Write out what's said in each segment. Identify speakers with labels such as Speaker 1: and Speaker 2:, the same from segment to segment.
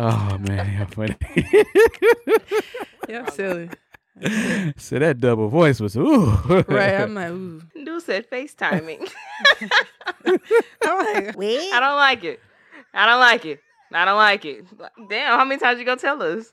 Speaker 1: Oh man, yeah, funny.
Speaker 2: Yeah, silly.
Speaker 1: so that double voice was ooh.
Speaker 2: Right. I'm like, ooh.
Speaker 3: Dude said FaceTiming.
Speaker 2: I'm like,
Speaker 4: Wait.
Speaker 3: I don't like it. I don't like it. I don't like it. Damn, how many times you gonna tell us?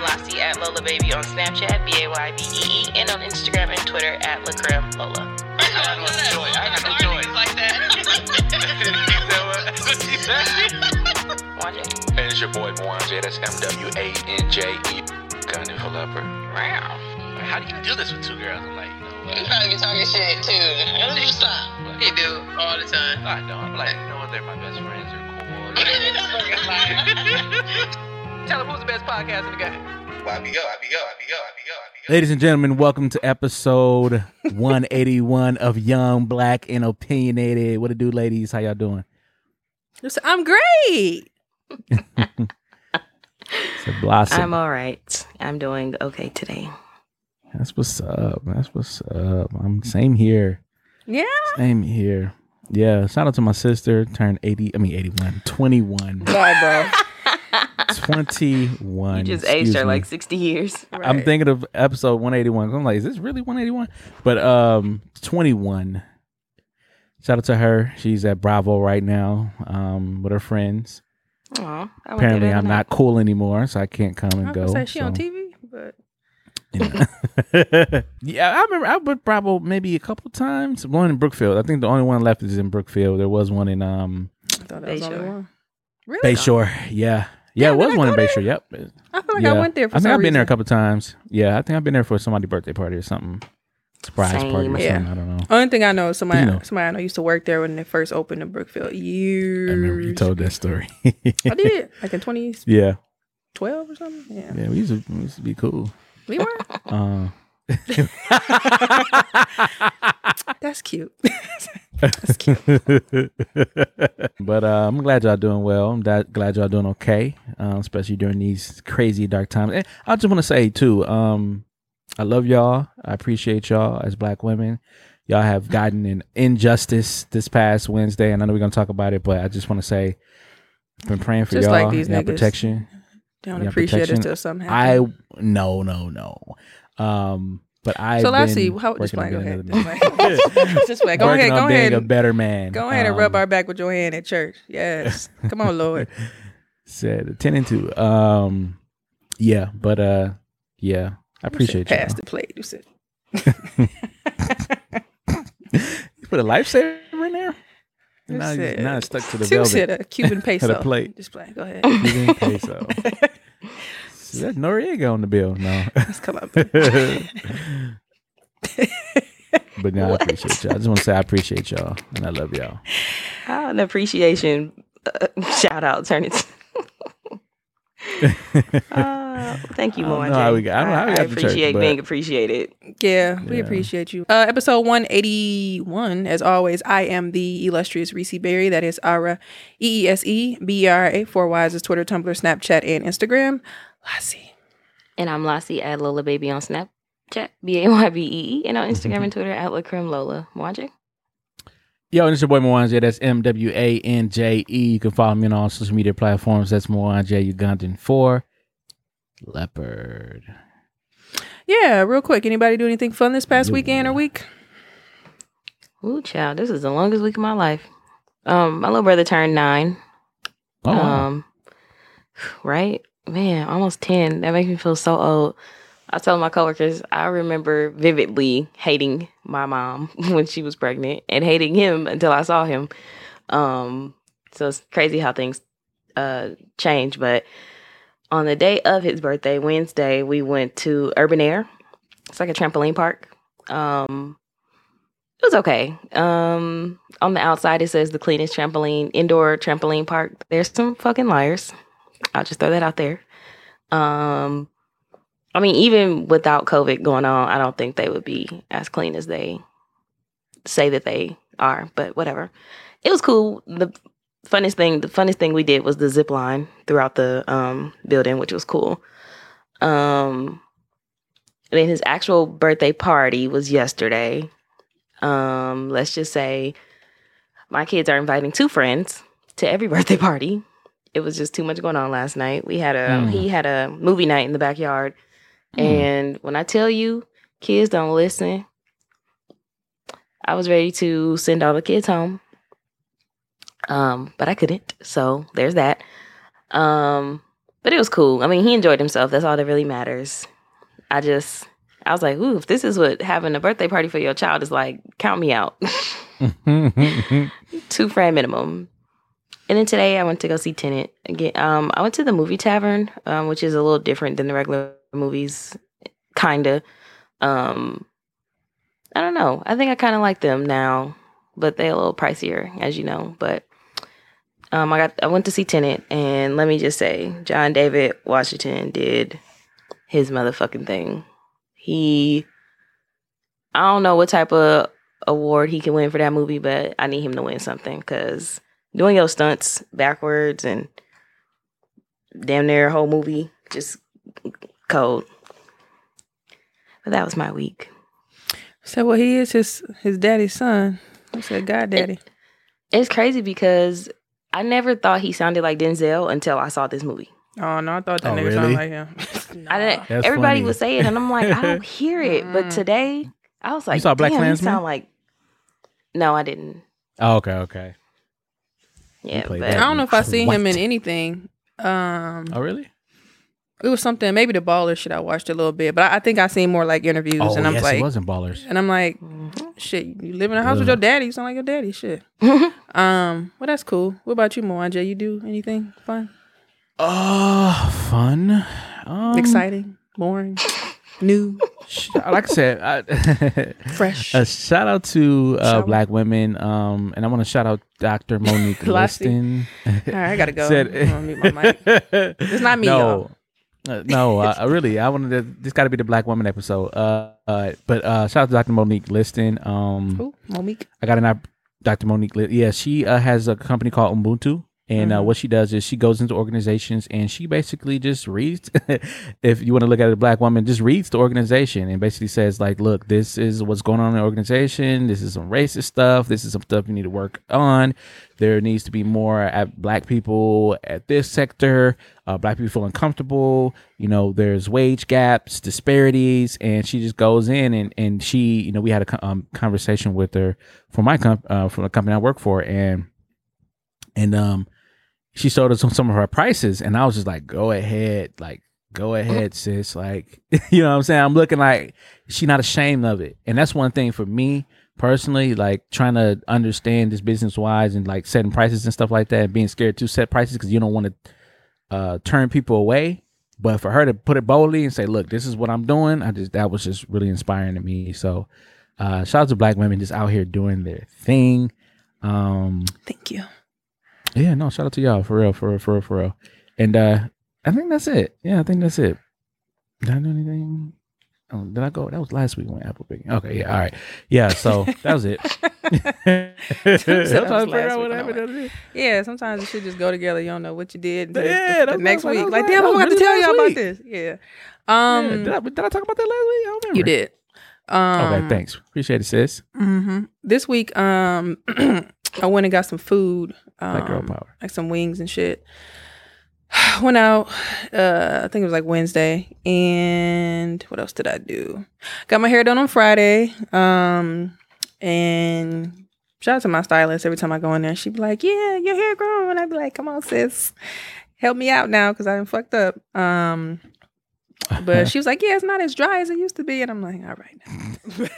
Speaker 3: Lassie. And I'm Lassie at Lola Baby on Snapchat, B A Y B E E, and on Instagram and Twitter at Lacrim Lola.
Speaker 5: I got no choice. I got no choice.
Speaker 3: like that. Watch.
Speaker 5: And it's your boy Mwanje. That's M W A N J E. Gun developer.
Speaker 3: Wow.
Speaker 5: How do you do this with two girls? I'm like, you know what?
Speaker 3: You probably be talking shit too. You stop. He do all the time.
Speaker 5: I know. I'm like, you know what? They're my best friends. They're cool.
Speaker 3: Tell him who's the best podcast in the game.
Speaker 1: Ladies and gentlemen, welcome to episode 181 of Young, Black, and Opinionated. What it do, ladies? How y'all doing?
Speaker 2: I'm great.
Speaker 1: It's a blossom.
Speaker 3: I'm all right. I'm doing okay today.
Speaker 1: That's what's up. That's what's up. I'm same here.
Speaker 2: Yeah.
Speaker 1: Same here. Yeah. Shout out to my sister. Turned 80. I mean 81. 21.
Speaker 2: Bye, bro.
Speaker 1: 21.
Speaker 3: You just
Speaker 1: Excuse
Speaker 3: aged her
Speaker 1: me.
Speaker 3: like 60 years.
Speaker 1: I'm thinking of episode 181. I'm like, is this really 181? But um 21. Shout out to her. She's at Bravo right now um with her friends.
Speaker 3: Aw, I would
Speaker 1: Apparently I'm
Speaker 3: now.
Speaker 1: not cool anymore, so I can't come and
Speaker 2: I
Speaker 1: go.
Speaker 2: was gonna say she on TV, but
Speaker 1: you know. yeah, I remember I went Bravo maybe a couple times. One in Brookfield. I think the only one left is in Brookfield. There was one in um
Speaker 2: I thought that was only
Speaker 3: Bayshore.
Speaker 2: one. Really?
Speaker 1: Bayshore. Yeah. Yeah,
Speaker 2: Yeah,
Speaker 1: it was one in
Speaker 2: go there?
Speaker 1: Bayshore. Yep.
Speaker 2: I feel like
Speaker 1: yeah.
Speaker 2: I went there for
Speaker 1: I think
Speaker 2: some
Speaker 1: I've been there a couple times. Yeah, I think I've been there for somebody's birthday party or something. Surprise party or
Speaker 2: Yeah.
Speaker 1: something. I don't know.
Speaker 2: Only thing I know is somebody,
Speaker 1: You know.
Speaker 2: somebody I know used to work there when they first opened in Brookfield. Years.
Speaker 1: I remember you told that story.
Speaker 2: I did, like in 2012
Speaker 1: Yeah.
Speaker 2: Twelve or something. Yeah,
Speaker 1: Yeah, we used to, we used to be cool.
Speaker 2: we were.
Speaker 1: Uh,
Speaker 2: That's cute. That's cute.
Speaker 1: but uh, I'm glad y'all doing well. I'm da- glad y'all doing okay, um, especially during these crazy dark times. And I just want to say too, um, I love y'all. I appreciate y'all as black women. Y'all have gotten an injustice this past Wednesday, and I know we're gonna talk about it, but I just want to say, I've been praying for
Speaker 2: Just
Speaker 1: y'all.
Speaker 2: Just like these
Speaker 1: y'all
Speaker 2: niggas.
Speaker 1: protection.
Speaker 2: Don't appreciate it till something
Speaker 1: I no no no. Um, but I
Speaker 2: so let's see. How, just
Speaker 1: working
Speaker 2: play. Go ahead. Just play. Just. Go
Speaker 1: Working
Speaker 2: ahead.
Speaker 1: on
Speaker 2: Go
Speaker 1: being
Speaker 2: ahead.
Speaker 1: a better man.
Speaker 2: Go ahead and rub
Speaker 1: Um,
Speaker 2: our back with your hand at church. Yes. Come on, Lord.
Speaker 1: said ten and two. Um, yeah, but uh, yeah, I appreciate you.
Speaker 2: Pass the plate. You said.
Speaker 1: You put a lifesaver in there. Now, you, now it's stuck to the
Speaker 2: Two
Speaker 1: velvet.
Speaker 2: said a Cuban peso.
Speaker 1: plate.
Speaker 2: Just play. Go ahead.
Speaker 1: Cuban peso. Is that Noriega on the bill? No.
Speaker 2: Let's come up.
Speaker 1: but no, I appreciate y'all. I just want to say I appreciate y'all and I love y'all.
Speaker 3: How an appreciation uh, shout out turn it. uh, thank you,
Speaker 1: I don't know how we got- I don't how we
Speaker 3: I
Speaker 1: got to church,
Speaker 3: appreciate
Speaker 1: but-
Speaker 3: being appreciated.
Speaker 2: Yeah, we
Speaker 1: Yeah.
Speaker 2: appreciate you. Uh, episode 181, as always, I am the illustrious Reese Berry. That is Ara, E E S E B E R A, four Y's is Twitter, Tumblr, Snapchat, and Instagram. Lassie.
Speaker 3: And I'm Lassie at Lola Baby on Snapchat, B A Y B E E, and on Instagram and Twitter at Lacrim Lola. Mwanje.
Speaker 1: Yo, and it's your boy Mwanje. That's M W A N J E. You can follow me on all social media platforms. That's Mwanje Ugandan for Leopard.
Speaker 2: Yeah, real quick. Anybody do anything fun this past weekend or week?
Speaker 3: Ooh, child, this is the longest week of my life. Um, my little brother turned nine.
Speaker 1: Oh, wow.
Speaker 3: Um, right, man, almost ten. That makes me feel so old. I telling my coworkers, I remember vividly hating my mom when she was pregnant and hating him until I saw him. Um, so it's crazy how things uh change. But on the day of his birthday, Wednesday, we went to Urban Air. It's like a trampoline park. Um, it was okay. Um, on the outside, it says the cleanest trampoline, indoor trampoline park. There's some fucking liars. I'll just throw that out there. Um, I mean, even without COVID going on, I don't think they would be as clean as they say that they are. But whatever, it was cool. The funnest thing, the funnest thing we did was the zip line throughout the um building, which was cool. Um, and then his actual birthday party was yesterday. Um, let's just say my kids are inviting two friends to every birthday party. It was just too much going on last night. We had a
Speaker 1: Mm.
Speaker 3: he had a movie night in the backyard.
Speaker 1: Mm.
Speaker 3: And when I tell you kids don't listen, I was ready to send all the kids home. Um, but I couldn't. So there's that. Um, but it was cool. I mean, he enjoyed himself. That's all that really matters. I just I was like, ooh, if this is what having a birthday party for your child is like, count me out. Two friend minimum. And then today I went to go see Tenet again. Um, I went to the movie tavern, um, which is a little different than the regular movies, kinda. Um, I don't know. I think I kind of like them now, but they're a little pricier, as you know. But um, I got I went to see Tenet, and let me just say, John David Washington did his motherfucking thing. He, I don't know what type of award he can win for that movie, but I need him to win something because doing those stunts backwards and damn near a whole movie just cold. But that was my week.
Speaker 2: So well, he is his his daddy's son. I said, God, daddy.
Speaker 3: It's crazy because I never thought he sounded like Denzel until I saw this movie.
Speaker 2: Oh no, I thought that
Speaker 1: Oh,
Speaker 2: nigga
Speaker 1: really?
Speaker 2: sounded like him.
Speaker 3: I didn't.
Speaker 1: That's
Speaker 3: everybody
Speaker 1: funny.
Speaker 3: was saying, and I'm like, I don't hear it. But
Speaker 2: Mm.
Speaker 3: today, I was like,
Speaker 1: saw Black
Speaker 3: damn, he
Speaker 1: Klansman?
Speaker 3: sound like. No, I didn't.
Speaker 1: oh, okay, okay.
Speaker 3: Yeah, but.
Speaker 2: I don't know if I seen him in anything. Um,
Speaker 1: Oh, really?
Speaker 2: it was something maybe the baller shit. I watched a little bit, but I, I think I seen more like interviews,
Speaker 1: Oh,
Speaker 2: and I'm
Speaker 1: yes,
Speaker 2: like,
Speaker 1: it wasn't ballers.
Speaker 2: and I'm like,
Speaker 3: Mhm.
Speaker 2: shit, you live in a house with your daddy. You sound like your daddy. Shit. Um, well, that's cool. What about you, Mwanje? You do anything fun,
Speaker 1: Oh, fun. Um,
Speaker 2: exciting, boring, new,
Speaker 1: Like I said, I,
Speaker 2: fresh?
Speaker 1: a shout out to uh,
Speaker 2: Shout-
Speaker 1: black women. Um, and I want to shout out Dr. Monique. Liston.
Speaker 2: All right, I gotta go.
Speaker 1: Said-
Speaker 2: I'm mute my mic. It's not me,
Speaker 1: no. Uh, no, uh, I really, I wanted to. This got to be the black woman episode. Uh, but uh, shout out to Dr. Monique Liston. Um,
Speaker 2: Who? Monique.
Speaker 1: I got an app, Dr. Monique. Yeah, she uh, has a company called Ubuntu. And uh,
Speaker 2: Mhm.
Speaker 1: what she does is she goes into organizations and she basically just reads. if you want to look at it, a black woman just reads the organization and basically says like, "Look, this is what's going on in the organization. This is some racist stuff. This is some stuff you need to work on. There needs to be more at black people at this sector. Uh, black people feel uncomfortable. You know, there's wage gaps, disparities, and she just goes in and and she, you know, we had a um, conversation with her for my comp uh, from the company I work for, and and um, she showed us some of her prices, and I was just like, go ahead, like go ahead, sis, like you know what I'm saying. I'm looking like she not ashamed of it, and that's one thing for me personally, like trying to understand this business wise and like setting prices and stuff like that, and being scared to set prices because you don't want to uh, turn people away. But for her to put it boldly and say, "Look, this is what I'm doing," I just that was just really inspiring to me. So, uh, shout out to black women just out here doing their thing. Um,
Speaker 2: Thank you.
Speaker 1: Yeah, no, shout out to y'all for real, for real, for real, for real. And uh, I think that's it. Yeah, I think that's it. Did I do anything? Oh, did I go? That was last week when Apple picking. Okay, yeah, all right, yeah. So that was it. I'm figure out
Speaker 2: week,
Speaker 1: what happened.
Speaker 2: it.
Speaker 1: the other day.
Speaker 2: Yeah, sometimes it should just go together. You don't know what you did.
Speaker 1: Yeah,
Speaker 2: the, the next week. Like,
Speaker 1: like,
Speaker 2: damn, I'm going to tell y'all about this. Yeah.
Speaker 1: Yeah,
Speaker 2: Um,
Speaker 1: did, I, did I talk about that last week? I don't remember.
Speaker 2: you did. Um,
Speaker 1: Okay, thanks. Appreciate it, sis.
Speaker 2: hmm This week, um, I went and got some food,
Speaker 1: Black girl
Speaker 2: um,
Speaker 1: power.
Speaker 2: like some wings and shit. Went out. Uh, I think it was like Wednesday, and what else did I do? Got my hair done on Friday. Um, and shout out to my stylist. Every time I go in there, she'd be like, "Yeah, your hair growing." I'd be like, "Come on, sis, help me out now because I'm fucked up." Um, but she was like, "Yeah, it's not as dry as it used to be," and I'm like, "All right."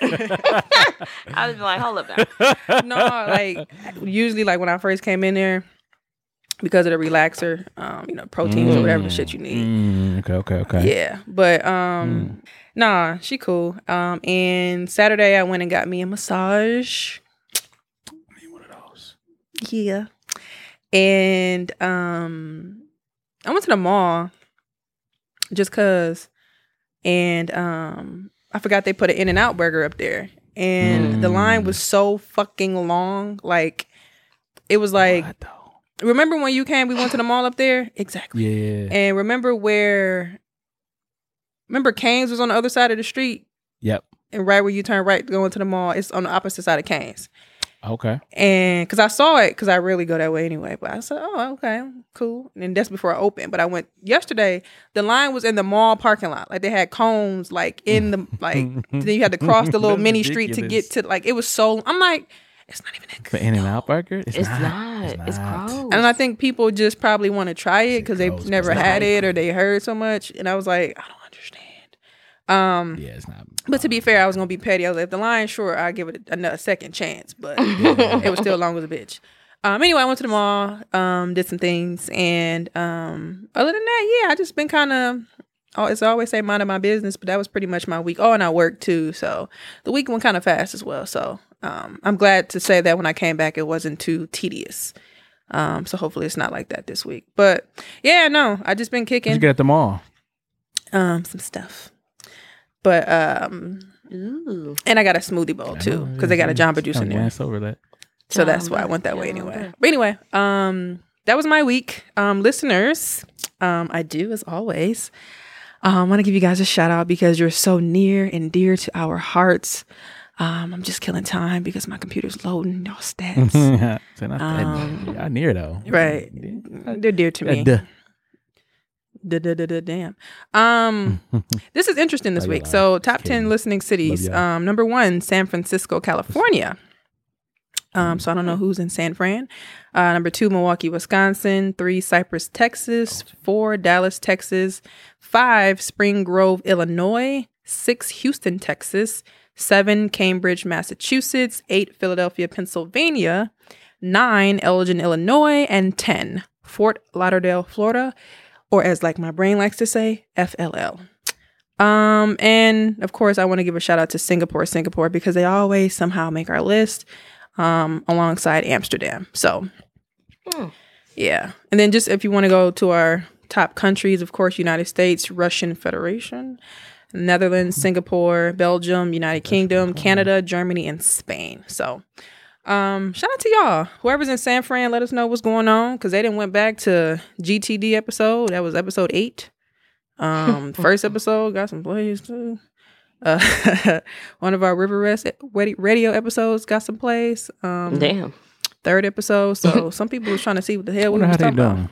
Speaker 3: I was like, hold up now.
Speaker 2: no, like usually like when I first came in there, because of the relaxer, um, you know, proteins or whatever the shit you need.
Speaker 1: Mm, okay, okay, okay.
Speaker 2: Yeah. But um nah, she cool. Um and Saturday I went and got me a massage.
Speaker 1: One of those.
Speaker 2: Yeah. And um I went to the mall just cause. And um, I forgot they put an In-N-Out burger up there, and the line was so fucking long. Like it was like,
Speaker 1: What
Speaker 2: remember when you came? We went to the mall up there. Exactly.
Speaker 1: Yeah.
Speaker 2: And remember where? Remember Cane's was on the other side of the street,
Speaker 1: Yep.
Speaker 2: and right where you turn right going to the mall, it's on the opposite side of Cane's.
Speaker 1: Okay.
Speaker 2: And because I saw it, because I really go that way anyway. But I said, oh, okay, cool. And that's before I opened. But I went yesterday. The line was in the mall parking lot. Like they had cones, like in the like. then you had to cross the little
Speaker 1: That's
Speaker 2: mini street to get to like. It was so. I'm like, it's not even that good.
Speaker 1: The In-N-Out burger?
Speaker 3: It's not. It's, gross.
Speaker 2: And I think people just probably want to try it because they've never had it or they heard so much. And I was like, I don't understand. Um,
Speaker 1: Yeah, it's not.
Speaker 2: But to be fair, I was gonna be petty. I was like, if the lion, sure, I'll give it another second chance. But it was still long as a bitch. Um, anyway, I went to the mall, um, did some things, and um, other than that, yeah, I just been kind of. Oh, it's always say minding my business, but that was pretty much my week. Oh, and I worked too, so the week went kind of fast as well. So um, I'm glad to say that when I came back, it wasn't too tedious. Um, so hopefully it's not like that this week. But yeah, no, I just been
Speaker 1: What'd you
Speaker 2: kicking
Speaker 1: get at the mall?
Speaker 2: um some stuff. But um,
Speaker 3: Ooh.
Speaker 2: and I got a smoothie bowl too because they got a Jamba Juice in there.
Speaker 1: Glance over that.
Speaker 2: So that's why I went that way anyway. But anyway, um, that was my week. Um, listeners, um, I do as always. Um, I want to give you guys a shout out because you're so near and dear to our hearts. Um, I'm just killing time because my computer's loading y'all stats.
Speaker 1: so not that
Speaker 2: Um,
Speaker 1: yeah, near though.
Speaker 2: right. They're dear to me. Damn. Um, this is interesting this
Speaker 1: Oh,
Speaker 2: week. So, top ten listening cities. Um, number one, San Francisco, California. Um, so I don't know who's in San Fran. Uh, number two, Milwaukee, Wisconsin. Three, Cypress, Texas. Four, Dallas, Texas. Five, Spring Grove, Illinois. Six, Houston, Texas. Seven, Cambridge, Massachusetts. Eight, Philadelphia, Pennsylvania. Nine, Elgin, Illinois. And ten, Fort Lauderdale, Florida, or as like my brain likes to say, FLL. Um, and of course, I want to give a shout out to Singapore, Singapore, because they always somehow make our list um, alongside Amsterdam. So,
Speaker 3: Hmm.
Speaker 2: yeah. And then just if you want to go to our top countries, of course, United States, Russian Federation, Netherlands, Singapore, Belgium, United Kingdom, Canada, Germany, and Spain. So, um, shout out to y'all. Whoever's in San Fran, let us know what's going on because they didn't went back to GTD episode. That was episode eight. Um, first episode got some plays too. Uh, one of our Riverwest radio episodes got some plays. Um,
Speaker 3: Damn.
Speaker 2: third episode. So some people was trying to see what the hell we
Speaker 1: Wonder
Speaker 2: was
Speaker 1: how they
Speaker 2: talking about.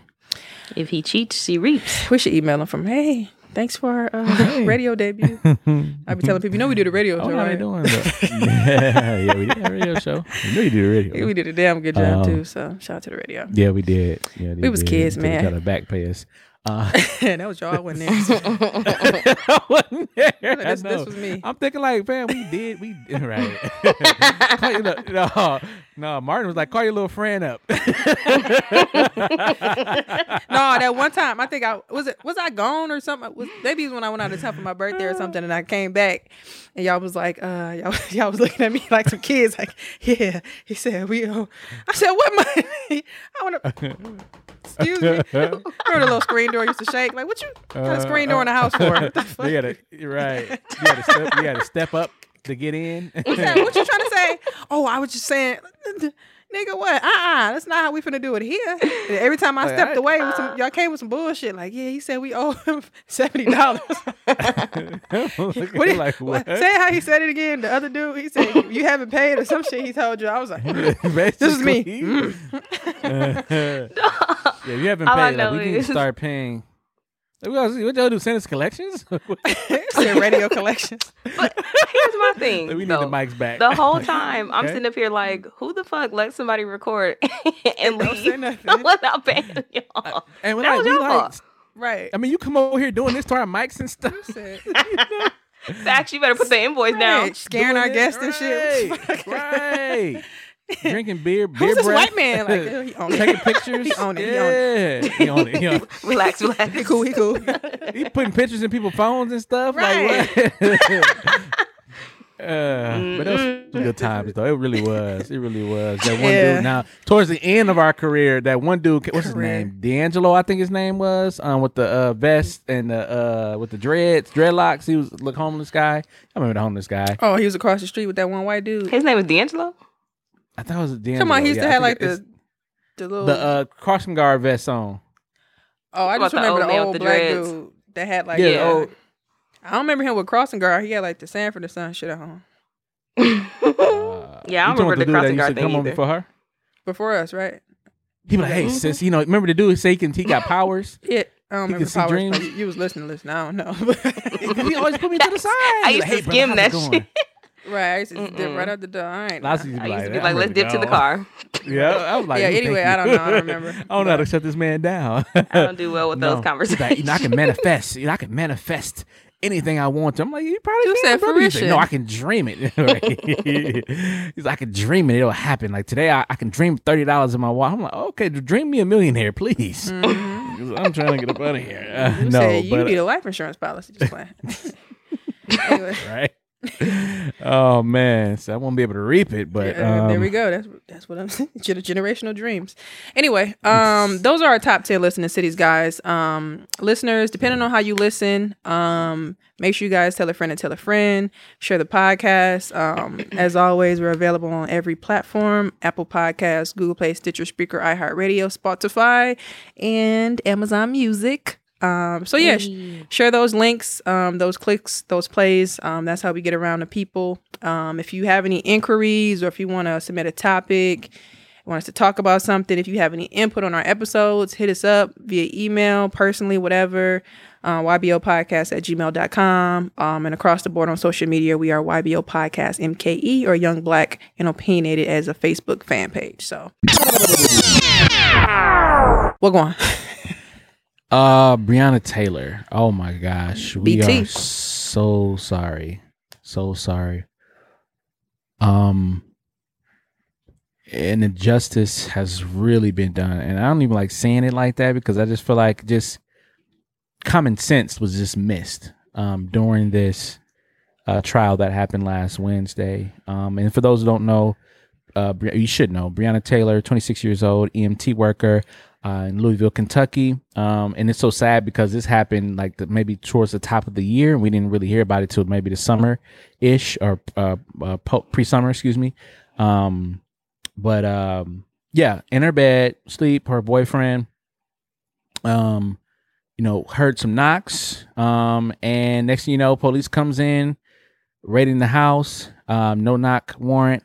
Speaker 3: If he cheats, he reaps.
Speaker 2: We should email him from hey. Thanks for our uh,
Speaker 1: Hey.
Speaker 2: radio debut. I be telling people, you know, we do the radio
Speaker 1: Oh,
Speaker 2: show,
Speaker 1: how
Speaker 2: right?
Speaker 1: doing? though? yeah, yeah, we did a radio show. You know you did a radio.
Speaker 2: We did a damn good job
Speaker 1: Um,
Speaker 2: too. So shout out to the radio.
Speaker 1: Yeah, we did. Yeah, they
Speaker 2: We was
Speaker 1: did.
Speaker 2: kids,
Speaker 1: Until they
Speaker 2: man.
Speaker 1: Tried to back pay us. Uh,
Speaker 2: that was y'all. I wasn't there.
Speaker 1: I wasn't there.
Speaker 2: this-
Speaker 1: I
Speaker 2: this was me.
Speaker 1: I'm thinking like, man, we did, we right. Your no, no. Martin was like, call your little friend up.
Speaker 2: no, that one time I think I was it was I gone or something. Was, maybe it was when I went out of town for my birthday or something, and I came back, and y'all was like, uh, y'all, y'all was looking at me like some kids, like, yeah. He said we. Owe. I said, what money? I want to. Excuse me. Remember the little screen door used to shake? Like, what you got a uh, screen door oh. in the house for? The
Speaker 1: you gotta, right. You gotta step, you gotta step up to get in.
Speaker 2: What you trying to say? Oh, I was just saying, nigga, what? Uh uh that's not how we finna do it here. And every time I
Speaker 1: Like,
Speaker 2: stepped
Speaker 1: I-
Speaker 2: away, with some, y'all came with some bullshit. Like, yeah, he said we owe him seventy dollars.
Speaker 1: What
Speaker 2: What,
Speaker 1: like
Speaker 2: what?
Speaker 1: what?
Speaker 2: Say how he said it again. The other dude, he said you haven't paid or some shit. He told you. I was like,
Speaker 1: this
Speaker 2: is me.
Speaker 1: Yeah, you haven't paid. Like, we need to start paying. What y'all, what y'all do? Send us collections?
Speaker 2: Send radio collections.
Speaker 3: But here's my thing.
Speaker 1: we need
Speaker 3: though.
Speaker 1: the mics back.
Speaker 3: The whole time I'm
Speaker 1: Okay.
Speaker 3: sitting up here like, who the fuck let somebody record and
Speaker 2: Don't say
Speaker 3: leave
Speaker 2: nothing.
Speaker 3: without paying y'all?
Speaker 1: Uh, and we're
Speaker 3: that
Speaker 1: like,
Speaker 3: was
Speaker 1: we
Speaker 3: your
Speaker 1: like,
Speaker 3: fault.
Speaker 2: Right.
Speaker 1: I mean, you come over here doing this to our mics and stuff.
Speaker 2: He said,
Speaker 3: Facts, you better put the invoice down.
Speaker 2: right, scaring our guests
Speaker 1: this,
Speaker 2: and shit.
Speaker 1: Right, right. Drinking beer, beer
Speaker 2: Who's this
Speaker 1: breath.
Speaker 2: white man? Like, uh, he own
Speaker 1: taking pictures.
Speaker 2: He own it. He own it.
Speaker 1: Yeah, he own it. He, own it.
Speaker 3: Relax, relax.
Speaker 2: He cool. He cool.
Speaker 1: he putting pictures in people's phones and stuff.
Speaker 2: Right.
Speaker 1: Like what? Uh, but those was good times though. It really was. It really was. That one
Speaker 2: Yeah.
Speaker 1: dude. Now, towards the end of our career, that one dude. What's his
Speaker 2: Career.
Speaker 1: name? D'Angelo, I think his name was. Um, with the uh, vest and the uh, with the dreads, dreadlocks. He was look homeless guy. I remember the homeless guy.
Speaker 2: Oh, he was across the street with that one white dude.
Speaker 3: His name was D'Angelo.
Speaker 1: I thought it was D'Angelo.
Speaker 2: Come on, he used
Speaker 1: Yeah,
Speaker 2: to have like the the little.
Speaker 1: the uh, crossing guard vest on.
Speaker 2: oh, I just
Speaker 3: About the
Speaker 2: remember
Speaker 3: old
Speaker 2: the old
Speaker 3: the
Speaker 2: black
Speaker 3: dreads.
Speaker 2: dude that had like
Speaker 1: Yeah,
Speaker 2: yeah.
Speaker 1: the old-
Speaker 2: I don't remember him with crossing guard. He had like the Sanford and Son shit at home
Speaker 1: Uh,
Speaker 3: Yeah, I
Speaker 1: you talking
Speaker 3: remember
Speaker 1: about
Speaker 3: the crossing guard thing
Speaker 1: come over
Speaker 3: either.
Speaker 1: for her.
Speaker 2: before us, right?
Speaker 1: He be like, "Hey,
Speaker 3: Mhm.
Speaker 1: sis, you know, remember the dude say he can he got powers?
Speaker 2: Yeah, I don't
Speaker 1: He
Speaker 2: remember
Speaker 1: see
Speaker 2: powers.
Speaker 1: dreams?
Speaker 2: You, you was listening, to listen. I don't know.
Speaker 1: he always put me to the side.
Speaker 3: I used
Speaker 1: like,
Speaker 3: to
Speaker 1: "Hey,
Speaker 3: skim
Speaker 1: brother,
Speaker 3: that
Speaker 1: how's it going?"
Speaker 2: Right, I used to just dip right out the door. I ain't.
Speaker 1: I used to be
Speaker 3: I used to be like, let's
Speaker 1: ready
Speaker 3: dip to the car.
Speaker 1: Yeah, I was like,
Speaker 2: Yeah, anyway. I don't know. I don't remember.
Speaker 1: I don't know how to shut this man down.
Speaker 3: I don't do well with
Speaker 1: No.
Speaker 3: those conversations.
Speaker 1: like, I can manifest. I can manifest anything I want to. I'm like, you probably
Speaker 2: You said
Speaker 1: brother. He's like, no. I can dream it. He's like, I can dream it. It'll happen. Like today, I, I can dream thirty dollars in my wallet. I'm like, okay, dream me a millionaire, please.
Speaker 2: Mhm.
Speaker 1: 'Cause I'm trying to get up out of here. Uh,
Speaker 2: You
Speaker 1: no,
Speaker 2: said you
Speaker 1: but
Speaker 2: need a life insurance policy. Just playing. anyway,
Speaker 1: right. Oh man, so I won't be able to reap it. But
Speaker 2: yeah, there
Speaker 1: um,
Speaker 2: we go. That's that's what I'm saying. Gener- Generational dreams. Anyway, um, those are our top ten listening cities, guys. Um, listeners, depending on how you listen, um, make sure you guys tell a friend and tell a friend. Share the podcast. Um, as always, we're available on every platform: Apple Podcasts, Google Play, Stitcher, Spreaker, iHeartRadio, Spotify, and Amazon Music. Um, so yeah, sh- share those links, um, those clicks, those plays. Um, that's how we get around to people. Um, if you have any inquiries or if you want to submit a topic, want us to talk about something, if you have any input on our episodes, hit us up via email, personally, whatever. Uh, YBO podcast at gmail.com. Um, and across the board on social media, we are YBO podcast MKE or Young Black and Opinionated as a Facebook fan page. So, what going?
Speaker 1: Uh, Breonna Taylor. Oh my gosh, we
Speaker 2: BT.
Speaker 1: are so sorry, so sorry. Um, and injustice has really been done, and I don't even like saying it like that because I just feel like just common sense was just missed um during this uh trial that happened last Wednesday. Um, and for those who don't know, uh, you should know Breonna Taylor, 26 years old, EMT worker uh, in Louisville, Kentucky. Um, and it's so sad because this happened like the, maybe towards the top of the year, we didn't really hear about it till maybe the summer ish or uh, uh, pre summer, excuse me. Um, but um, yeah, in her bed, sleep. Her boyfriend, um, you know, heard some knocks. Um, and next thing you know, police comes in, raiding the house. Um, no knock warrant,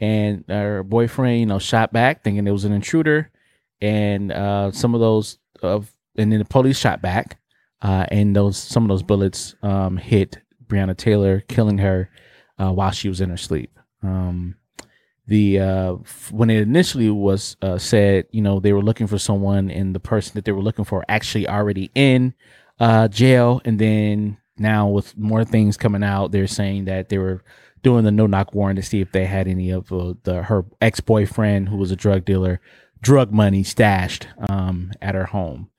Speaker 1: and her boyfriend, you know, shot back, thinking it was an intruder and uh, some of those of and then the police shot back, uh, and those some of those bullets um, hit Breonna Taylor, killing her uh, while she was in her sleep. Um, the uh, f- when it initially was uh, said, you know, they were looking for someone, and the person that they were looking for actually already in uh, jail, and then now with more things coming out, they're saying that they were doing the no knock warrant to see if they had any of uh, the her ex boyfriend who was a drug dealer drug money stashed um, at her home.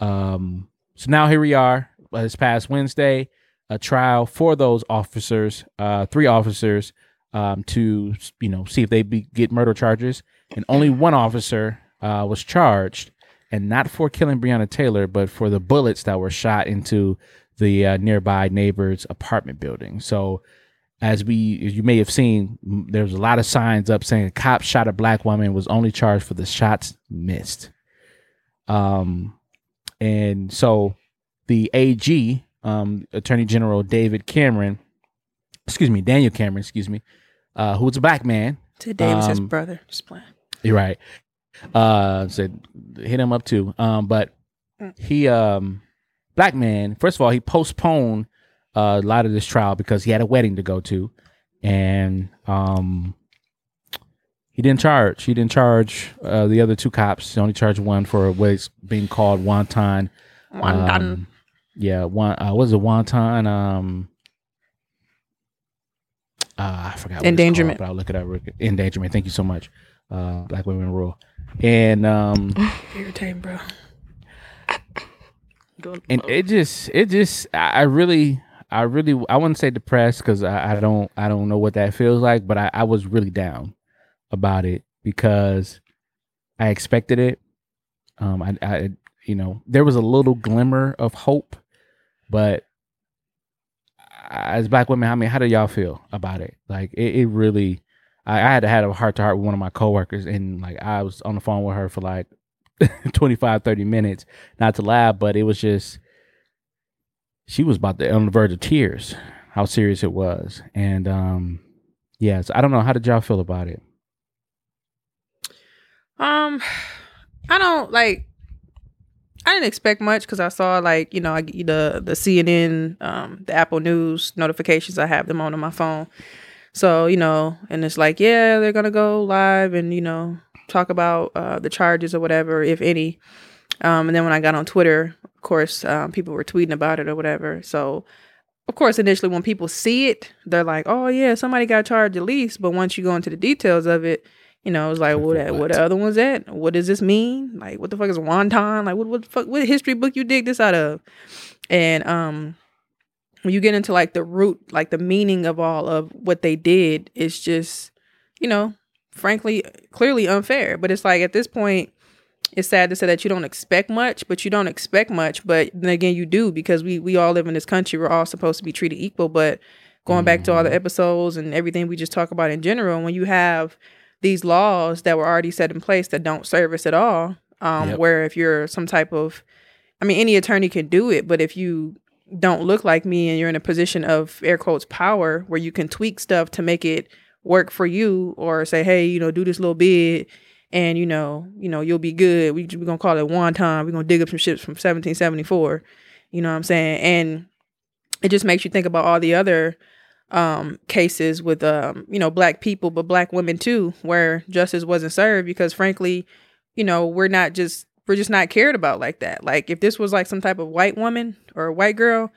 Speaker 1: Um, so now here we are. uh, This past Wednesday, a trial for those officers, uh, three officers, um, to you know see if they be, get murder charges, and only one officer uh, was charged, and not for killing Breonna Taylor, but for the bullets that were shot into the uh, nearby neighbor's apartment building. So as we as you may have seen m- there was a lot of signs up saying a cop shot a black woman was only charged for the shots missed um and so the ag um attorney general david cameron excuse me daniel cameron excuse me uh who was a black man
Speaker 2: To Davis, his
Speaker 1: Um,
Speaker 2: brother. Just playing.
Speaker 1: you're right. Uh, said hit him up too. Um, but
Speaker 2: Mm.
Speaker 1: he um, black man. First of all, he postponed uh, a lot of this trial because he had a wedding to go to, and um, he didn't charge. He didn't charge uh, the other two cops. He only charged one for what's being called wanton.
Speaker 2: Wanton.
Speaker 1: Um, yeah, one. Uh, what is it? Wanton. Um, uh, I forgot. What
Speaker 2: Endangerment.
Speaker 1: It's called, but I'll look it up. real quick. Endangerment. Thank you so much. Uh, Black women rule. And um,
Speaker 2: Irritating, bro.
Speaker 1: and it just, it just, I I really, I really I wouldn't say depressed because I, I don't I don't know what that feels like, but I, I was really down about it because I expected it. Um, I, I you know there was a little glimmer of hope, but as black women, I mean, how do y'all feel about it? Like it, it really. I, I had to have a heart to heart with one of my coworkers, and like I was on the phone with her for like 25, 30 minutes, not to laugh, but it was just she was about to on the verge of tears, how serious it was. And um yes, I don't know. How did y'all feel about it?
Speaker 2: Um, I don't like. I didn't expect much because I saw like you know I, the the CNN, um, the Apple News notifications. I have them on on my phone, so you know, and it's like yeah, they're gonna go live and you know talk about uh, the charges or whatever, if any. Um, and then when I got on Twitter, of course, um, people were tweeting about it or whatever. So, of course, initially when people see it, they're like, "Oh yeah, somebody got charged at least." But once you go into the details of it, you know, it's like, what, what, what the other one's at? What does this mean? Like, what the fuck is wanton? Like, what, what the fuck? What history book you dig this out of? And um, when you get into like the root, like the meaning of all of what they did, it's just, you know, frankly, clearly unfair. But it's like at this point, it's sad to say that you don't expect much, but you don't expect much. But then again, you do because we we all live in this country. We're all supposed to be treated equal. But going back to all the episodes and everything we just talk about in general, when you have these laws that were already set in place that don't serve us at all, um,
Speaker 1: Yep.
Speaker 2: where if you're some type of, I mean, any attorney can do it, but if you don't look like me and you're in a position of air quotes power where you can tweak stuff to make it work for you or say hey you know do this little bit and you know you know you'll be good. We, we're gonna call it one time. We're gonna dig up some ships from 1774 you know what i'm saying? And it just makes you think about all the other um cases with um you know black people but black women too where justice wasn't served because frankly you know we're not just we're just not cared about like that. Like if this was like some type of white woman or a white girl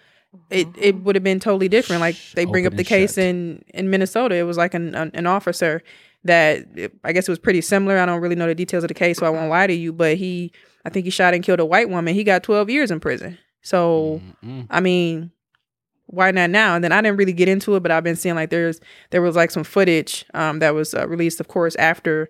Speaker 2: it it would have been totally different. Like they bring
Speaker 1: Open
Speaker 2: up the case
Speaker 1: shut.
Speaker 2: in in minnesota. It was like an an, an officer that i guess it was pretty similar i don't really know the details of the case so i won't lie to you but he i think he shot and killed a white woman he got 12 years in prison so
Speaker 1: Mm-mm.
Speaker 2: I mean, why not now? And then I didn't really get into it, but I've been seeing like there's there was like some footage um, that was uh, released, of course, after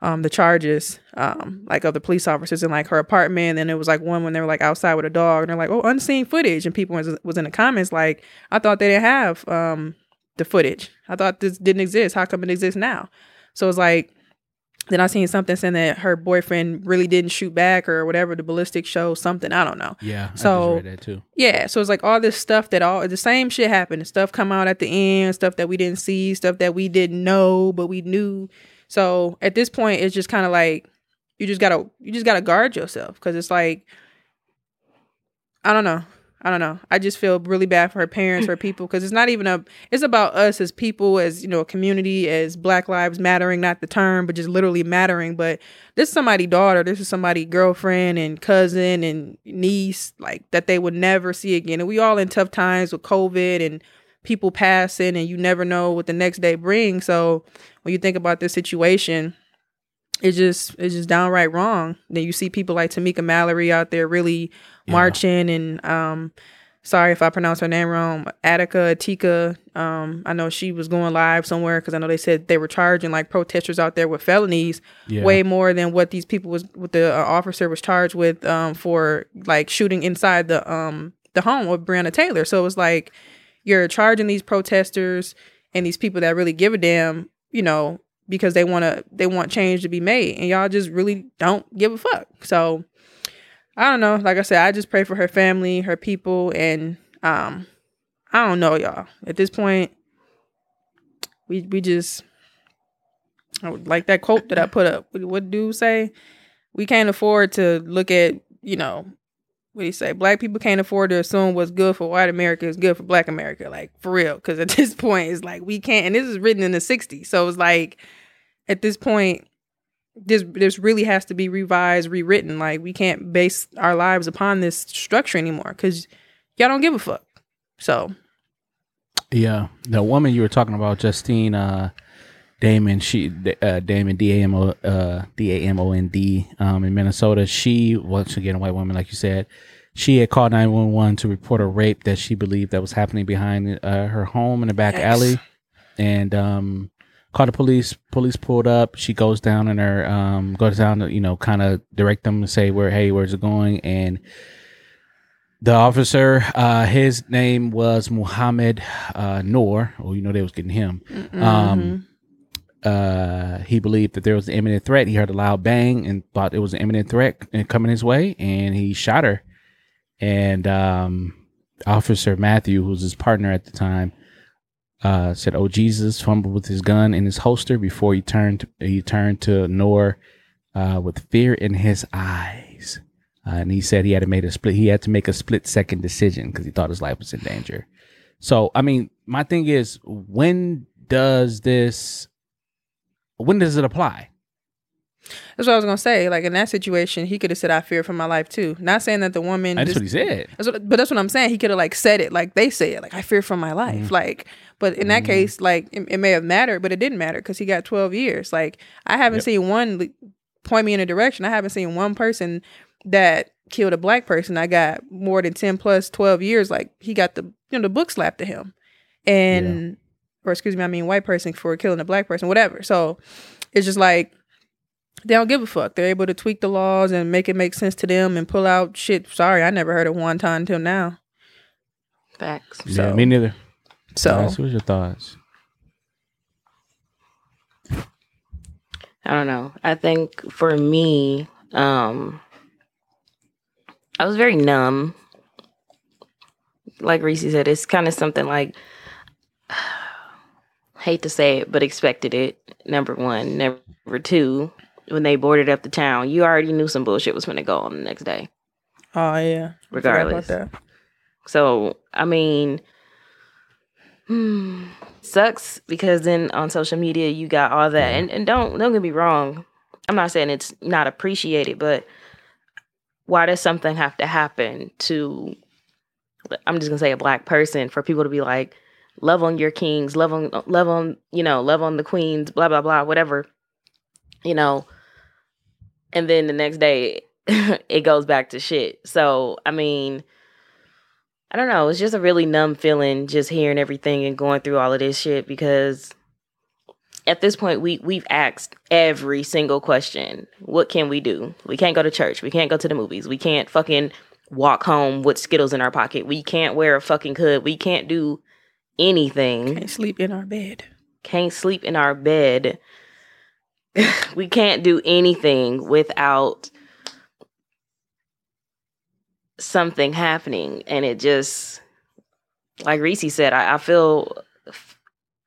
Speaker 2: um, the charges, um, like of the police officers in like her apartment. And it was like one when they were like outside with a dog, and they're like, "Oh, unseen footage," and people was was in the comments like, "I thought they didn't have um, the footage. I thought this didn't exist. How come it exists now?" So it's like. Then I seen something saying that her boyfriend really didn't shoot back or whatever. The ballistic show something. I don't know.
Speaker 1: Yeah,
Speaker 2: So-
Speaker 1: just read that too.
Speaker 2: Yeah, so it's like all this stuff that all the same shit happened. Stuff come out at the end, stuff that we didn't see, stuff that we didn't know but we knew. So at this point, it's just kind of like you just gotta you just gotta guard yourself because it's like I don't know, I don't know. I just feel really bad for her parents, her people, because it's not even a. It's about us as people, as you know, a community, as Black Lives Mattering, not the term, but just literally mattering. But this is somebody's daughter, this is somebody's girlfriend and cousin and niece, like that they would never see again. And we all in tough times with COVID and people passing, and you never know what the next day brings. So when you think about this situation, it's just it's just downright wrong. Then you see people like Tamika Mallory out there really
Speaker 1: Yeah.
Speaker 2: marching and um sorry if I pronounce her name wrong, Attica, Atika. Um, I know she was going live somewhere because I know they said they were charging like protesters out there with felonies
Speaker 1: Yeah.
Speaker 2: way more than what these people was what the uh, officer was charged with um for like shooting inside the um the home of Breonna Taylor. So it's like you're charging these protesters and these people that really give a damn, you know, because they want to they want change to be made and y'all just really don't give a fuck. So I don't know. Like I said, I just pray for her family, her people, and um, I don't know, y'all. At this point, we we just I would- like that quote that I put up. What what do say? We can't afford to look at you know what do you say? Black people can't afford to assume what's good for white America is good for Black America, like for real. Because at this point, it's like we can't. And this is written in the '60s, so it's like at this point, this this really has to be revised, rewritten. Like we can't base our lives upon this structure anymore because y'all don't give a fuck. So
Speaker 1: Yeah, the woman you were talking about, Justine uh, Damon, she uh, Damon D A M O uh, D A M O N D um, in Minnesota. She once again a white woman, like you said. she had called 911 to report a rape that she believed that was happening behind uh, her home in the back
Speaker 2: Yikes.
Speaker 1: alley and um called the police police pulled up. She goes down in her um goes down to you know kind of direct them and say where hey where's it going? And the officer uh his name was muhammad uh noor. Oh you know they was getting him.
Speaker 2: Mm-hmm.
Speaker 1: um uh he believed that there was an imminent threat. He heard a loud bang and thought it was an imminent threat coming his way and he shot her. And um officer matthew who was his partner at the time uh said oh jesus fumbled with his gun in his holster before he turned he turned to Noor uh with fear in his eyes uh, and he said he had to make a split he had to make a split second decision because he thought his life was in danger so i mean my thing is when does this when does it apply
Speaker 2: That's what I was gonna say. Like in that situation, he could have said, "I fear for my life too." Not saying that the woman.
Speaker 1: that's
Speaker 2: just-
Speaker 1: what he said
Speaker 2: That's what, but that's what I'm saying. He could have like said it like they say it, like I fear for my life.
Speaker 1: Mm-hmm.
Speaker 2: Like, but in that mm-hmm. case, like it, it may have mattered, but it didn't matter because he got 12 years. Like, I haven't
Speaker 1: Yep.
Speaker 2: seen one point me in a direction. I haven't seen one person that killed a black person. I got more than 10 plus 12 years. Like he got the you know the book slapped to him, and or excuse me, I mean white person for killing a black person, whatever. So it's just like they don't give a fuck. They're able to tweak the laws and make it make sense to them and pull out shit. Sorry, I never heard of one time until now.
Speaker 3: Facts.
Speaker 1: yeah
Speaker 2: So-
Speaker 1: me neither
Speaker 2: So
Speaker 1: Guys, what's your thoughts
Speaker 3: I don't know. I think for me, um, I was very numb. Like Reese said, it's kind of something like, hate to say it, but expected it. Number one. Number two, when they boarded up the town, you already knew some bullshit was going to go on the next day,
Speaker 2: oh yeah,
Speaker 3: regardless.
Speaker 2: about that.
Speaker 3: So, I mean, sucks because then on social media you got all that, and, and don't don't get me wrong, I'm not saying it's not appreciated, but why does something have to happen to? I'm just gonna say a black person for people to be like, love on your kings, love on love on you know love on the queens, blah blah blah, whatever, you know, and then the next day it goes back to shit. So I mean. I don't know. It's just a really numb feeling just hearing everything and going through all of this shit because at this point we we've asked every single question. What can we do? We can't go to church. We can't go to the movies. We can't fucking walk home with Skittles in our pocket. We can't wear a fucking hood. We can't do anything.
Speaker 2: Can't sleep in our bed.
Speaker 3: Can't sleep in our bed. we can't do anything without something happening and it just like Reese said I, I feel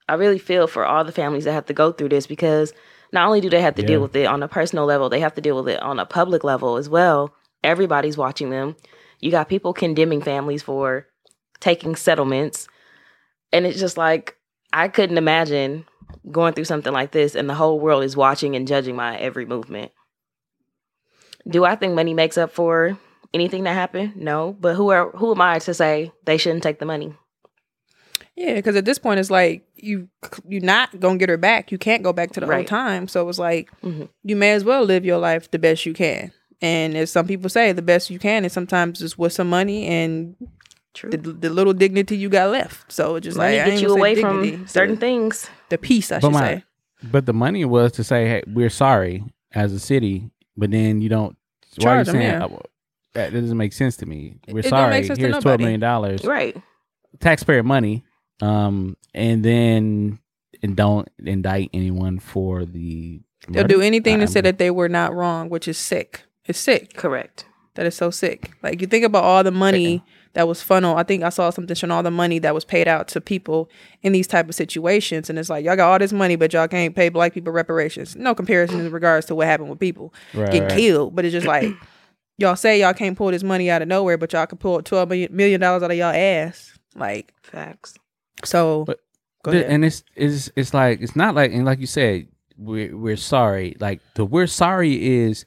Speaker 3: I really feel for all the families that have to go through this because not only do they have to deal with it on a personal level they have to deal with it on a public level as well. Everybody's watching them. You got people condemning families for taking settlements. And it's just like I couldn't imagine going through something like this and the whole world is watching and judging my every movement. Do I think money makes up for anything that happened? No, but who are who am I to say they shouldn't take the money?
Speaker 2: Yeah, because at this point it's like you you're not gonna get her back. You can't go back to the old
Speaker 3: Right.
Speaker 2: time. So it's like
Speaker 3: Mhm.
Speaker 2: you may as well live your life the best you can. And as some people say, the best you can is sometimes just with some money and
Speaker 3: True.
Speaker 2: the, the little dignity you got left. So it's just
Speaker 3: money
Speaker 2: like I
Speaker 3: get
Speaker 2: ain't
Speaker 3: you away
Speaker 2: dignity,
Speaker 3: from
Speaker 2: the-
Speaker 3: certain things.
Speaker 2: The peace, I
Speaker 1: But
Speaker 2: should
Speaker 1: my-
Speaker 2: say.
Speaker 1: But the money was to say, "Hey, we're sorry as a city," but then you don't. why are you
Speaker 2: Charge 'em,
Speaker 1: saying
Speaker 2: yeah.
Speaker 1: uh, that doesn't make sense to me? We're
Speaker 2: It
Speaker 1: sorry.
Speaker 2: make sense
Speaker 1: Here's twelve
Speaker 2: nobody.
Speaker 1: million dollars,
Speaker 3: Right.
Speaker 1: taxpayer money, um, and then and don't indict anyone for the.
Speaker 2: They'll do anything
Speaker 1: I-
Speaker 2: to say
Speaker 1: I'm-
Speaker 2: that they were not wrong, which is sick. It's sick.
Speaker 3: Correct.
Speaker 2: That is so sick. Like you think about all the money that was funneled. I think I saw something showing all the money that was paid out to people in these type of situations, and it's like y'all got all this money, but y'all can't pay black people reparations. No comparison in regards to what happened with people
Speaker 1: Right,
Speaker 2: getting
Speaker 1: right.
Speaker 2: killed, but it's just like y'all say y'all can't pull this money out of nowhere, but y'all can pull twelve million million dollars out of y'all ass. Like
Speaker 3: Facts.
Speaker 2: so.
Speaker 1: But
Speaker 2: go
Speaker 1: The-
Speaker 2: ahead.
Speaker 1: and it's it's it's like it's not like and like you said we're we're sorry like the we're sorry is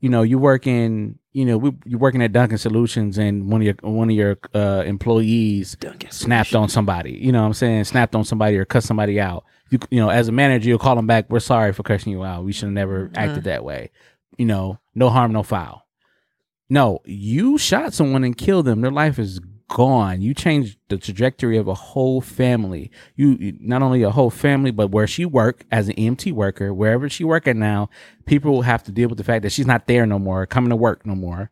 Speaker 1: you know you working you know we, you're working at Duncan Solutions and one of your one of your uh, employees
Speaker 2: Duncan
Speaker 1: snapped on somebody you know what I'm saying snapped on somebody or cut somebody out you you know as a manager you'll call them back we're sorry for cussing you out we should have never
Speaker 2: Mm-hmm.
Speaker 1: acted that way you know no harm no foul no, you shot someone and killed them. Their life is gone. You changed the trajectory of a whole family. You not only a whole family, but where she worked as an EMT worker, wherever she work at now, people will have to deal with the fact that she's not there no more, coming to work no more.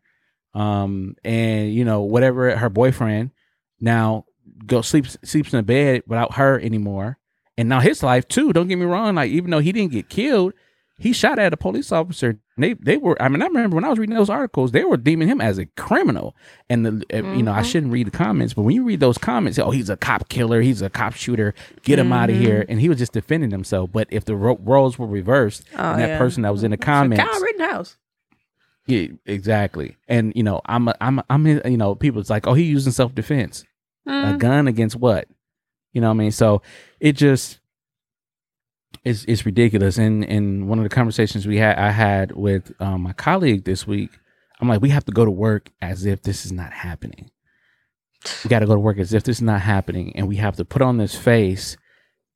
Speaker 1: Um, and you know whatever her boyfriend now go sleeps sleeps in a bed without her anymore. And now his life too. Don't get me wrong. Like even though he didn't get killed, he shot at a police officer. They they were. I mean, I remember when I was reading those articles, they were deeming him as a criminal. And the uh, you know I shouldn't read the comments, but when you read those comments, oh he's a cop killer, he's a cop shooter, get him out of here. And he was just defending himself. But if the ro- roles were reversed,
Speaker 2: Oh,
Speaker 1: and that
Speaker 2: yeah.
Speaker 1: person that was in the comments,
Speaker 2: Kyle Rittenhouse.
Speaker 1: yeah, exactly. And you know I'm a, I'm a, I'm in, you know people it's like oh he using self defense a
Speaker 2: Mm.
Speaker 1: gun against what? You know what I mean? So it just it's it's ridiculous. And and one of the conversations we had I had with um, my colleague this week, I'm like, we have to go to work as if this is not happening. We got to go to work as if this is not happening, and we have to put on this face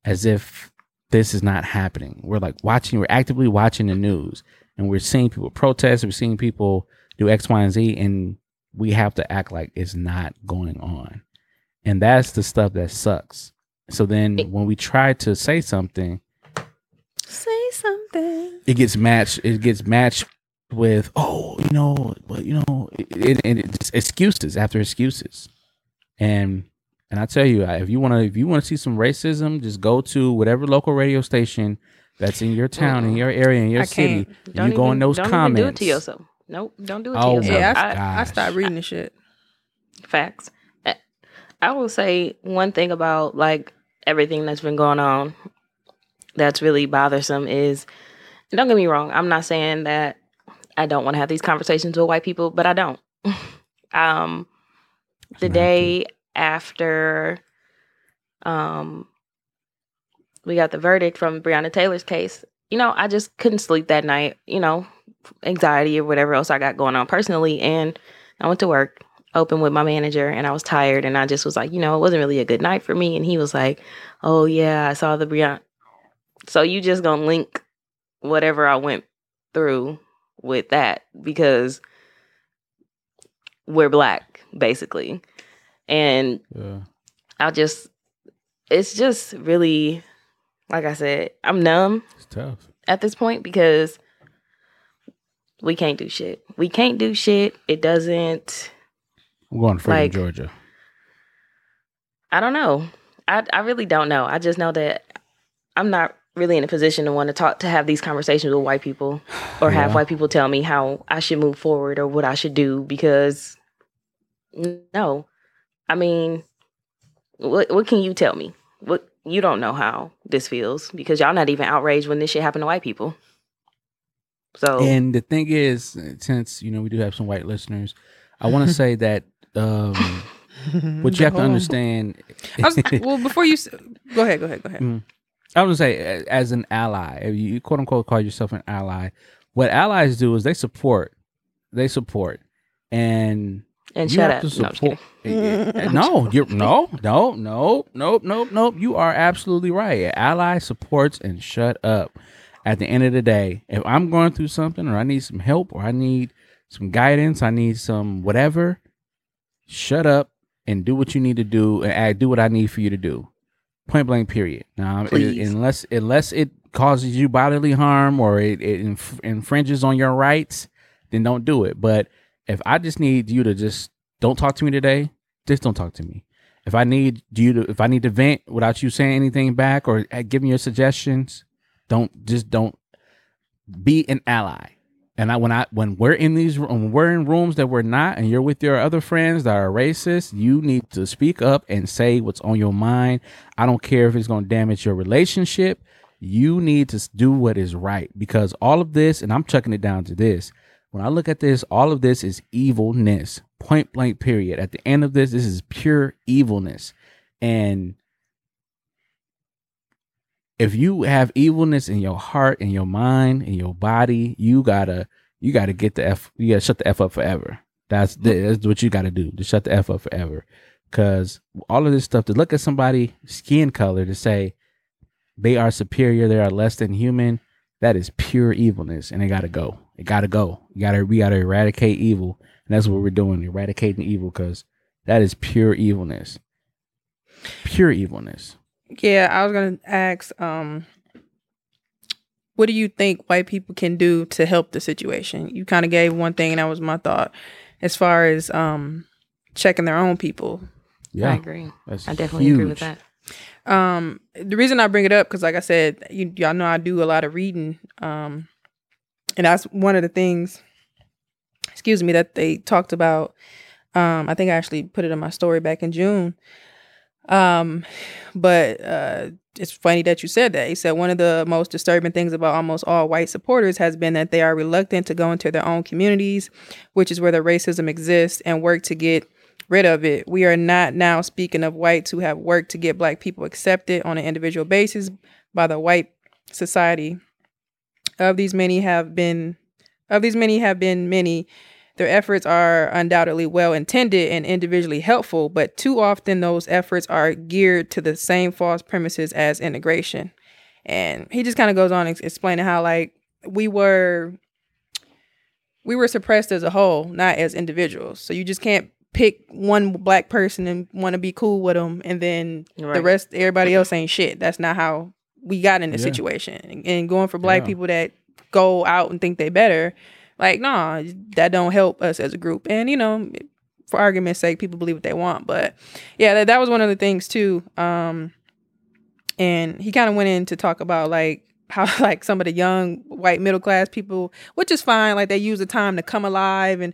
Speaker 1: as if this is not happening. We're like watching, we're actively watching the news, and we're seeing people protest, we're seeing people do X, Y, and Z, and we have to act like it's not going on. And that's the stuff that sucks. So then when we try to say something,
Speaker 2: Say something.
Speaker 1: it gets matched it gets matched with oh you know but you know it, it, it's excuses after excuses and and i tell you if you want to if you want to see some racism just go to whatever local radio station that's in your town in your area in your
Speaker 2: I
Speaker 1: city
Speaker 2: can't.
Speaker 1: and you go in those
Speaker 3: don't
Speaker 1: comments
Speaker 3: Even do it to yourself. Nope, don't do it to
Speaker 1: Oh,
Speaker 3: yourself.
Speaker 2: Yeah,
Speaker 1: my
Speaker 2: I, I
Speaker 1: gosh.
Speaker 2: stopped reading the shit.
Speaker 3: Facts. I will say one thing about like everything that's been going on that's really bothersome is and don't get me wrong, I'm not saying that I don't want to have these conversations with white people, but I don't. um the day after um we got the verdict from Breonna Taylor's case, you know, I just couldn't sleep that night, you know, anxiety or whatever else I got going on personally and I went to work open with my manager and I was tired and I just was like, you know, it wasn't really a good night for me. And he was like, Oh yeah, I saw the Breonna. So you just gonna link whatever I went through with that because we're black, basically. And
Speaker 1: yeah.
Speaker 3: I just it's just really like I said, I'm numb
Speaker 1: it's tough
Speaker 3: at this point because we can't do shit. We can't do shit. It doesn't
Speaker 1: i'm going to
Speaker 3: Like-
Speaker 1: georgia
Speaker 3: I don't know. I I really don't know. I just know that I'm not really in a position to want to talk to have these conversations with white people or have
Speaker 1: Yeah.
Speaker 3: white people tell me how I should move forward or what I should do because no. I mean, what what can you tell me? What you don't know how this feels because y'all not even outraged when this shit happened to white people. So
Speaker 1: And the thing is, since you know we do have some white listeners, I want to say that um, what you have to understand.
Speaker 2: I was, well, before you go ahead, go ahead, go ahead.
Speaker 1: I was gonna say, as an ally, if you quote unquote call yourself an ally, what allies do is they support, they support, and
Speaker 3: and
Speaker 1: you
Speaker 3: shut
Speaker 1: have
Speaker 3: up.
Speaker 1: to
Speaker 3: No, I'm
Speaker 1: support.
Speaker 3: kidding.
Speaker 1: Eh, eh, no, you're no, no, no, nope, nope, nope. You are absolutely right. An ally supports and shut up. At the end of the day, if I'm going through something or I need some help or I need some guidance, I need some whatever, shut up and do what you need to do and I do what I need for you to do. Point blank. Period. Now, it- unless unless it causes you bodily harm or it, it inf- infringes on your rights, then don't do it. But if I just need you to just don't talk to me today, just don't talk to me. If I need you to, if I need to vent without you saying anything back or uh, giving your suggestions, don't just don't be an ally. And I when I when we're in these when we're in rooms that we're not, and you're with your other friends that are racist, you need to speak up and say what's on your mind. I don't care if it's going to damage your relationship. You need to do what is right because all of this, and I'm chucking it down to this. When I look at this, all of this is evilness. Point blank. Period. At the end of this, this is pure evilness, and if you have evilness in your heart in your mind in your body, you gotta you gotta get the f you gotta shut the f up forever. That's that's what you gotta do. To shut the f up forever, because all of this stuff to look at somebody skin color to say they are superior, they are less than human. That is pure evilness, and it gotta go. It gotta go. You gotta we gotta eradicate evil, and that's what we're doing, eradicating evil, because that is pure evilness. Pure evilness.
Speaker 2: Yeah, I was gonna ask, um, what do you think white people can do to help the situation? You kind of gave one thing, and that was my thought, as far as um, checking their own people.
Speaker 1: Yeah,
Speaker 3: I agree.
Speaker 1: That's
Speaker 3: I definitely agree with that.
Speaker 2: Um, the reason I bring it up because, like I said, you, y'all know I do a lot of reading, um, and that's one of the things. Excuse me, that they talked about. Um, I think I actually put it in my story back in June. Um, but uh, it's funny that you said that. He said one of the most disturbing things about almost all white supporters has been that they are reluctant to go into their own communities, which is where the racism exists, and work to get rid of it. We are not now speaking of whites who have worked to get black people accepted on an individual basis by the white society. Of these many have been of these many have been many their efforts are undoubtedly well intended and individually helpful, but too often those efforts are geared to the same false premises as integration. And he just kind of goes on ex- explaining how like we were we were suppressed as a whole, not as individuals. So you just can't pick one black person and want to be cool with them and then the rest everybody else ain't shit. That's not how we got in the
Speaker 1: Yeah.
Speaker 2: situation. And, and going for black
Speaker 1: Yeah.
Speaker 2: people that go out and think they better, like nah, that don't help us as a group. And you know, for argument's sake, people believe what they want. But yeah, that, that was one of the things too. Um, and he kind of went in to talk about like how like some of the young white middle class people, which is fine, like they use the time to come alive and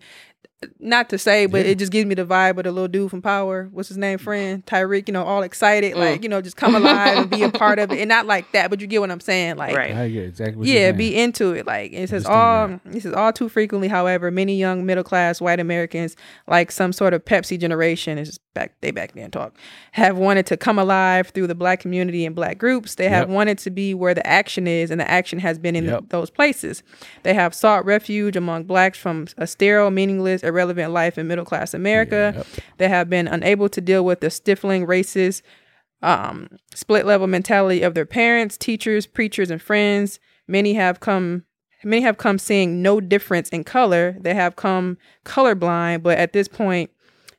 Speaker 2: not to say, but
Speaker 1: Yeah.
Speaker 2: it just gives me the vibe of the little dude from Power. What's his name? Friend Tariq. You know, all excited, oh. like you know, just come alive and be a part of it, and not like that, but you get what I'm saying, like
Speaker 3: Right.
Speaker 1: I get exactly what you're
Speaker 2: yeah, be into it. Like it says all it says all too frequently, however, many young middle class white Americans, like some sort of Pepsi generation, is back they back then talk, have wanted to come alive through the black community and black groups. They have
Speaker 1: Yep.
Speaker 2: wanted to be where the action is, and the action has been in
Speaker 1: Yep.
Speaker 2: those places. They have sought refuge among blacks from a sterile, meaningless, irrelevant life in middle class America.
Speaker 1: Yep.
Speaker 2: They have been unable to deal with the stifling racist um, split level mentality of their parents, teachers, preachers, and friends. Many have come many have come seeing no difference in color. They have come colorblind, but at this point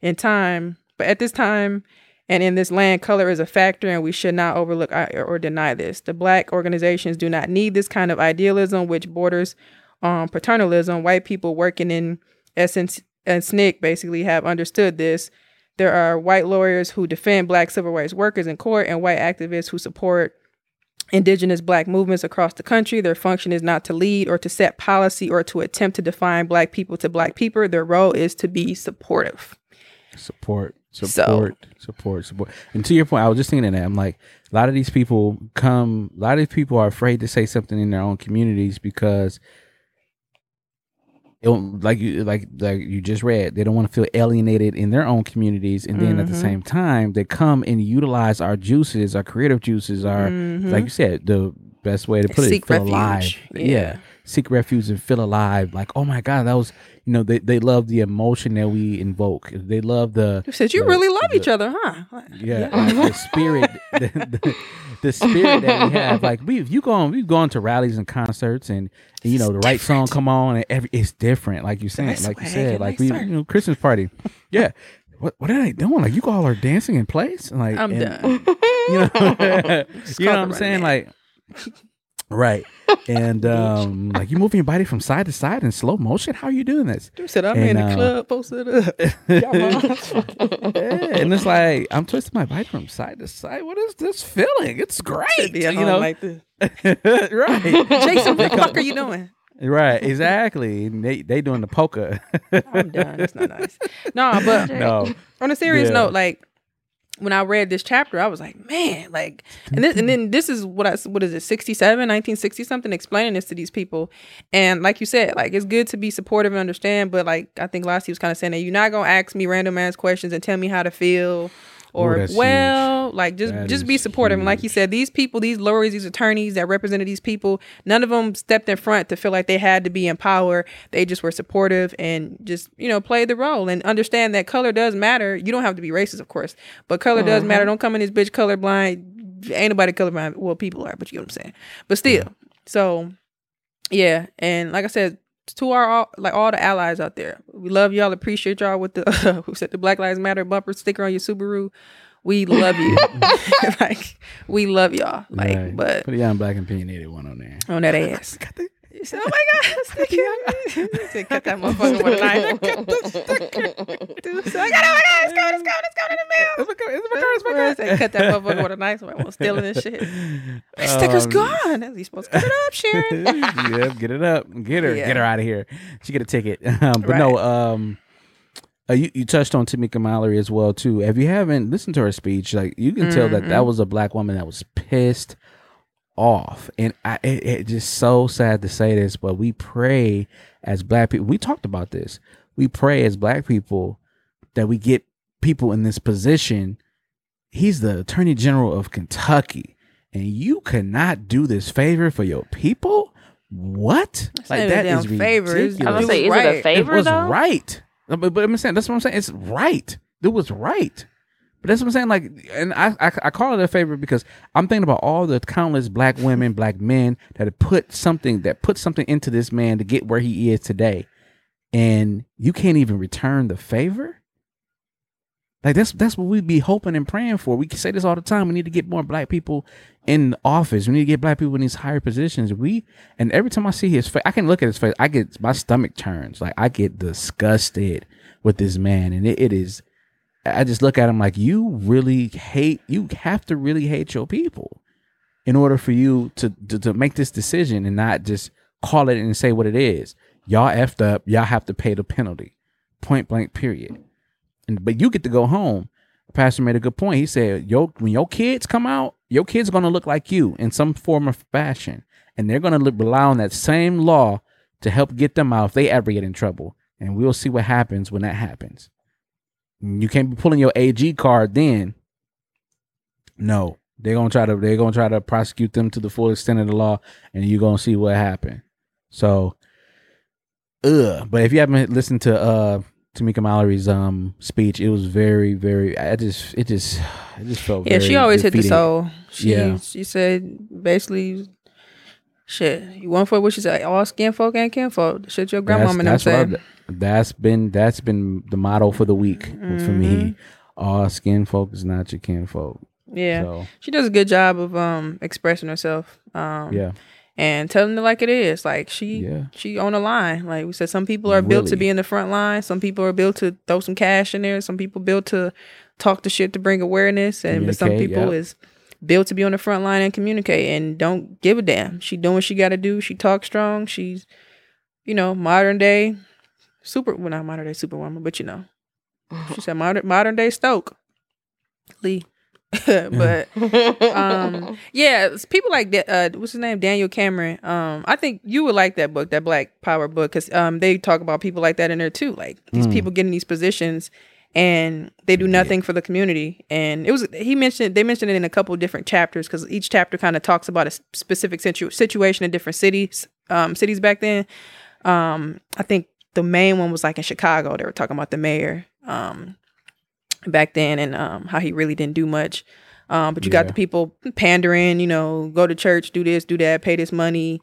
Speaker 2: in time, but at this time and in this land, color is a factor, and we should not overlook or deny this. The black organizations do not need this kind of idealism, which borders on paternalism. White people working in essence and SNCC basically have understood this. There are white lawyers who defend black civil rights workers in court and white activists who support indigenous black movements across the country. Their function is not to lead or to set policy or to attempt to define black people to black people. Their role is to be supportive.
Speaker 1: support support support support and to your point i was just thinking that i'm like a lot of these people come a lot of these people are afraid to say something in their own communities because it like you like like you just read they don't want to feel alienated in their own communities and then at the
Speaker 2: Mhm.
Speaker 1: same time they come and utilize our juices our creative juices our
Speaker 2: Mhm.
Speaker 1: like you said the best way to put
Speaker 2: Seek
Speaker 1: it feel
Speaker 2: refuge.
Speaker 1: alive
Speaker 2: Yeah.
Speaker 1: seek refuge and feel alive like oh my god that was you know they, they love the emotion that we invoke they love the
Speaker 2: You said you
Speaker 1: the-
Speaker 2: really love
Speaker 1: the-
Speaker 2: each other, huh?
Speaker 1: yeah, like the spirit, the, the, spirit that we have. Like we've you go on, we've gone to rallies and concerts, and, and, you know the right song come on, and every it's different. Like you saying, like you said, like we, you know, Christmas party. Yeah, what what are they doing? Like you all are dancing in place. Like
Speaker 2: I'm
Speaker 1: and-
Speaker 2: done.
Speaker 1: You know, you know what I'm saying? Like. Right, and um, like you moving your body from side to side in slow motion. How are you doing this?
Speaker 2: You said I'm
Speaker 1: And,
Speaker 2: in the
Speaker 1: uh,
Speaker 2: club, posted up.
Speaker 1: yeah, and it's like I'm twisting my body from side to side. What is this feeling? It's great.
Speaker 2: Be at
Speaker 1: you
Speaker 2: home
Speaker 1: know,
Speaker 2: like this.
Speaker 1: right?
Speaker 2: Jason, what the fuck are you doing?
Speaker 1: right, exactly. They they doing the polka.
Speaker 2: I'm done. That's not nice. No, but
Speaker 1: no,
Speaker 2: on a serious
Speaker 1: Yeah.
Speaker 2: note, like when I read this chapter, I was like, man, like, and this, and then this is what I, what is it, 67, 1960 something, explaining this to these people. And like you said, like, it's good to be supportive and understand, but like, I think Lassie was kind of saying that you're not going to ask me random ass questions and tell me how to feel. Or
Speaker 1: that's
Speaker 2: well, like just
Speaker 1: That
Speaker 2: just be supportive. And like you said, these people, these lawyers, these attorneys that represented these people, none of them stepped in front to feel like they had to be in power. They just were supportive and just you know played the role and understand that color does matter. You don't have to be racist, of course, but color does mm-hmm. matter. Don't come in this bitch colorblind. Ain't nobody colorblind. Well, people are, but you know what I'm saying. But still, so yeah, and like I said, to our all, like all the allies out there. We love y'all. Appreciate y'all with the who said the Black Lives Matter bumper sticker on your Subaru. We love you. like we love y'all. Like,
Speaker 1: Right.
Speaker 2: but
Speaker 1: put a young black and opinionated one on there.
Speaker 2: on that ass. You said, oh my God, it. You said, cut that motherfucker with a knife. Dude said, I got it, I got it. It's going, it's going, it's going in the mail.
Speaker 1: It's my car, it's my car, it's my car.
Speaker 2: said, cut that motherfucker with a knife. I won't steal it and shit. My sticker's
Speaker 1: Um,
Speaker 2: gone. You supposed to cut it up, Sharon.
Speaker 1: yeah, get it up, get her,
Speaker 2: Yeah.
Speaker 1: get her out of here. She get a ticket. Um, but no, um, uh, you you touched on Tamika Mallory as well too. If you haven't listened to her speech, like you can tell that
Speaker 2: Mm-hmm.
Speaker 1: that was a black woman that was pissed off, and I it, it just so sad to say this, but we pray as black people. We talked about this. We pray as black people that we get people in this position. He's the Attorney General of Kentucky, and you cannot do this favor for your people. What?
Speaker 2: not even a damn favor. It's-
Speaker 3: I was gonna say, is
Speaker 2: right.
Speaker 3: it a favor
Speaker 1: it was
Speaker 3: though?
Speaker 1: right. But, but I'm saying that's what I'm saying. It's right. It was right. But that's what I'm saying. Like, and I, I I call it a favor because I'm thinking about all the countless black women, black men that have put something that put something into this man to get where he is today, and you can't even return the favor. Like that's that's what we'd be hoping and praying for. We can say this all the time. We need to get more black people in office. We need to get black people in these higher positions. We and every time I see his face, I can look at his face. I get my stomach turns. Like I get disgusted with this man, and it, it is. I just look at him like you really hate. You have to really hate your people in order for you to to, to make this decision and not just call it and say what it is. Y'all effed up. Y'all have to pay the penalty. Point blank. Period. And but you get to go home. Pastor made a good point. He said, "Yo, when your kids come out, your kids are gonna look like you in some form or fashion, and they're gonna rely on that same law to help get them out if they ever get in trouble. And we'll see what happens when that happens. You can't be pulling your AG card then. No, they're gonna try to they're gonna try to prosecute them to the full extent of the law, and you're gonna see what happened. So, ugh. But if you haven't listened to uh Tamika Mallory's um speech, it was very, very. I just, it just, it just felt.
Speaker 2: Yeah, she always hit the soul. She
Speaker 1: Yeah.
Speaker 2: she said basically, shit. You want for what she said? All skin folk and kin folk. Shit, your grandma and them
Speaker 1: that's, that's, what that's been that's been the motto for the week for
Speaker 2: Mm-hmm.
Speaker 1: me. All skin folk is not your kin folk.
Speaker 2: Yeah,
Speaker 1: So
Speaker 2: she does a good job of um expressing herself. Um,
Speaker 1: yeah,
Speaker 2: and telling it like it is. Like she
Speaker 1: Yeah.
Speaker 2: she on the line. Like we said, some people are built to be in the front line. Some people are built to throw some cash in there. Some people built to talk the shit to bring awareness. And but some people
Speaker 1: yep.
Speaker 2: is built to be on the front line and communicate and don't give a damn. She doing what she got to do. She talks strong. She's you know modern day super. Well, not modern day superwoman, but you know she said modern modern day Stoke Lee. but um yeah people like that uh what's his name daniel cameron um i think you would like that book that black power book because um they talk about people like that in there too like these
Speaker 1: Mm.
Speaker 2: people getting these positions and they do nothing for the community. And it was he mentioned they mentioned it in a couple different chapters because each chapter kind of talks about a specific situ- situation in different cities um cities back then. Um i think the main one was like in chicago. They were talking about the mayor um back then and um how he really didn't do much. Um, but you got the people pandering, you know, go to church, do this, do that, pay this money,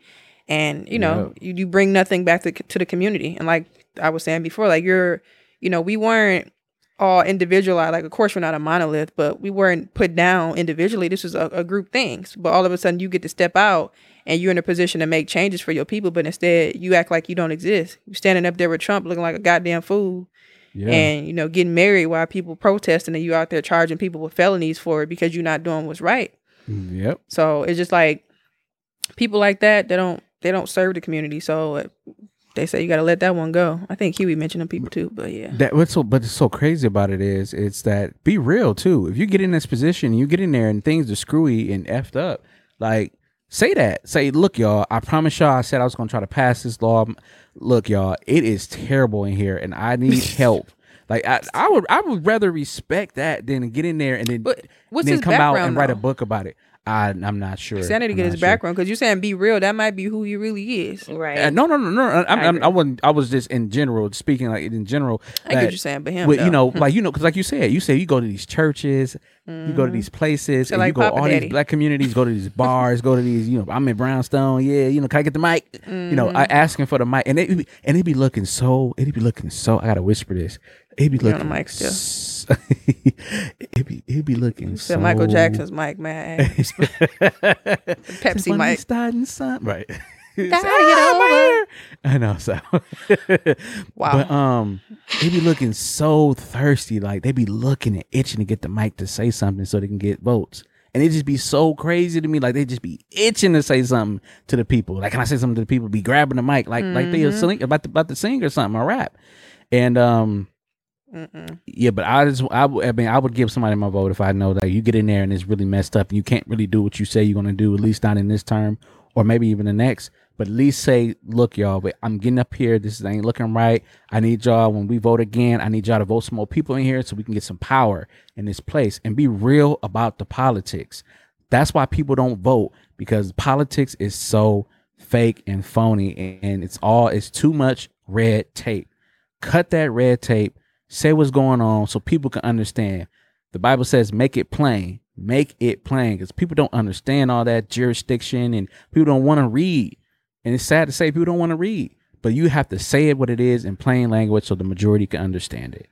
Speaker 2: and you know, you, you bring nothing back to, to the community. And like I was saying before, like you're, you know, we weren't all individualized. Like, of course, we're not a monolith, but we weren't put down individually. This was a, a group things. But all of a sudden, you get to step out and you're in a position to make changes for your people. But instead, you act like you don't exist. You're standing up there with Trump, looking like a goddamn fool
Speaker 1: yeah,
Speaker 2: and you know getting married while people protesting and you out there charging people with felonies for it because you're not doing what's right mm,
Speaker 1: yep.
Speaker 2: so it's just like people like that they don't they don't serve the community so they say you got to let that one go i think huey mentioned them people too but yeah
Speaker 1: That what's so but it's so crazy about it is it's that be real too. If you get in this position, you get in there and things are screwy and effed up. Like say that. Say, look, y'all. I promise y'all. I said I was gonna try to pass this law. Look, y'all. It is terrible in here, and I need help. Like I, I would, I would rather respect that than get in there and then, then come out and write a book about it. I I'm not sure.
Speaker 2: See, I need to
Speaker 1: I'm
Speaker 2: get his
Speaker 1: sure.
Speaker 2: background because you're saying be real. That might be who he really is.
Speaker 3: Right.
Speaker 1: Uh, no, no, no, no. I, I'm,
Speaker 3: I
Speaker 1: I'm, I wasn't. I was just in general speaking, like in general.
Speaker 2: I get what you're saying, but him,
Speaker 1: with, you know, like you know, because like you said, you say you go to these churches, you go to these places,
Speaker 2: So
Speaker 1: and
Speaker 2: like
Speaker 1: you go
Speaker 2: Papa
Speaker 1: all
Speaker 2: Daddy.
Speaker 1: these black communities, go to these bars, go to these, you know, I'm in Brownstone, yeah, you know, can I get the mic? You know,
Speaker 2: Mm-hmm.
Speaker 1: I asking for the mic, and it and it be looking so, it be looking so. I gotta whisper this. It be
Speaker 2: on the
Speaker 1: looking
Speaker 2: mic still.
Speaker 1: s- it be it be looking
Speaker 2: Said
Speaker 1: so.
Speaker 2: Michael Jackson's mic, man. Pepsi mic.
Speaker 1: starting son, right?
Speaker 2: Gotta
Speaker 1: Say,
Speaker 2: get
Speaker 1: "Ah,
Speaker 2: over.
Speaker 1: I know. So,
Speaker 2: Wow.
Speaker 1: But um, they be looking so thirsty, like they be looking and itching to get the mic to say something so they can get votes. And it just be so crazy to me, like they just be itching to say something to the people. Like, can I say something to the people? Be grabbing the mic, like like they are
Speaker 2: Mm-hmm.
Speaker 1: sing, about to, about to sing or something, or rap. And um,
Speaker 2: Mm-mm.
Speaker 1: yeah, but I just I, I mean I would give somebody my vote if I know that you get in there and it's really messed up and you can't really do what you say you're gonna do at least not in this term or maybe even the next. But at least say, look, y'all, but I'm getting up here. This ain't looking right. I need y'all when we vote again. I need y'all to vote some more people in here so we can get some power in this place and be real about the politics. That's why people don't vote because politics is so fake and phony and it's all it's too much red tape cut that red tape, say what's going on so people can understand. The Bible says, make it plain, make it plain, because people don't understand all that jurisdiction and people don't want to read. And it's sad to say people don't want to read, but you have to say it what it is in plain language so the majority can understand it.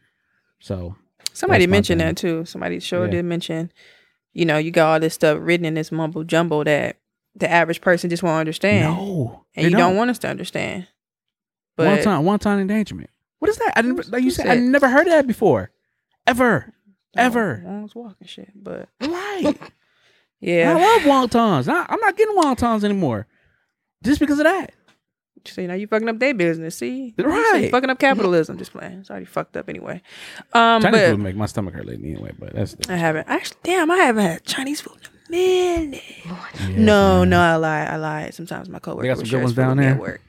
Speaker 1: So,
Speaker 2: Somebody mentioned that too. Somebody sure
Speaker 1: Yeah.
Speaker 2: did mention, you know, you got all this stuff written in this mumble jumble that the average person just won't understand.
Speaker 1: no,
Speaker 2: and you don't. want us to understand. But
Speaker 1: one time, one time endangerment. What is that? I didn't, like you said, I never heard of that before, ever,
Speaker 2: no,
Speaker 1: ever.
Speaker 2: Wong's walking shit. But
Speaker 1: Right.
Speaker 2: yeah,
Speaker 1: I love wontons. I, I'm not getting wontons anymore, just because of that.
Speaker 2: so you know you fucking up their business. See,
Speaker 1: Right.
Speaker 2: Fucking up capitalism. Just playing. It's already fucked up anyway. Um,
Speaker 1: Chinese
Speaker 2: but
Speaker 1: food make my stomach hurt lately anyway, but that's
Speaker 2: I haven't actually. Damn, I haven't had Chinese food in a minute.
Speaker 1: yeah,
Speaker 2: no,
Speaker 1: man.
Speaker 2: no, I lie. I lie. Sometimes my coworker
Speaker 1: They got some good ones down
Speaker 2: food with me
Speaker 1: there?
Speaker 2: at work.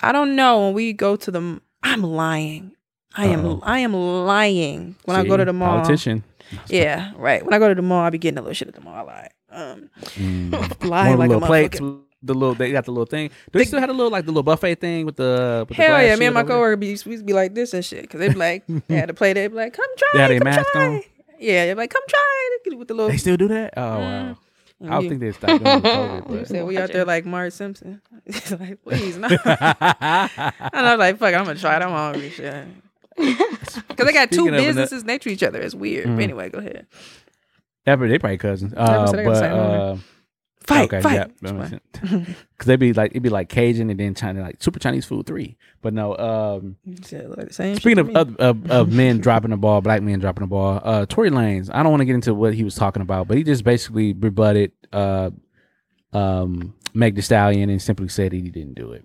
Speaker 2: I don't know. When we go to the, I'm lying. I am.
Speaker 1: Uh-oh.
Speaker 2: I am lying. When I go to the mall,
Speaker 1: politician.
Speaker 2: yeah, right. When I go to the mall, I be getting a little shit at the mall. I lie. Um,
Speaker 1: Mm.
Speaker 2: lie
Speaker 1: the
Speaker 2: like a
Speaker 1: little plates, the little they got the little thing. Do they still had a little like the little buffet thing with the with
Speaker 2: Hell
Speaker 1: glass
Speaker 2: yeah, me and my coworker be, we used to be like this and shit because they be like, they had to play. They be like, come try.
Speaker 1: They had
Speaker 2: come
Speaker 1: mask
Speaker 2: try.
Speaker 1: on?
Speaker 2: Yeah, they be like, come try it with the little.
Speaker 1: They still do that? Oh wow!
Speaker 2: And
Speaker 1: I don't
Speaker 2: you-
Speaker 1: think they stopped doing it with COVID,
Speaker 2: You said we out there like Marge Simpson. It's like, please, no. and I was like, fuck, I'm gonna try it. I'm hungry, shit. Because they got two
Speaker 1: Speaking of
Speaker 2: businesses next to each other. It's weird. But
Speaker 1: Mhm.
Speaker 2: anyway, go ahead.
Speaker 1: Yeah, but they probably cousins. Uh,
Speaker 2: said they got the
Speaker 1: but uh,
Speaker 2: Fight,
Speaker 1: okay,
Speaker 2: fight.
Speaker 1: yeah, that makes sense. Cause they'd be like it'd be like Cajun and then China like Super Chinese food three. But no, um,
Speaker 2: You like same
Speaker 1: Speaking of, of of of men dropping the ball, black men dropping the ball. Uh, Tory Lanez. I don't want to get into what he was talking about, but he just basically rebutted uh, um, Meg Thee Stallion and simply said that he didn't do it.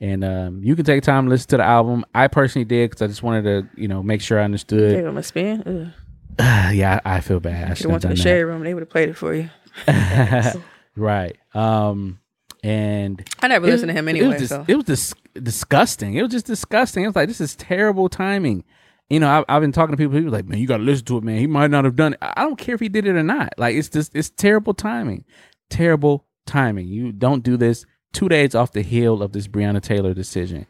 Speaker 1: And um, you can take time to listen to the album. I personally did because I just wanted to, you know, make sure I
Speaker 2: Gave
Speaker 1: understood.
Speaker 2: him a spin.
Speaker 1: yeah, I, I feel bad. I
Speaker 2: Should
Speaker 1: should
Speaker 2: have went to the shade room. They would have played it for you.
Speaker 1: right. Um, and
Speaker 2: I never
Speaker 1: it-
Speaker 2: listened to him
Speaker 1: It
Speaker 2: anyway.
Speaker 1: was, dis-
Speaker 2: so
Speaker 1: it was dis- disgusting. It was just disgusting. It was like, this is terrible timing. You know, I, I've been talking to people. People like, man, you got to listen to it, man. He might not have done it. I I don't care if he did it or not. Like, it's just, it's terrible timing. Terrible timing. You don't do this two days off the heel of this Breonna Taylor decision.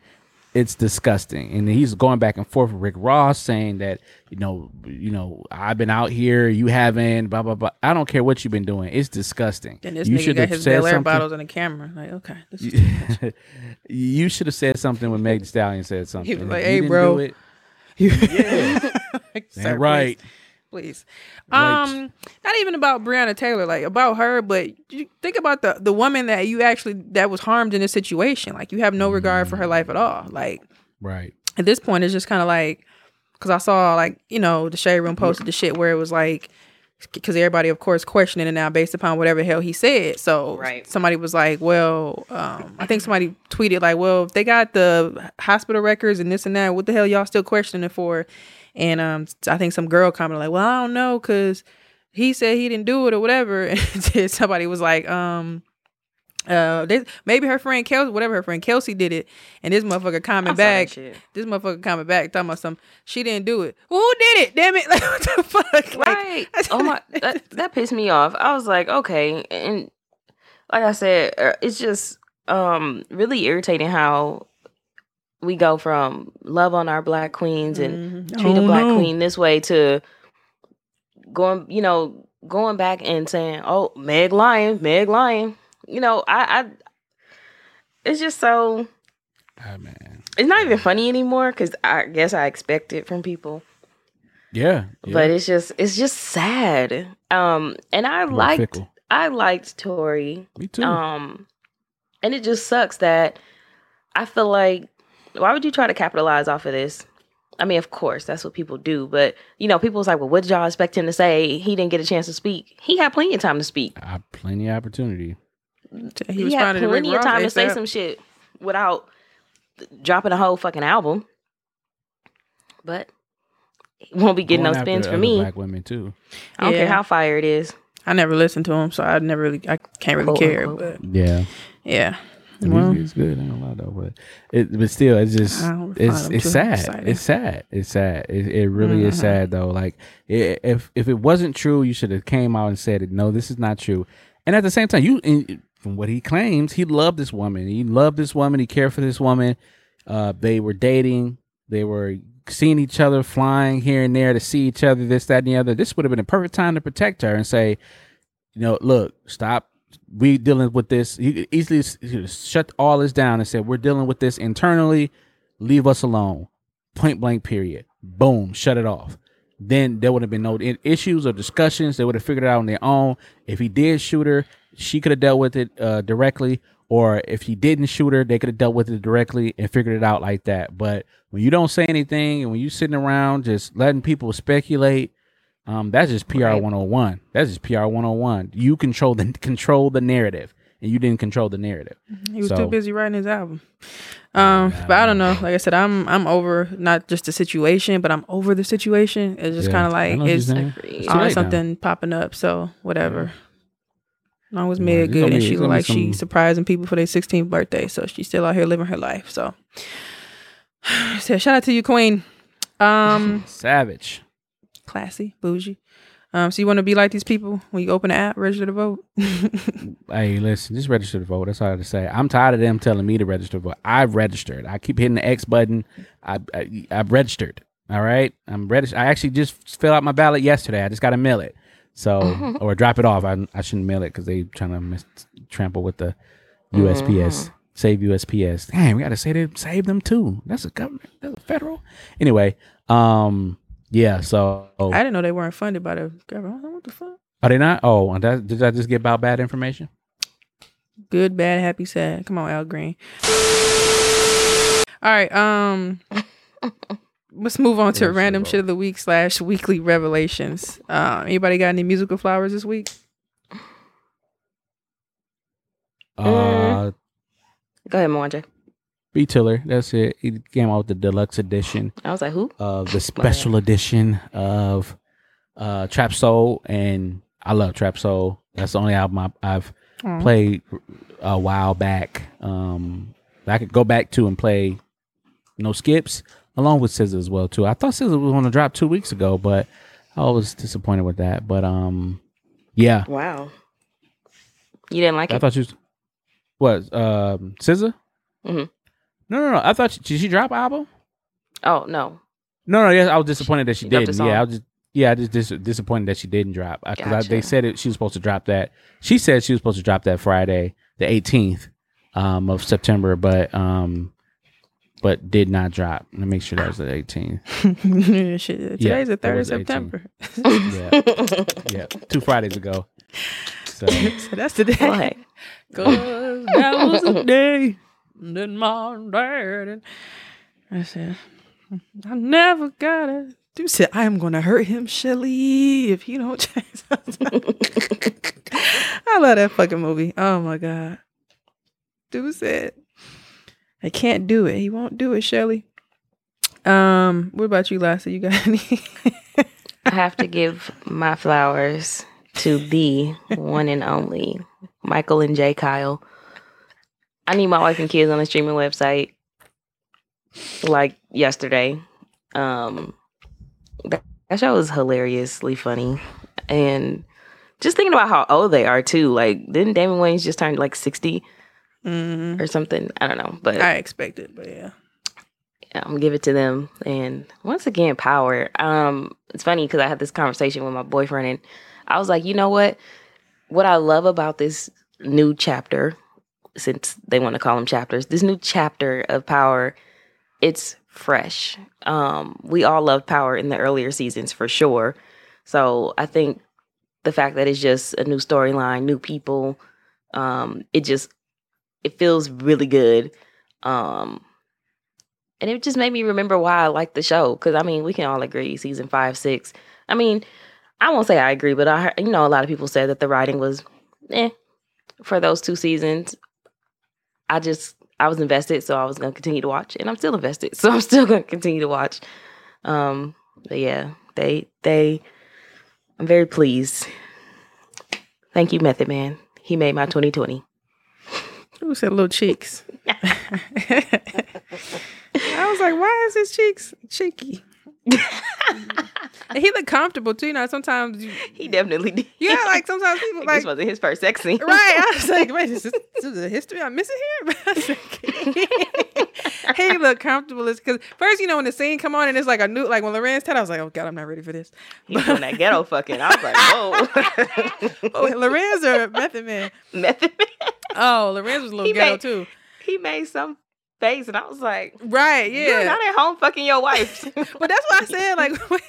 Speaker 1: It's disgusting. And he's going back and forth with Rick Ross saying that, you know, you know, I've been out here, you haven't, blah, blah, blah. I don't care what you've been doing. It's disgusting.
Speaker 2: then this
Speaker 1: you
Speaker 2: nigga
Speaker 1: should
Speaker 2: got
Speaker 1: have
Speaker 2: his
Speaker 1: Belaire
Speaker 2: bottles on the camera. Like, okay, this is
Speaker 1: you should have said something when Meg Stallion said something.
Speaker 2: He was like,
Speaker 1: you
Speaker 2: "Hey, bro."
Speaker 1: do it,
Speaker 2: yeah,
Speaker 1: right.
Speaker 2: Please.
Speaker 1: Right.
Speaker 2: Um, not even about Breonna Taylor, like about her, but you think about the the woman that you actually that was harmed in this situation. Like you have no regard for her life at all. Like
Speaker 1: Right.
Speaker 2: at this point, it's just kind of like because I saw like you know the shade room posted the shit where it was like because everybody of course questioning it now based upon whatever the hell he said. So
Speaker 3: Right.
Speaker 2: somebody was like, well, um, I think somebody tweeted like, well, if they got the hospital records and this and that, what the hell y'all still questioning it for? And um, I think some girl commented like, well, I don't know because he said he didn't do it or whatever. And somebody was like, um, Uh, they, maybe her friend Kelsey, whatever her friend Kelsey did it, and this motherfucker comment
Speaker 3: I saw that
Speaker 2: back. This motherfucker comment back talking about some. She didn't do it. Well, who did it? Damn it! Like what the fuck? Like,
Speaker 3: right. oh my, that, that pissed me off. I was like, okay, and like I said, uh, it's just um really irritating how we go from love on our black queens and
Speaker 2: Mhm.
Speaker 3: treat a
Speaker 2: Oh,
Speaker 3: black
Speaker 2: no.
Speaker 3: queen this way to going, you know, going back and saying, "Oh, Meg Lyon, Meg Lyon." You know, I, I it's just so
Speaker 1: Ah, man.
Speaker 3: it's not even funny anymore because I guess I expect it from people.
Speaker 1: Yeah. yeah.
Speaker 3: But it's just it's just sad. Um, and I
Speaker 1: People
Speaker 3: liked
Speaker 1: fickle.
Speaker 3: I liked Tory.
Speaker 1: Me too.
Speaker 3: Um, and it just sucks that I feel like why would you try to capitalize off of this? I mean, of course, that's what people do, but you know, people was like, "Well, what did y'all expect him to say? He didn't get a chance to speak. He had plenty of time to speak.
Speaker 1: I, plenty of opportunity.
Speaker 2: he,
Speaker 3: He, had
Speaker 2: to
Speaker 3: plenty of time to say some shit without dropping a whole fucking album." But he won't be getting
Speaker 1: Going
Speaker 3: no spins for me.
Speaker 1: Black women too.
Speaker 3: I don't
Speaker 2: Yeah.
Speaker 3: care how fire it is.
Speaker 2: I never listened to him, so I never really, I can't really
Speaker 3: Quote,
Speaker 2: care.
Speaker 3: unquote.
Speaker 2: But
Speaker 1: Yeah.
Speaker 2: yeah,
Speaker 1: The
Speaker 2: Well-
Speaker 1: music is good. I ain't gonna lie though, but it, but still, it's just it's it's sad. It's sad. It's sad. It, it really is
Speaker 2: Mhm.
Speaker 1: sad though. Like i if if it wasn't true, you should have came out and said it. No, this is not true. And at the same time, you in, from what he claims, he loved this woman. He loved this woman. He cared for this woman. Uh, they were dating. They were seeing each other, flying here and there to see each other. This, that, and the other. This would have been a perfect time to protect her and say, you know, look, stop. We dealing with this. He easily shut all this down and said, we're dealing with this internally. Leave us alone. Point blank. Period. Boom. Shut it off. Then there would have been no issues or discussions. They would have figured it out on their own. If he did shoot her, she could have dealt with it uh, directly. Or if he didn't shoot her, they could have dealt with it directly and figured it out like that. But when you don't say anything and when you're sitting around just letting people speculate, um, that's just PR
Speaker 3: Right.
Speaker 1: 101. That's just PR 101. You control the control the narrative, and you didn't control the narrative.
Speaker 2: he was
Speaker 1: So-
Speaker 2: too busy writing his album. Um,
Speaker 1: Yeah,
Speaker 2: but I don't know. Like I said, I'm I'm over not just the situation, but I'm over the situation. It's just
Speaker 1: Yeah,
Speaker 2: kind of like
Speaker 1: know what you're
Speaker 2: it's
Speaker 1: saying.
Speaker 3: Agreed.
Speaker 1: It's
Speaker 2: always
Speaker 1: late now.
Speaker 2: something popping up. So whatever. As long as
Speaker 1: Yeah,
Speaker 2: Meg good and
Speaker 1: be-
Speaker 2: she
Speaker 1: gonna
Speaker 2: like she surprising people for their 16th birthday, so she's still out here living her life. So, so shout out to you, Queen. Um,
Speaker 1: Savage.
Speaker 2: Classy, bougie. Um, so you want to be like these people when you open the app, register to vote.
Speaker 1: Hey, listen, just register to vote. That's all I have to say. I'm tired of them telling me to register to vote. I've registered. I keep hitting the X button. I, I I've registered. All right, I'm registered. I actually just filled out my ballot yesterday. I just got to mail it. So or drop it off. I I shouldn't mail it because they trying to mis- trample with the USPS. Save USPS. Dang, we got to say they save them too. That's a government. That's a federal. Anyway, um, yeah. So
Speaker 2: I didn't know they weren't funded by the government. I was like, What the fuck?
Speaker 1: are they not? Oh, and that, did I just get about bad information?
Speaker 2: Good, bad, happy, sad. Come on, Al Green. All right. Um, let's move on to
Speaker 1: Register
Speaker 2: random shit of the week slash weekly revelations. Um, anybody got any musical flowers this week?
Speaker 1: Uh,
Speaker 3: Go ahead, Mwanje.
Speaker 1: B Tiller. That's it. He came out with the deluxe edition
Speaker 3: I was like, who?
Speaker 1: of the special edition of uh Trap Soul, and I love Trap Soul. That's the only album I, I've
Speaker 2: Aw.
Speaker 1: played a while back. Um, I could go back to and play no skips along with SZA as well too. I thought SZA was going to drop two weeks ago, but I was disappointed with that. But um, yeah,
Speaker 3: Wow. You didn't like
Speaker 1: I
Speaker 3: it?
Speaker 1: I thought she was what um SZA.
Speaker 3: Mhm.
Speaker 1: No, no, no. I thought she, did she drop an album?
Speaker 3: oh no.
Speaker 1: No, no. Yes, I was disappointed that she
Speaker 3: She dropped a
Speaker 1: didn't. Yeah, I was just yeah, I just dis- disappointed that she didn't drop because
Speaker 3: Gotcha.
Speaker 1: they said it. She was supposed to drop that. She said she was supposed to drop that Friday, the 18th um, of September, but um, but did not drop. Let me make sure that was the 18th.
Speaker 2: Today's
Speaker 1: Yeah,
Speaker 2: the third of September.
Speaker 1: Yeah, yeah, two Fridays ago. So
Speaker 2: so that's the day.
Speaker 3: Boy.
Speaker 2: Cause that was the day that my died. And I said, I never got it. Dude said, I am gonna hurt him, Shelly, if he don't change. I love that fucking movie. Oh my god. Dude said, I can't do it. He won't do it, Shelly. Um, what about you, Lassie? You got any?
Speaker 3: I have to give my flowers to the one and only Michael and Jay Kyle. I need my wife and kids on the streaming website like yesterday. Um, that, that show was hilariously funny, and just thinking about how old they are too. Like, didn't Damon Wayans just turn like sixty
Speaker 2: Mhm.
Speaker 3: or something? I don't know, but
Speaker 2: I expect it, but yeah.
Speaker 3: I'm gonna give it to them. And once again, power. Um, it's funny because I had this conversation with my boyfriend, and I was like, you know what? What I love about this new chapter, since they want to call them chapters, this new chapter of power, it's fresh. Um, we all loved power in the earlier seasons for sure. So I think the fact that it's just a new storyline, new people, um, it just it feels really good. Um, and it just made me remember why I like the show. Because I mean, we can all agree, season five, six. I mean, I won't say I agree, but I you know, a lot of people said that the writing was, eh, for those two seasons. I just, I was invested, so I was gonna continue to watch, and I'm still invested, so I'm still gonna continue to watch. Um, but yeah, they, they, I'm very pleased. Thank you, Method Man. He made my 2020.
Speaker 2: Who said little cheeks? I was like, why is his cheeks cheeky? And he looked comfortable too. You know, sometimes you,
Speaker 3: He definitely did.
Speaker 2: yeah, like sometimes people
Speaker 3: Like,
Speaker 2: like
Speaker 3: this wasn't his first sex scene.
Speaker 2: Right. I was like, wait, is this, this is a history I'm missing here? Like, he looked comfortable because first, you know, when the scene come on and it's like a new, like when Lorenz Ted, I was like, oh God, I'm not ready for this.
Speaker 3: He was doing that ghetto fucking. I was like, whoa.
Speaker 2: Oh, Lorenz or Method Man?
Speaker 3: Method Man.
Speaker 2: Oh, Lorenz was a little
Speaker 3: He
Speaker 2: ghetto
Speaker 3: made-
Speaker 2: too.
Speaker 3: He made some face, and I was like,
Speaker 2: Right.
Speaker 3: "You're
Speaker 2: Yeah.
Speaker 3: not at home fucking your wife."
Speaker 2: But that's what I said. Like, when,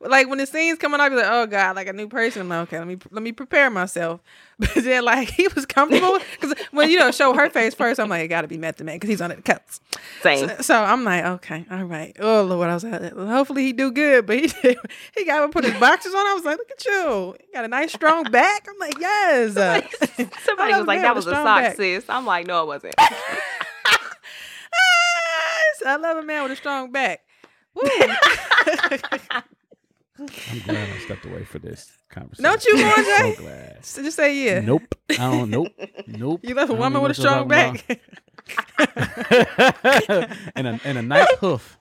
Speaker 2: like when the scenes coming up, you're like, oh God, like a new person. I'm like, okay, let me let me prepare myself. But then, like, he was comfortable because when you know show her face first, I'm like, it got to be Method Man because he's on the cuts.
Speaker 3: Same.
Speaker 2: So, so I'm like, okay, all right. Oh Lord, I was like, hopefully he do good, but he did, he got to put his boxes on. I was like, look at you, he got a nice strong back. I'm like, yes. Uh,
Speaker 3: Somebody was like, "That was a sock,
Speaker 2: back."
Speaker 3: sis." I'm like, "No, it wasn't."
Speaker 2: I love a man with a strong back. Woo.
Speaker 1: I'm glad I stepped away for this conversation.
Speaker 2: Don't you,
Speaker 1: I'm
Speaker 2: Andre?
Speaker 1: So glad.
Speaker 2: So just say yeah.
Speaker 1: Nope. I don't. Nope. Nope.
Speaker 2: You left a woman with a strong back.
Speaker 1: and a and a nice hoof.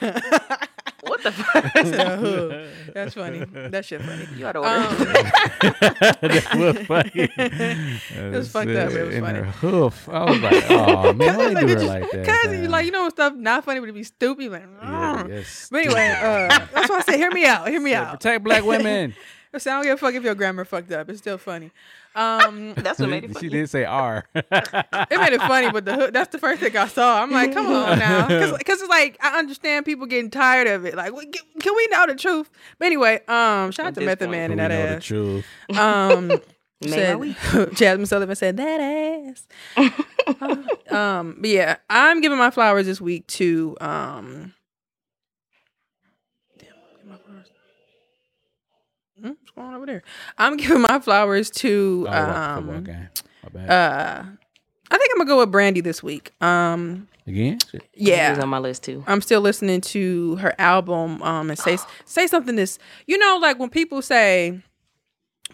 Speaker 3: what the fuck?
Speaker 2: Huh. That's funny. That shit funny.
Speaker 3: You had to order.
Speaker 2: Um,
Speaker 1: that was funny.
Speaker 2: It was fucked up, it was
Speaker 1: in
Speaker 2: funny.
Speaker 1: Her hoof. I was like, oh man, why
Speaker 2: Like,
Speaker 1: do
Speaker 2: did
Speaker 1: her
Speaker 2: you-
Speaker 1: like that?
Speaker 2: Cause you like you know stuff not funny, but it be stupid. Like,
Speaker 1: Yeah, yes.
Speaker 2: but anyway, uh, that's why I say, hear me out, hear me
Speaker 1: Yeah,
Speaker 2: out.
Speaker 1: protect black women.
Speaker 2: So I don't give a fuck if your grammar fucked up. It's still funny. Um,
Speaker 3: That's what made it Funny.
Speaker 1: she
Speaker 3: funny.
Speaker 1: did say R.
Speaker 2: it made it funny, but the hook, that's the first thing I saw. I'm like, come on now, because it's like I understand people getting tired of it. Like, can we know the truth? But anyway, um, shout out to
Speaker 3: this
Speaker 2: Method
Speaker 3: point.
Speaker 2: Man
Speaker 1: we
Speaker 2: and that
Speaker 1: know the truth.
Speaker 2: Um,
Speaker 3: May I we?
Speaker 2: said, Jazmine Sullivan said that ass. um, but yeah, I'm giving my flowers this week to um. damn, give my flowers. Hmm, what's going on over there? I'm giving my flowers to
Speaker 1: Oh, football
Speaker 2: um.
Speaker 1: game. My bad.
Speaker 2: Uh, I think I'm gonna go with Brandy this week. Um,
Speaker 1: Again? Shit.
Speaker 3: He was
Speaker 2: yeah,
Speaker 3: on my list too.
Speaker 2: I'm still listening to her album. Um, and say say something this, you know, like when people say,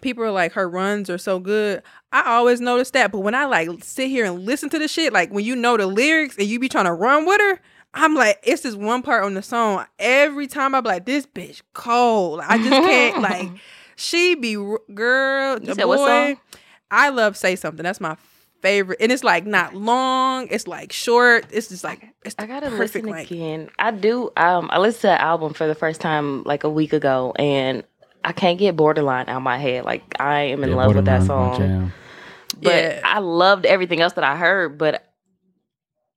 Speaker 2: people are like her runs are so good. I always notice that, but when I like sit here and listen to the shit, like when you know the lyrics and you be trying to run with her. I'm like, it's this one part on the song. Every time I'm like, this bitch cold. I just can't like. She be girl, the
Speaker 3: said what
Speaker 2: boy.
Speaker 3: song?
Speaker 2: I love say something. That's my favorite, and it's like not long. It's like short. It's just like it's
Speaker 3: I gotta
Speaker 2: perfect
Speaker 3: listen
Speaker 2: length.
Speaker 3: again. I do. Um, I listened to the album for the first time like a week ago, and I can't get "Borderline" out of my head. Like I am in
Speaker 1: Yeah,
Speaker 3: love with that song. But
Speaker 2: Yeah.
Speaker 3: I loved everything else that I heard. But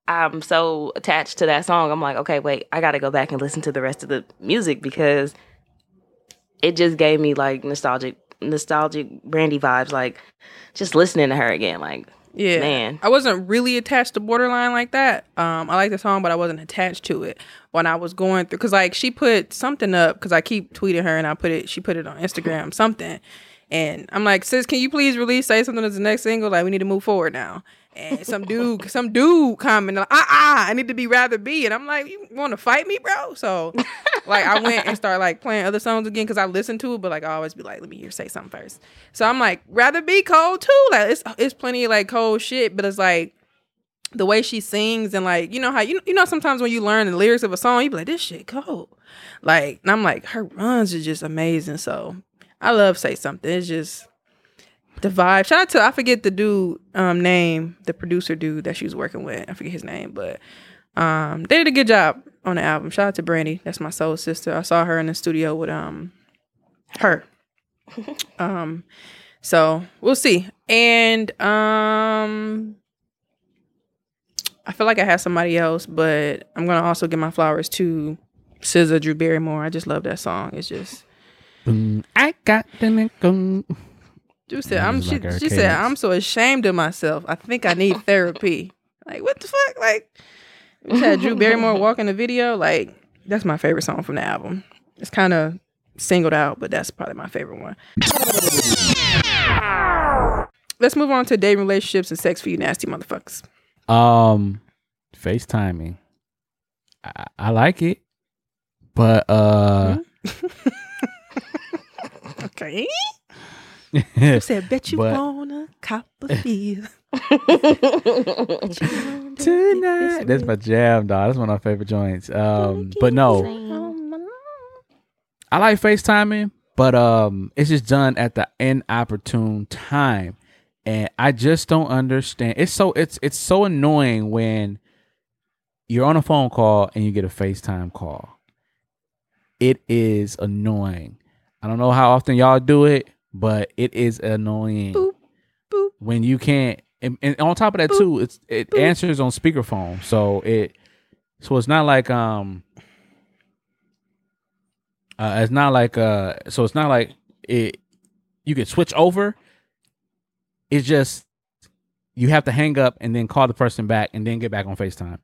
Speaker 3: I'm so attached to that song. I'm like, okay, wait, I got to go back and listen to the rest of the music because it just gave me like nostalgic, nostalgic Brandy vibes. Like just listening to her again. Like
Speaker 2: Yeah,
Speaker 3: Man.
Speaker 2: I wasn't really attached to Borderline like that. Um, I like the song, but I wasn't attached to it when I was going through. Cause like she put something up, cause I keep tweeting her, and I put it. She put it on Instagram, something, and I'm like, sis, can you please release say something as the next single? Like we need to move forward now. And some dude, some dude commented, like, ah, ah, I need to be rather be, and I'm like, you want to fight me, bro? So, like, I went and started like playing other songs again because I listened to it, but like I always be like, let me hear say something first. So I'm like, rather be cold too. Like it's it's plenty of like cold shit, but it's like the way she sings and like you know how you you know sometimes when you learn the lyrics of a song you be like this shit cold like and I'm like her runs are just amazing so I love say something it's just the vibe. Shout out to I forget the dude um name the producer dude that she was working with. I forget his name but um they did a good job on the album. Shout out to Brandy. That's my soul sister. I saw her in the studio with um her. Um so we'll see. And um I feel like I have somebody else, but I'm gonna also give my flowers to SZA, Drew Barrymore. I just love that song. It's just
Speaker 1: I got the
Speaker 2: Drew said, "I'm." She,
Speaker 1: like
Speaker 2: she said, "I'm so ashamed of myself. I think I need therapy." like what the fuck? Like we had Drew Barrymore walk in the video. Like that's my favorite song from the album. It's kind of singled out, but that's probably my favorite one. Let's move on to dating relationships and sex for you nasty motherfuckers.
Speaker 1: Um, FaceTiming. I, I like it, but uh,
Speaker 2: Okay. You said, bet you
Speaker 1: But-
Speaker 2: wanna cop a feel.
Speaker 1: tonight. That's my jam, dog. That's one of my favorite joints. Um, but no, I like FaceTiming, but um, it's just done at the inopportune time, and I just don't understand. It's so it's it's so annoying when you're on a phone call and you get a FaceTime call. It is annoying. I don't know how often y'all do it, but it is annoying
Speaker 2: Boop, boop.
Speaker 1: when you can't. And, and on top of that too, it's it answers on speakerphone, so it so it's not like um uh, it's not like uh so it's not like it you can switch over. It's just you have to hang up and then call the person back and then get back on FaceTime.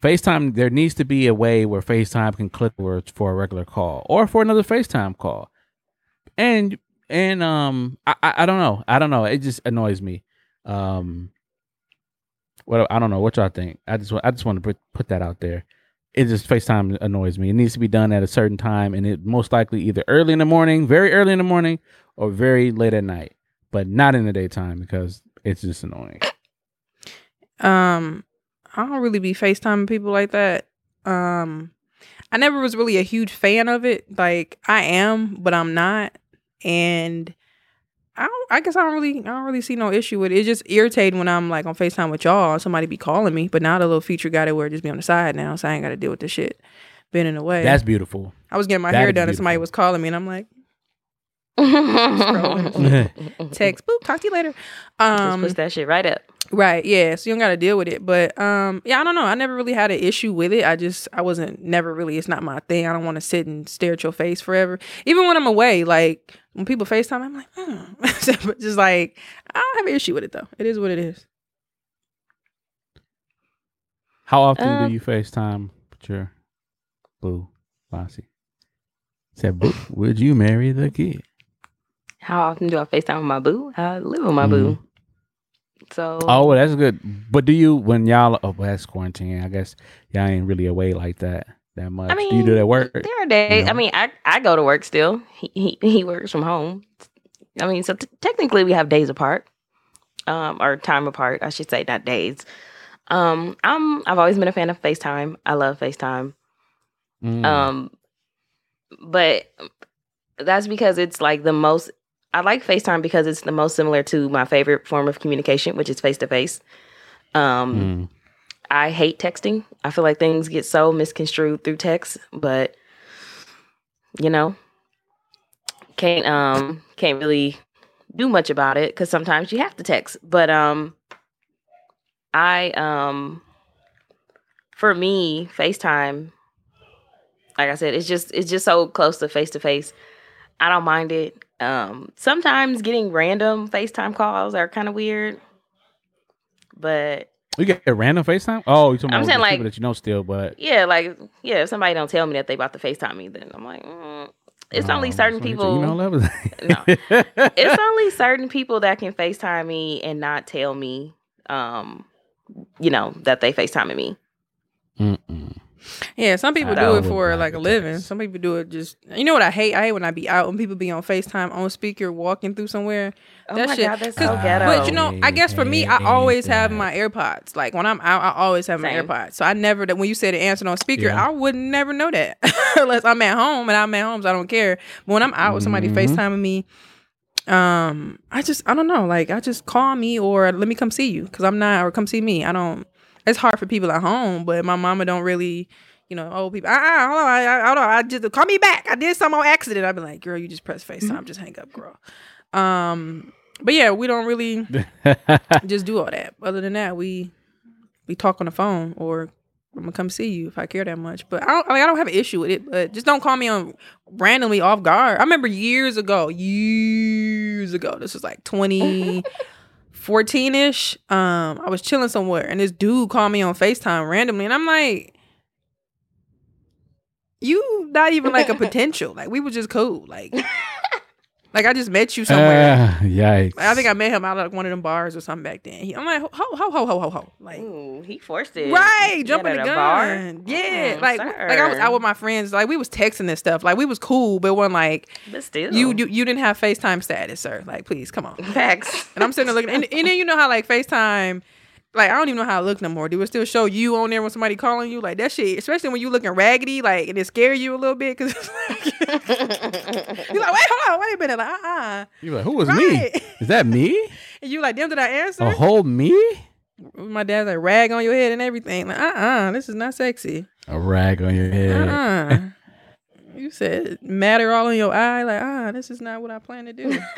Speaker 1: FaceTime there needs to be a way where FaceTime can click for a regular call or for another FaceTime call. And and um I I, I don't know. I don't know. It just annoys me. Um what I don't know what y'all think. I just I just want to put put that out there it just FaceTime annoys me. It needs to be done at a certain time, and it most likely either early in the morning, very early in the morning, or very late at night, but not in the daytime because it's just annoying.
Speaker 2: Um, I don't really be FaceTiming people like that. Um, I never was really a huge fan of it. Like I am, but I'm not. And I don't, I guess I don't really I don't really see no issue with it. It's just irritating when I'm like on FaceTime with y'all, somebody be calling me, but now the little feature got it where it just be on the side now, so I ain't gotta deal with this shit. Been in the way.
Speaker 1: That's beautiful.
Speaker 2: I was getting my
Speaker 1: that
Speaker 2: hair
Speaker 1: is
Speaker 2: done and somebody was calling me and I'm like, text, boop, talk to you later.
Speaker 3: Just
Speaker 2: Um
Speaker 3: push that shit right up.
Speaker 2: Right. Yeah. So you don't got to deal with it. But um, yeah, I don't know. I never really had an issue with it. I just I wasn't never really. It's not my thing. I don't want to sit and stare at your face forever. Even when I'm away, like when people Facetime, I'm like, hmm. but just like I don't have an issue with it though. It is what it is.
Speaker 1: How often
Speaker 3: Um,
Speaker 1: do you FaceTime with your boo, Bossy? Said, boo, would you marry the kid?
Speaker 3: How often do I FaceTime with my boo? I live with my boo. So
Speaker 1: Oh, well, that's good. But do you when y'all? Oh, well, that's quarantine. I guess y'all ain't really away like that that much.
Speaker 3: I mean,
Speaker 1: do you do that work?
Speaker 3: There are days.
Speaker 1: know?
Speaker 3: I mean, I I go to work still. He he, he works from home. I mean, so t- technically we have days apart, um, or time apart, I should say, not days. Um, I'm I've always been a fan of FaceTime. I love FaceTime.
Speaker 1: Mm.
Speaker 3: Um, but that's because it's like the most. I like FaceTime because it's the most similar to my favorite form of communication, which is face to face. Um,
Speaker 1: Mm.
Speaker 3: I hate texting. I feel like things get so misconstrued through text, but you know, can't um can't really do much about it because sometimes you have to text. But um, I um, for me, FaceTime, like I said, it's just it's just so close to face to face. I don't mind it. Um, sometimes getting random FaceTime calls are kind of weird, but
Speaker 1: You get a random FaceTime? Oh, you're talking
Speaker 3: I'm
Speaker 1: about
Speaker 3: saying, like-
Speaker 1: people that you know still, but
Speaker 3: yeah, like yeah, if somebody don't tell me that they about to FaceTime me, then I'm like, mm, it's only
Speaker 1: Oh,
Speaker 3: certain people.
Speaker 1: You know, love is-
Speaker 3: it's only certain people that can FaceTime me and not tell me, um, you know, that they FaceTiming me.
Speaker 1: Mm-mm.
Speaker 2: Yeah, some people
Speaker 1: I
Speaker 2: do it for like a living. Some people do it just. You know what I hate? I hate when I be out when people be on Facetime on speaker walking through somewhere.
Speaker 3: Oh
Speaker 2: That
Speaker 3: my
Speaker 2: shit-
Speaker 3: god, that's
Speaker 2: 'cause-
Speaker 3: so ghetto.
Speaker 2: But you know, I guess for me, I always have my AirPods. Like when I'm out, I always have my
Speaker 3: Same.
Speaker 2: AirPods. So I never that when you said it answered on speaker,
Speaker 1: Yeah.
Speaker 2: I would never know that unless I'm at home and I'm at home, so I don't care. But when I'm out with somebody
Speaker 1: Mhm.
Speaker 2: FaceTiming me, um, I just I don't know. Like I just call me or let me come see you because I'm not or come see me. I don't. It's hard for people at home, but my mama don't really. You know, old people. Ah, hold on. I, I, hold on. I just call me back. I did something on accident. I'd be like, girl, you just press FaceTime. Just hang up, girl. Um, but yeah, we don't really just do all that. Other than that, we we talk on the phone or I'm gonna come see you if I care that much. But I don't like I don't have an issue with it. But just don't call me on randomly off guard. I remember years ago, years ago, this was like 2014 ish. Um, I was chilling somewhere and this dude called me on FaceTime randomly, and I'm like. You not even like a potential. Like we were just cool. Like, like I just met you somewhere.
Speaker 1: Ah, yikes.
Speaker 2: Like, I think I met him out of like one of them bars or something back then. He, I'm like, ho, ho, ho, ho, ho, ho. Like,
Speaker 3: Ooh, he forced it.
Speaker 2: right, jumping the
Speaker 3: at
Speaker 2: gun.
Speaker 3: bar?
Speaker 2: Yeah,
Speaker 3: Mm,
Speaker 2: like,
Speaker 3: sir.
Speaker 2: like I was out with my friends. Like, we was texting and stuff. Like, we was cool, but when like
Speaker 3: But still,
Speaker 2: you, you, you didn't have FaceTime status, sir. Like, please come on.
Speaker 3: facts.
Speaker 2: And I'm sitting there looking, and, and then you know how like FaceTime. Like I don't even know how it look no more. Do it still show you on there when somebody calling you? Like that shit, especially when you looking raggedy, like and it scare you a little bit because you're like, wait, hold on, wait a minute, like uh uh
Speaker 1: You're like, who was me? Is that me?
Speaker 2: And you like, damn, did I answer?
Speaker 1: A whole me?
Speaker 2: My dad's like rag on your head and everything. Like, uh uh this is not sexy.
Speaker 1: A rag on your head.
Speaker 2: Uh uh You said matter all in your eye. Like, ah, this is not what I plan to do.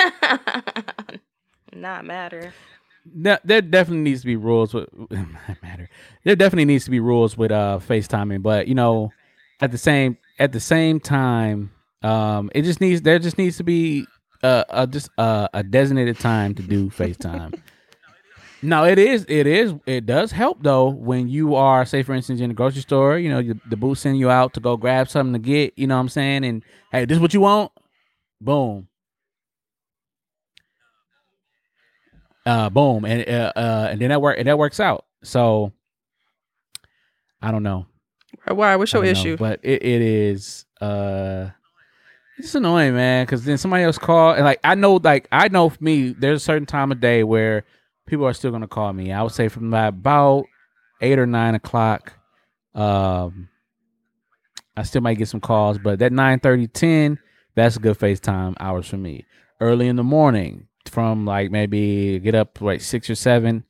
Speaker 3: Not matter.
Speaker 1: No, there definitely needs to be rules with matter. There definitely needs to be rules with uh FaceTiming, but you know, at the same at the same time, um, it just needs there just needs to be uh, uh just uh, a designated time to do FaceTime. no, it is it is it does help though when you are say for instance in the grocery store, you know, you, the booth send you out to go grab something to get, you know what I'm saying, and hey, this is what you want, boom. Uh boom. And uh, uh and then that work and that works out. So i don't know.
Speaker 2: Why? What's your
Speaker 1: I don't know,
Speaker 2: issue?
Speaker 1: but it, it is uh it's annoying man because then somebody else call and like i know like i know for me there's a certain time of day where people are still gonna call me. I would say from about eight or nine o'clock um i still might get some calls but that 9 30, 10 that's good facetime hours for me. Early in the morning from like maybe get up like six or seven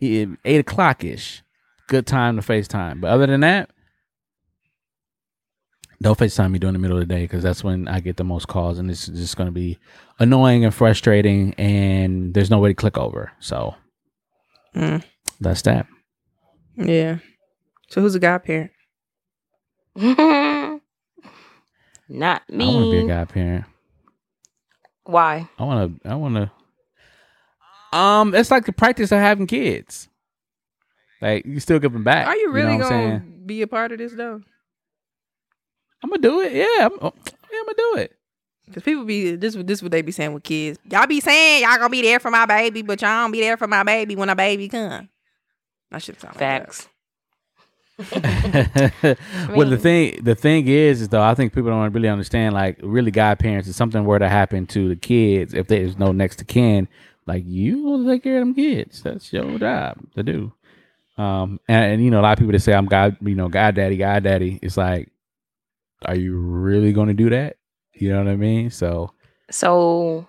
Speaker 1: eight o'clock ish good time to facetime but other than that don't FaceTime me during the middle of the day because that's when I get the most calls, and it's just going to be annoying and frustrating, and there's no way to click over. So
Speaker 2: Mm.
Speaker 1: that's that.
Speaker 2: Yeah. So who's a godparent?
Speaker 3: Not me.
Speaker 1: I want to be a godparent.
Speaker 3: Why?
Speaker 1: I want to. I want to. Um, it's like the practice of having kids. Like you still giving back.
Speaker 2: Are you really
Speaker 1: know
Speaker 2: gonna
Speaker 1: saying?
Speaker 2: be a part of this though?
Speaker 1: I'm gonna do it. Yeah, I'm, oh, yeah, I'm gonna do it.
Speaker 2: Because people be this this what they be saying with kids. Y'all be saying y'all gonna be there for my baby, but y'all don't be there for my baby when a baby come. I should sound like that.
Speaker 3: Facts.
Speaker 1: well, the thing the thing is, is though I think people don't really understand. Like, really, godparents, if something were to happen to the kids, if there's no next to kin, like you will take care of them kids. That's your job to do. Um, and, and you know, a lot of people that say I'm God, you know, God daddy, God daddy. It's like, are you really going to do that? You know what I mean? So
Speaker 3: So,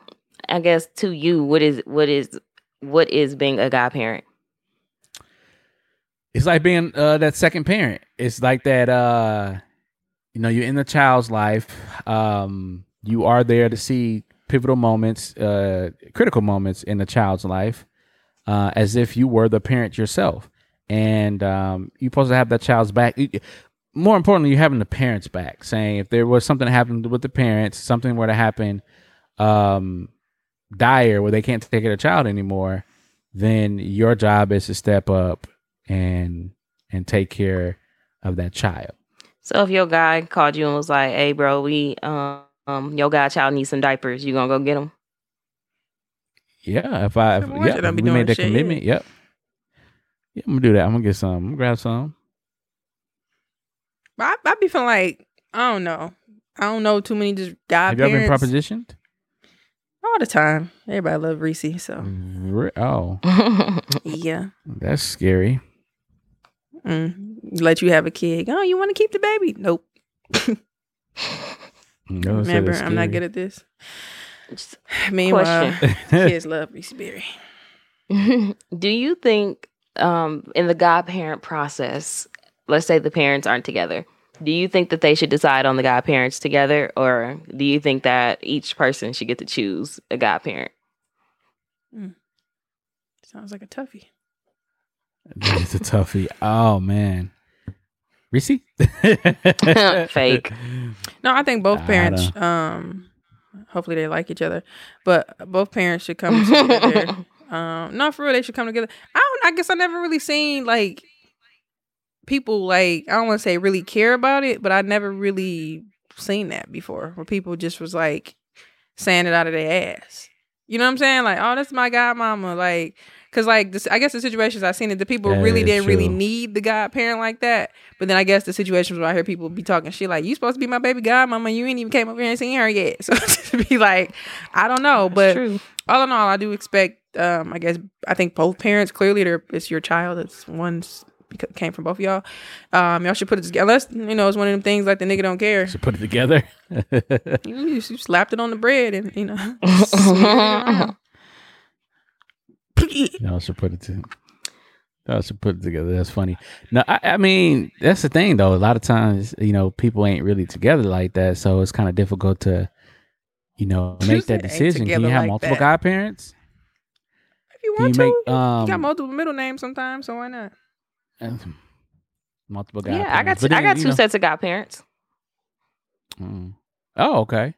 Speaker 3: I guess to you, what is what is what is being a godparent?
Speaker 1: It's like being uh, that second parent. It's like that. Uh, you know, you're in the child's life. Um, you are there to see pivotal moments, uh, critical moments in the child's life, uh, as if you were the parent yourself, and um, you're supposed to have that child's back. More importantly, you're having the parents back, saying if there was something happened with the parents, something were to happen, um, dire where they can't take care of the child anymore, then your job is to step up and and take care of that child.
Speaker 3: So, if your guy called you and was like, "Hey, bro, we um, um your godchild needs some diapers," you gonna go get them?
Speaker 1: Yeah, if I if,
Speaker 2: Some
Speaker 1: yeah,
Speaker 2: shit I
Speaker 1: we made that
Speaker 2: shit, yeah.
Speaker 1: commitment. Yep. Yeah, I'm gonna do that. I'm gonna get some. I'm gonna grab some.
Speaker 2: But I, I be feeling like I don't know. I don't know too many just
Speaker 1: Have you ever been propositioned?
Speaker 2: all the time. Everybody love Reese, so
Speaker 1: Re- Oh,
Speaker 2: yeah.
Speaker 1: that's scary.
Speaker 2: Mm. Let you have a kid. Oh, you want to keep the baby? Nope.
Speaker 1: No,
Speaker 2: Remember, I'm not good at this.
Speaker 3: Just-
Speaker 2: Meanwhile,
Speaker 3: Question.
Speaker 2: kids love Reese Berry.
Speaker 3: Do you think um in the godparent process, let's say the parents aren't together, do you think that they should decide on the godparents together or do you think that each person should get to choose a godparent?
Speaker 2: Sounds like a toughie.
Speaker 1: It's a toughie. Oh man, Reese.
Speaker 3: Fake.
Speaker 2: No, I think both parents. Um, hopefully they like each other, but both parents should come together. um, no, for real, they should come together. I don't. I guess I never really seen like people like I don't want to say really care about it, but I never really seen that before, where people just was like saying it out of their ass. You know what I'm saying? Like, oh, that's my godmama. Like, cause like this, I guess the situations I've seen it, the people
Speaker 1: That
Speaker 2: really didn't really need the godparent like that. But then I guess the situations where I hear people be talking shit like, "You supposed to be my baby godmama, you ain't even came over here and seen her yet." So to be like, I don't know, but
Speaker 3: True.
Speaker 2: all in all, I do expect. Um, I guess I think both parents clearly they're it's your child. It's one's came from both of y'all. Um, y'all should put it together. Unless you know it's one of them things like the nigga don't care.
Speaker 1: Should put it together.
Speaker 2: You, you slapped it on the bread and you know. Smeared it around.
Speaker 1: Should put it to. Should put it together. That's funny. No, I, I mean that's the thing though. A lot of times, you know, people ain't really together like that, so it's kind of difficult to, you know, make
Speaker 2: said
Speaker 1: that decision. Can you have
Speaker 2: like
Speaker 1: multiple
Speaker 2: that?
Speaker 1: godparents?
Speaker 2: If you want
Speaker 1: you
Speaker 2: to,
Speaker 1: make,
Speaker 2: you got
Speaker 1: um,
Speaker 2: multiple middle names sometimes, so why not?
Speaker 1: Multiple godparents.
Speaker 3: Yeah, I got
Speaker 1: But
Speaker 3: I got two
Speaker 1: know-
Speaker 3: sets of godparents.
Speaker 1: Mm. Oh, okay.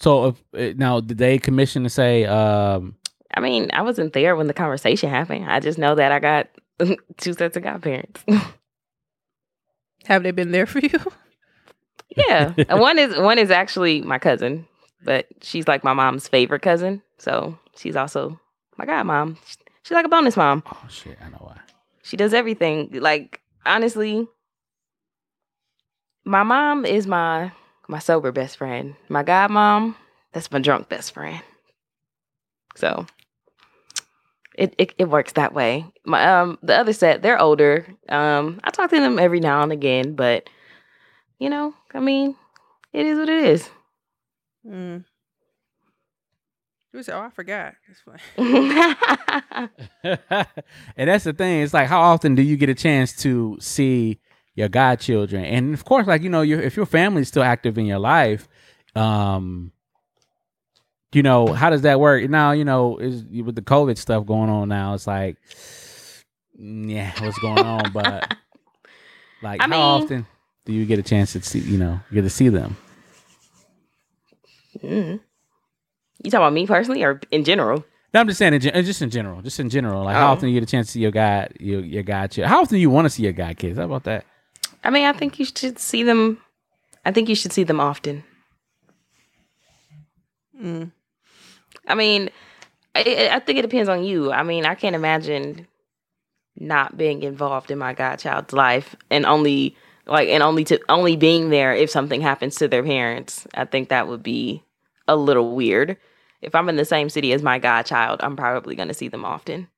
Speaker 1: So if uh, now did they commission to say, um,
Speaker 3: I mean, I wasn't there when the conversation happened. I just know that I got two sets of godparents.
Speaker 2: Have they been there for you?
Speaker 3: yeah, one is one is actually my cousin, but she's like my mom's favorite cousin, so she's also my godmom. She's like a bonus mom.
Speaker 1: oh shit, I know why.
Speaker 3: She does everything. Like honestly, my mom is my my sober best friend. My godmom, that's my drunk best friend. So it, it it works that way. My um the other set, they're older. Um I talk to them every now and again, but you know, I mean, it is what it is.
Speaker 2: Mm. You said, "Oh, I forgot." That's fine.
Speaker 1: and that's the thing. It's like how often do you get a chance to see your godchildren? And of course, like you know, your if your family is still active in your life, um, you know, how does that work? Now, you know, is with the COVID stuff going on now, it's like, mm, yeah, what's going on? But like,
Speaker 3: I
Speaker 1: how
Speaker 3: mean-
Speaker 1: often do you get a chance to see? You know, get to see them?
Speaker 3: Mm. You talking about me personally or in general?
Speaker 1: No, I'm just saying, in gen- just in general, just in general. Like, how
Speaker 3: Oh.
Speaker 1: often you get a chance to see your guy, your your god kid? How often do you want to see your guy kids? How about that?
Speaker 3: I mean, I think you should see them. I think you should see them often.
Speaker 2: Mm.
Speaker 3: I mean, I, I think it depends on you. I mean, I can't imagine not being involved in my godchild's life and only like and only to only being there if something happens to their parents. I think that would be a little weird. If I'm in the same city as my godchild, I'm probably going to see them often.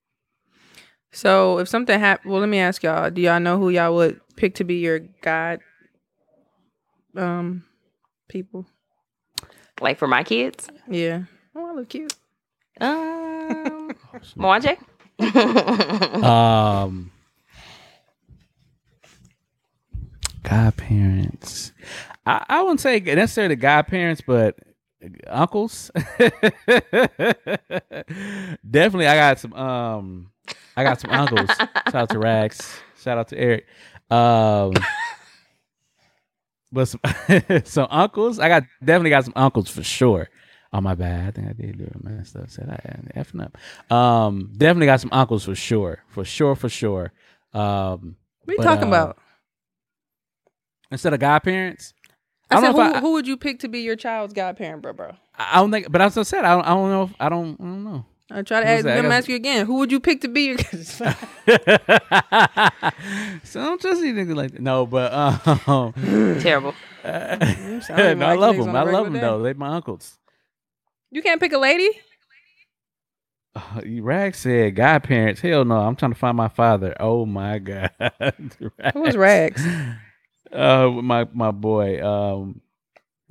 Speaker 2: So if something happened, well, let me ask y'all: Do y'all know who y'all would pick to be your god? Um, people.
Speaker 3: Like for my kids,
Speaker 2: Yeah. Oh, I look cute.
Speaker 3: um, Mwanje.
Speaker 1: Um, godparents. I, I wouldn't say necessarily godparents, but uncles. Definitely, I got some. Um, I got some uncles. Shout out to Rax. Shout out to Eric. Um, but some, some uncles. I got definitely got some uncles for sure. Oh my bad. I think I did do it messed up. Said I effing up. Um, definitely got some uncles for sure. For sure. For sure. Um,
Speaker 2: What are you
Speaker 1: But,
Speaker 2: talking
Speaker 1: uh,
Speaker 2: about?
Speaker 1: instead of godparents.
Speaker 2: I,
Speaker 1: I
Speaker 2: said,
Speaker 1: don't
Speaker 2: who,
Speaker 1: know if I-
Speaker 2: who would you pick to be your child's godparent, bro, bro?
Speaker 1: I I don't think, but as I said, I don't, I don't know. If, I don't, I don't know.
Speaker 2: I try to ask
Speaker 1: that? I
Speaker 2: them ask you again. Who would you pick to be your?
Speaker 1: so I don't trust these niggas like that. No, but um,
Speaker 3: Terrible.
Speaker 2: sound
Speaker 1: no,
Speaker 2: like
Speaker 1: I love them. I love them
Speaker 2: day.
Speaker 1: though. They my uncles.
Speaker 2: You can't pick a lady.
Speaker 1: Uh, Rag said, "Godparents, hell no! I'm trying to find my father." Oh my god,
Speaker 2: Who was Rags?
Speaker 1: Uh, my my boy. Um,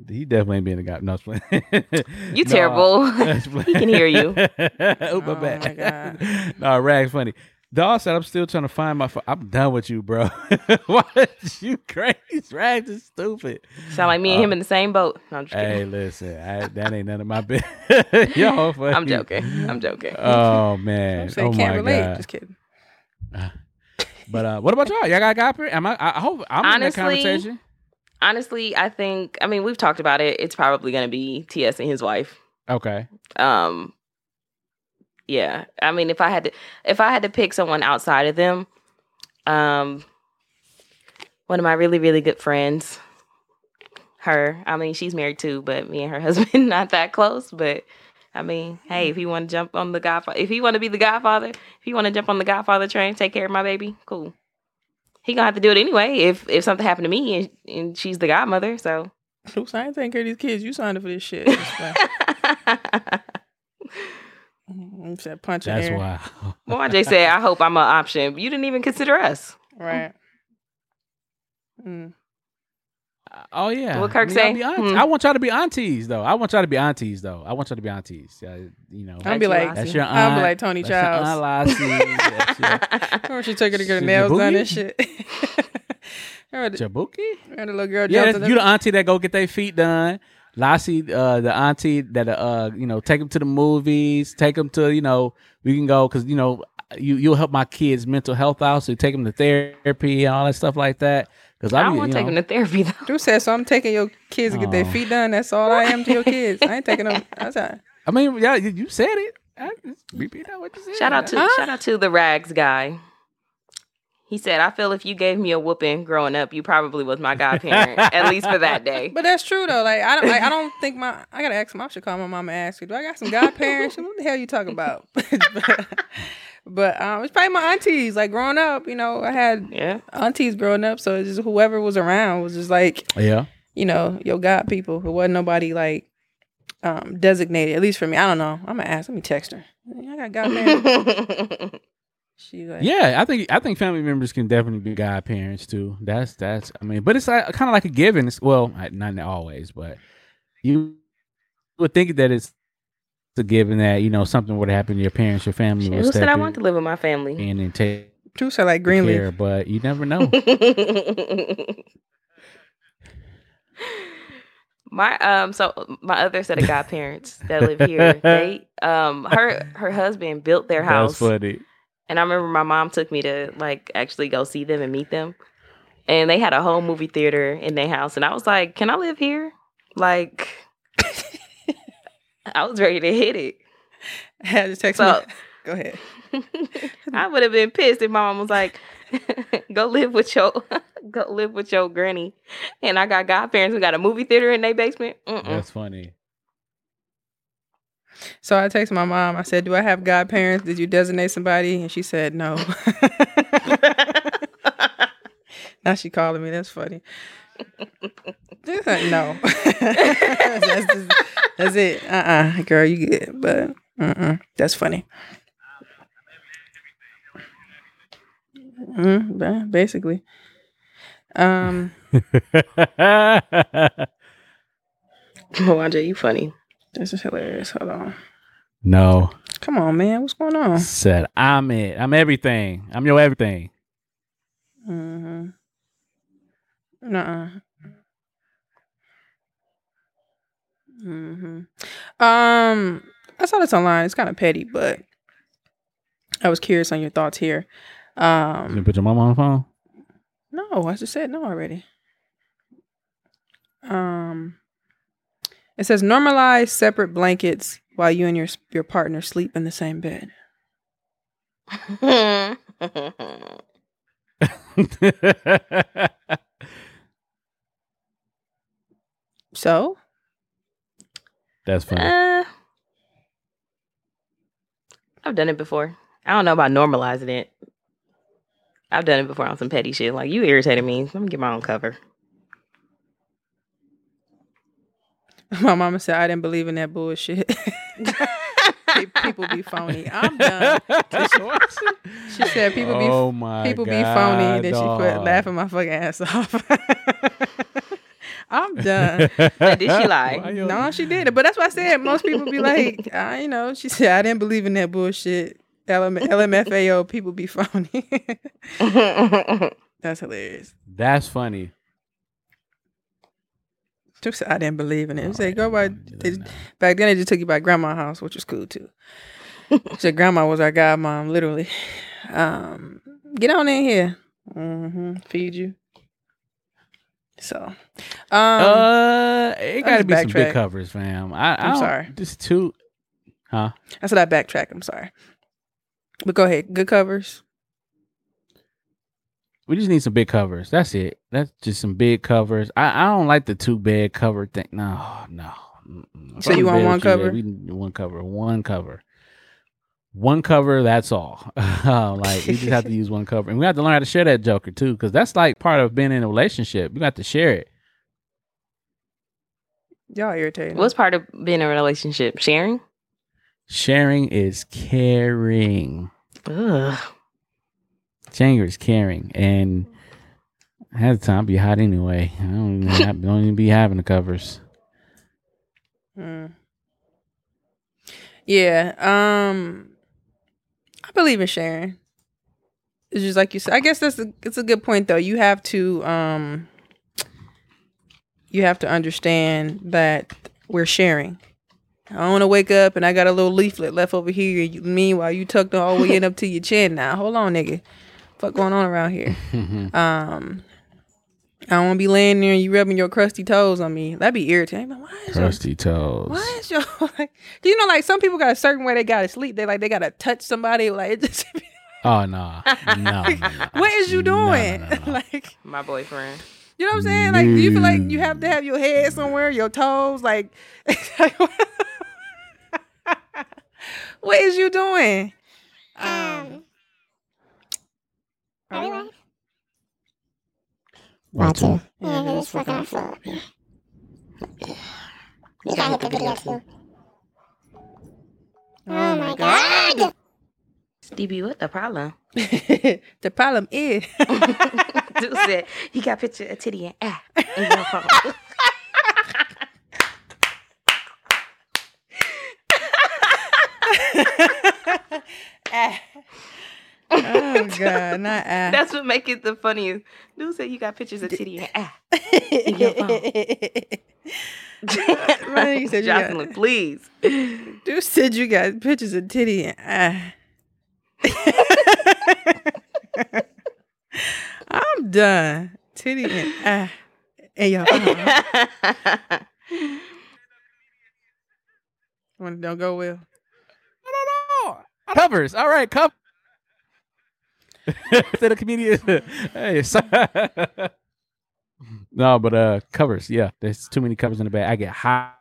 Speaker 1: he definitely ain't being a guy. No, it's.
Speaker 3: You
Speaker 1: No,
Speaker 3: terrible.
Speaker 1: it's.
Speaker 3: He can hear you.
Speaker 1: oh, my
Speaker 2: Oh, my
Speaker 1: bad.
Speaker 2: God.
Speaker 1: no, Rag's funny. Dawg said, "I'm still trying to find my. Fa- I'm done with you, bro. Why you crazy? Rags is stupid.
Speaker 3: Sound like me and
Speaker 1: Uh,
Speaker 3: him in the same boat. No, I'm just kidding.
Speaker 1: Hey, listen, I, that ain't none of my business. Y'all funny.
Speaker 3: I'm joking. I'm joking.
Speaker 1: Oh man.
Speaker 2: I'm saying
Speaker 1: oh
Speaker 2: can't
Speaker 1: my
Speaker 2: relate.
Speaker 1: god.
Speaker 2: Just kidding.
Speaker 1: But uh, what about y'all? Y'all got godparents? Am I? I hope I'm in that conversation.
Speaker 3: Honestly, I think I mean we've talked about it. It's probably gonna be TS and his wife.
Speaker 1: Okay.
Speaker 3: Um yeah. I mean if I had to if I had to pick someone outside of them, um one of my really, really good friends, her. I mean, she's married too, but me and her husband not that close. But I mean, hey, if you want to jump on the Godfather, if you want to be the Godfather, if you want to jump on the Godfather train, take care of my baby, cool. He gonna have to do it anyway if if something happened to me and, and she's the godmother. So
Speaker 2: Oops, I ain't taking care of these kids. You signed up for this shit. It's. Mm, said punch in
Speaker 1: That's
Speaker 2: air.
Speaker 1: why.
Speaker 3: Well, Jay said, I hope I'm an option. You didn't even consider us.
Speaker 2: Right. Mm.
Speaker 1: Oh yeah.
Speaker 3: What Kirk
Speaker 1: I mean,
Speaker 3: say?
Speaker 1: be aunts-
Speaker 3: Hmm.
Speaker 1: I want y'all to be aunties though. I want y'all to be aunties though. I want y'all to be aunties. Uh, you know.
Speaker 2: I'll be like,
Speaker 3: Lassie.
Speaker 1: That's your aunt.
Speaker 2: I'll be like Tony
Speaker 1: That's your
Speaker 2: Childs.
Speaker 1: Aunt Lassie. That's your
Speaker 2: Remember she took her to get her
Speaker 1: Shit,
Speaker 2: nails done and shit. Remember the,
Speaker 1: Jabuki.
Speaker 2: remember the little girl
Speaker 1: Yeah,
Speaker 2: jumped
Speaker 1: that's,
Speaker 2: in
Speaker 1: you
Speaker 2: the,
Speaker 1: the auntie that go get their feet done. Lassie, uh, the auntie that uh, you know, take them to the movies, take them to, you know, we can go because you know, you you'll help my kids' mental health out, so take them to therapy and all that stuff like that. Because
Speaker 3: I
Speaker 1: I,
Speaker 3: don't want to take
Speaker 1: know,
Speaker 3: them to therapy though.
Speaker 2: Drew said, so I'm taking your kids to get their
Speaker 1: Oh.
Speaker 2: feet done. That's all I am to your kids. I ain't taking them outside.
Speaker 1: I mean, yeah, you, you said it. I repeat out what you said.
Speaker 3: Shout out to
Speaker 2: Huh?
Speaker 3: shout out to the rags guy. He said, "I feel if you gave me a whooping growing up, you probably was my godparent, at least for that day."
Speaker 2: But that's true though. Like I don't, like, I don't think my. I gotta ask him. I should call my mom and ask her. Do I got some godparents? what the hell you talking about? but but um, it's probably my aunties. Like growing up, you know, I had
Speaker 3: Yeah,
Speaker 2: aunties growing up, so it's just whoever was around was just like
Speaker 1: Yeah.
Speaker 2: you know your god people. It wasn't nobody like um designated. At least for me, I don't know. I'm gonna ask. Let me text her. I got godparents. She like
Speaker 1: Yeah, I think I think family members can definitely be godparents too. That's that's I mean, but it's like, kind of like a given. It's, well, not always, but you would think that it's a given that you know something would happen to your parents, your family
Speaker 3: Shit,
Speaker 1: will
Speaker 3: who said I want to live with my family?
Speaker 1: in and take
Speaker 2: Drew said like Greenleaf.
Speaker 1: care, but you never know.
Speaker 3: my um so my other set of godparents that live here they um her her husband built their
Speaker 1: That's
Speaker 3: house
Speaker 1: funny.
Speaker 3: And i remember my mom took me to like actually go see them and meet them and they had a whole movie theater in their house and i was like can i live here like i was ready to hit it
Speaker 2: I had to text
Speaker 3: So-
Speaker 2: me. Go ahead.
Speaker 3: i would have been pissed if my mom was like go live with your go live with your granny and i got godparents who got a movie theater in their basement Mm-mm.
Speaker 1: That's funny.
Speaker 2: So I texted my mom. I said, "Do I have godparents? Did you designate somebody?" And she said, "No." now she calling me. That's funny. She's like, no, that's, just- that's it. Uh, uh girl, you good, but uh-uh. that's funny. Mm, basically. Um,
Speaker 3: Mwanje, you funny.
Speaker 2: This is hilarious. Hold on.
Speaker 1: no,
Speaker 2: Come on, man. What's going on?
Speaker 1: said I'm it. I'm everything. I'm your everything.
Speaker 2: Mm-hmm. Nuh-uh. Mm-hmm. Um, I saw this online. It's kind of petty, but I was curious on your thoughts here. Um, You
Speaker 1: put your mama on the phone.
Speaker 2: no, I just said no already. Um, it says normalize separate blankets while you and your your partner sleep in the same bed. So,
Speaker 1: That's funny.
Speaker 3: uh, I've done it before. I don't know about normalizing it, I've done it before on some petty shit. Like you irritated me. Let me get my own cover.
Speaker 2: My mama said I didn't believe in that bullshit. People be phony. I'm done. She said people be
Speaker 1: oh my
Speaker 2: people be phony, and then she
Speaker 1: dog.
Speaker 2: quit laughing my fucking ass off. I'm done.
Speaker 3: Did she lie?
Speaker 2: No, she didn't. But that's why I said most people be like, I, you know, she said I didn't believe in that bullshit. LM- LMFAO, people be phony. that's hilarious.
Speaker 1: That's funny.
Speaker 2: Said I didn't believe in it. Said, go by. they- back then, they just took you by grandma's house, which was cool too. said grandma was our godmom, literally. Um, get on in here. hmm Feed you. So, um,
Speaker 1: uh, it got to
Speaker 2: just
Speaker 1: be some
Speaker 2: backtrack.
Speaker 1: big covers, fam. I, I
Speaker 2: I'm sorry.
Speaker 1: Just two, huh?
Speaker 2: I said I backtrack. I'm sorry, but go ahead. Good covers.
Speaker 1: We just need some big covers. That's it. That's just some big covers. I, I don't like the two bed cover thing. No, no. Mm-mm.
Speaker 2: So you want one
Speaker 1: with you, yeah,
Speaker 2: cover?
Speaker 1: we need one cover. One cover. One cover. That's all. Uh, like we just have to use one cover, and we have to learn how to share that joker too, because that's like part of being in a relationship. You got to share it.
Speaker 2: Y'all irritating.
Speaker 3: What's part of being in a relationship? Sharing?
Speaker 1: Sharing is caring.
Speaker 3: Ugh.
Speaker 1: Sharing is caring, and half the time be hot anyway. I don't even, have, don't even be having the covers.
Speaker 2: Mm. Yeah. Um, I believe in sharing. It's just like you said. I guess that's a, it's a good point though. You have to um, you have to understand that we're sharing. I don't want to wake up and I got a little leaflet left over here. You, meanwhile, you tucked all the way in up to your chin. Now, hold on, nigga. Fuck going on around here? Um, I don't want to be laying there and you rubbing your crusty toes on me. That'd be irritating. Like, why is your
Speaker 1: Crusty toes.
Speaker 2: why is your like? Do you know like some people got a certain way they gotta sleep? They like they gotta touch somebody. Like it just.
Speaker 1: Oh no, no, no, no.
Speaker 2: what is you
Speaker 1: No, no,
Speaker 2: doing?
Speaker 1: no, no.
Speaker 2: like
Speaker 3: My boyfriend.
Speaker 2: you know what I'm saying? Like do you feel like you have to have your head somewhere, your toes? Like what is you doing? Um.
Speaker 4: Anyway.
Speaker 1: One, two.
Speaker 4: Yeah, it was fucking on floor. You gotta hit the video too. Oh my god!
Speaker 3: Stevie, what the problem?
Speaker 2: the problem is
Speaker 3: Dude said he got a picture of titty and ah. in your phone.
Speaker 2: Oh god, not ah.
Speaker 3: That's what make it the funniest. Dude said you got pictures of titty and ah. in your phone.
Speaker 2: Right, he said you got-
Speaker 3: Jocelyn, please.
Speaker 2: Dude said you got pictures of titty and ah. I'm done. Titty and ah. And y'all when it don't go well. I don't know.
Speaker 1: Covers. All right, cover. Instead of comedian. hey, so- no, but uh, covers. Yeah, there's too many covers in the bag. I get hot,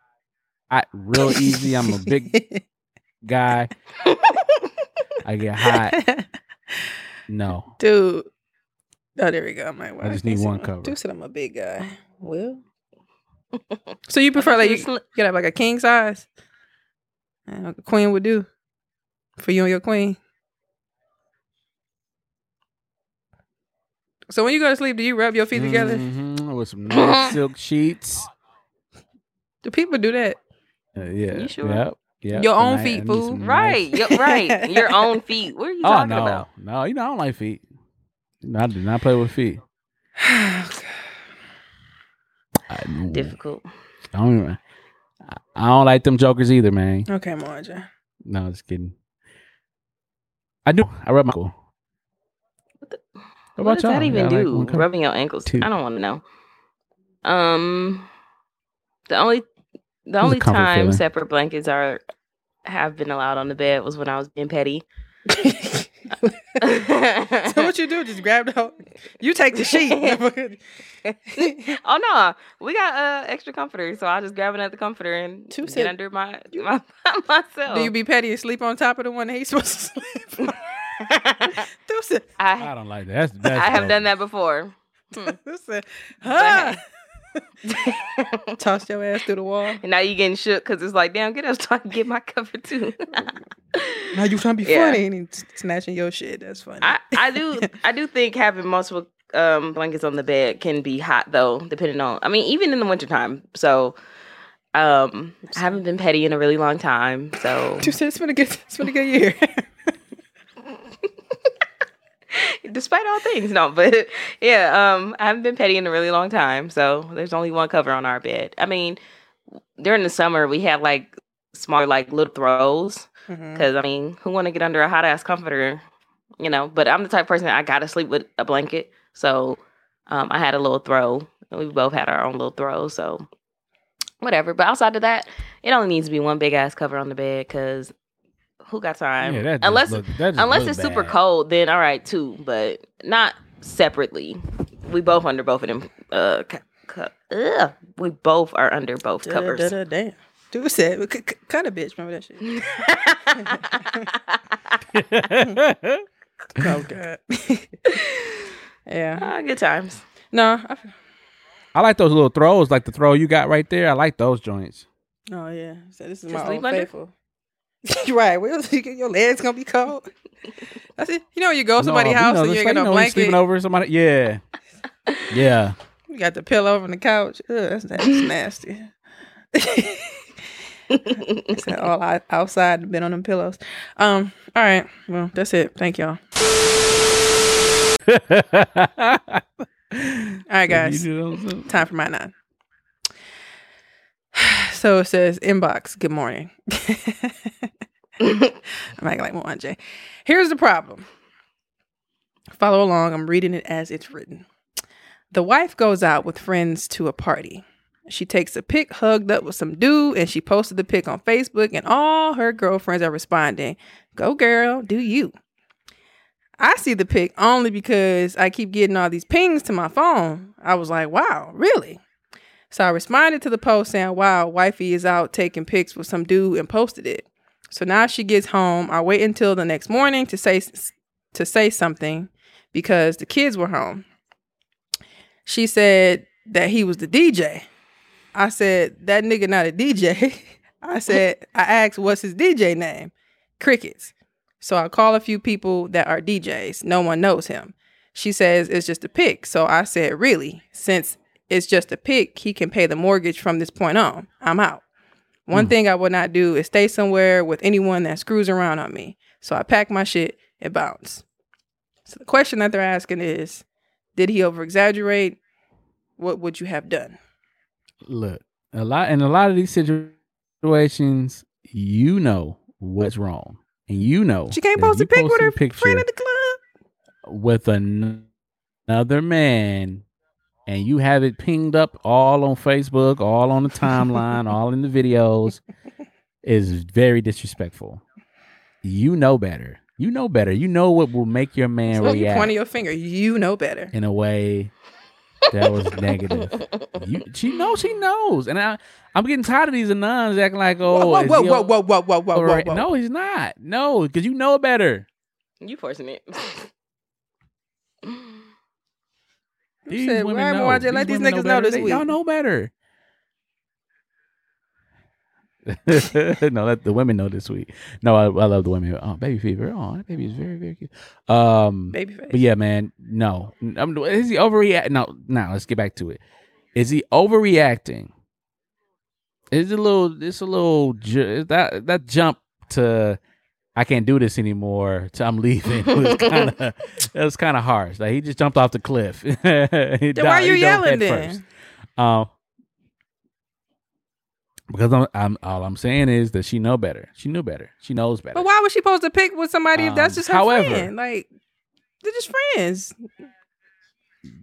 Speaker 1: hot real easy. I'm a big guy. I get hot. No,
Speaker 2: Dude. Oh, there we go. My wife.
Speaker 1: I just need
Speaker 2: see
Speaker 1: one
Speaker 2: my-
Speaker 1: cover.
Speaker 2: Dude said I'm a big guy. Well. So you prefer like you,
Speaker 3: Sli-
Speaker 2: you gotta have like a king size? Uh, Like a queen would do for you and your queen. So when you go to sleep, do you rub your feet together?
Speaker 1: Mhm, with some nice silk sheets.
Speaker 2: Do people do that?
Speaker 1: Uh, yeah,
Speaker 3: You sure?
Speaker 1: Yep. Yep.
Speaker 2: Your own
Speaker 1: And I-
Speaker 2: feet,
Speaker 1: I
Speaker 2: fool.
Speaker 3: Right,
Speaker 1: nice-
Speaker 3: you're right. Your own feet. What are you
Speaker 1: Oh
Speaker 3: talking
Speaker 1: no,
Speaker 3: about?
Speaker 1: no, you know I don't like feet. No, I do not play with feet. I,
Speaker 3: Difficult.
Speaker 1: I don't. even- I- I don't like them jokers either, man.
Speaker 2: okay, Marja.
Speaker 1: No, just kidding. I do. I rub my ankle.
Speaker 3: What, the,
Speaker 1: What
Speaker 3: what does that
Speaker 1: y'all?
Speaker 3: even
Speaker 1: Y'all like
Speaker 3: do?
Speaker 1: one?
Speaker 3: Rubbing your ankles.
Speaker 1: Two.
Speaker 3: I don't want to know. Um, the only the
Speaker 1: a
Speaker 3: only time
Speaker 1: feeling.
Speaker 3: separate blankets are have been allowed on the bed was when I was being petty.
Speaker 2: so what you do? Just grab the whole, you take the sheet.
Speaker 3: oh no, we got uh extra comforter, so I just grab another comforter and
Speaker 2: Two
Speaker 3: get
Speaker 2: said-
Speaker 3: under my, my myself.
Speaker 2: do you be petty and sleep on top of the one that he's supposed to sleep on?
Speaker 3: I
Speaker 1: I don't like that. That's, that's
Speaker 3: I have done that before.
Speaker 2: Listen, huh? Toss your ass through the wall.
Speaker 3: And now you getting shook because it's like, damn, get up so I can get my cover too.
Speaker 2: Now you trying to be
Speaker 3: Yeah.
Speaker 2: funny and snatching your shit. That's funny.
Speaker 3: I, I do I do think having multiple um blankets on the bed can be hot though, depending on I mean, even in the wintertime. So um I haven't been petty in a really long time. So
Speaker 2: You said it's been a good, it's been a good year.
Speaker 3: despite all things, no, but yeah, um I haven't been petty in a really long time. So there's only one cover on our bed. I mean, during the summer we have like small like little throws. Because I mean, who want to get under a hot ass comforter? You know, but I'm the type of person that I gotta sleep with a blanket. So um, I had a little throw. We both had our own little throw. So whatever. But outside of that, it only needs to be one big ass cover on the bed. Because who got time?
Speaker 1: Yeah, that
Speaker 3: unless
Speaker 1: look- that
Speaker 3: unless
Speaker 1: look
Speaker 3: it's super cold, then all right too. But not separately. We both under both of them. Uh, co- co- ugh. we both are under both
Speaker 2: Da-
Speaker 3: covers.
Speaker 2: da- da- Damn. Dude said, "C- c- "Cut a bitch." Remember that shit? Oh god. yeah.
Speaker 3: Ah, good times.
Speaker 2: No. I,
Speaker 1: I like those little throws, like the throw you got right there. I like those joints.
Speaker 2: oh yeah. So this is
Speaker 3: Just
Speaker 2: my
Speaker 3: leave
Speaker 2: old
Speaker 3: under?
Speaker 2: faithful. right. Well, your legs gonna be cold. That's it. You know, you go to somebody's
Speaker 1: No,
Speaker 2: house
Speaker 1: know,
Speaker 2: and you ain't
Speaker 1: like,
Speaker 2: got no
Speaker 1: know, you Sleeping
Speaker 2: blanket.
Speaker 1: over somebody. Yeah. Yeah.
Speaker 2: You got the pillow over on the couch. Ugh, that's, that's nasty. It's all out- outside, been on them pillows. Um. All right. Well, that's it. Thank y'all. All right, guys. Time for my nine. So it says inbox. Good morning. I'm acting like Jay. Here's the problem. Follow along. I'm reading it as it's written. The wife goes out with friends to a party. She takes a pic hugged up with some dude and she posted the pic on Facebook, and all her girlfriends are responding, Go girl, do you. I see the pic only because I keep getting all these pings to my phone. I was like, wow, really? So I responded to the post saying, wow, wifey is out taking pics with some dude and posted it. So now she gets home. I wait until the next morning to say to say something because the kids were home. She said that he was the DJ. I said, that nigga not a DJ. I said, I asked, what's his DJ name? Crickets. So I call a few people that are DJs. No one knows him. She says it's just a pic. So I said, really? Since it's just a pic, he can pay the mortgage from this point on. I'm out. One hmm. thing I would not do is stay somewhere with anyone that screws around on me. So I pack my shit and bounce. So the question that they're asking is, did he over exaggerate? What would you have done?
Speaker 1: Look, a lot in a lot of these situations, you know what's wrong, and you know
Speaker 2: She can't post a pic with her friend at the club.
Speaker 1: with an- another man, and you have it pinged up all on Facebook, all on the timeline, all in the videos, is very disrespectful. You know better. You know better. You know what will make your man
Speaker 2: So you
Speaker 1: react
Speaker 2: pointing your finger. You know better.
Speaker 1: in a way that was negative. You, she knows. She knows, and I, I'm getting tired of these nuns acting like, oh,
Speaker 2: whoa,
Speaker 1: is
Speaker 2: whoa,
Speaker 1: he
Speaker 2: whoa, whoa, whoa, whoa, whoa, whoa,
Speaker 1: alright?
Speaker 2: whoa.
Speaker 1: No, he's not. No, because you know better.
Speaker 3: You forcing it.
Speaker 2: You
Speaker 1: These
Speaker 2: said,
Speaker 1: women
Speaker 2: "Why,
Speaker 1: know.
Speaker 2: Let these niggas know
Speaker 1: better.
Speaker 2: this
Speaker 1: They-
Speaker 2: week."
Speaker 1: Y'all know better. no, let the women know this week. No, I, I love the women. Oh, baby fever. Oh, that baby is very, very cute. Um,
Speaker 2: Babyface.
Speaker 1: but yeah, man, no. I'm, is he overreact? No, now let's get back to it. Is he overreacting? Is it a little? It's a little. ju- that that jump to I can't do this anymore. To I'm leaving was kind of that was kind of harsh. Like he just jumped off the cliff. He
Speaker 2: Then
Speaker 1: died-
Speaker 2: why
Speaker 1: are you
Speaker 2: yelling then?
Speaker 1: Um, because I'm, I'm all I'm saying is that she know better. She knew better. She knows better.
Speaker 2: But why was she supposed to pick with somebody if that's
Speaker 1: Um,
Speaker 2: just her
Speaker 1: however-
Speaker 2: friend? Like, they're just friends.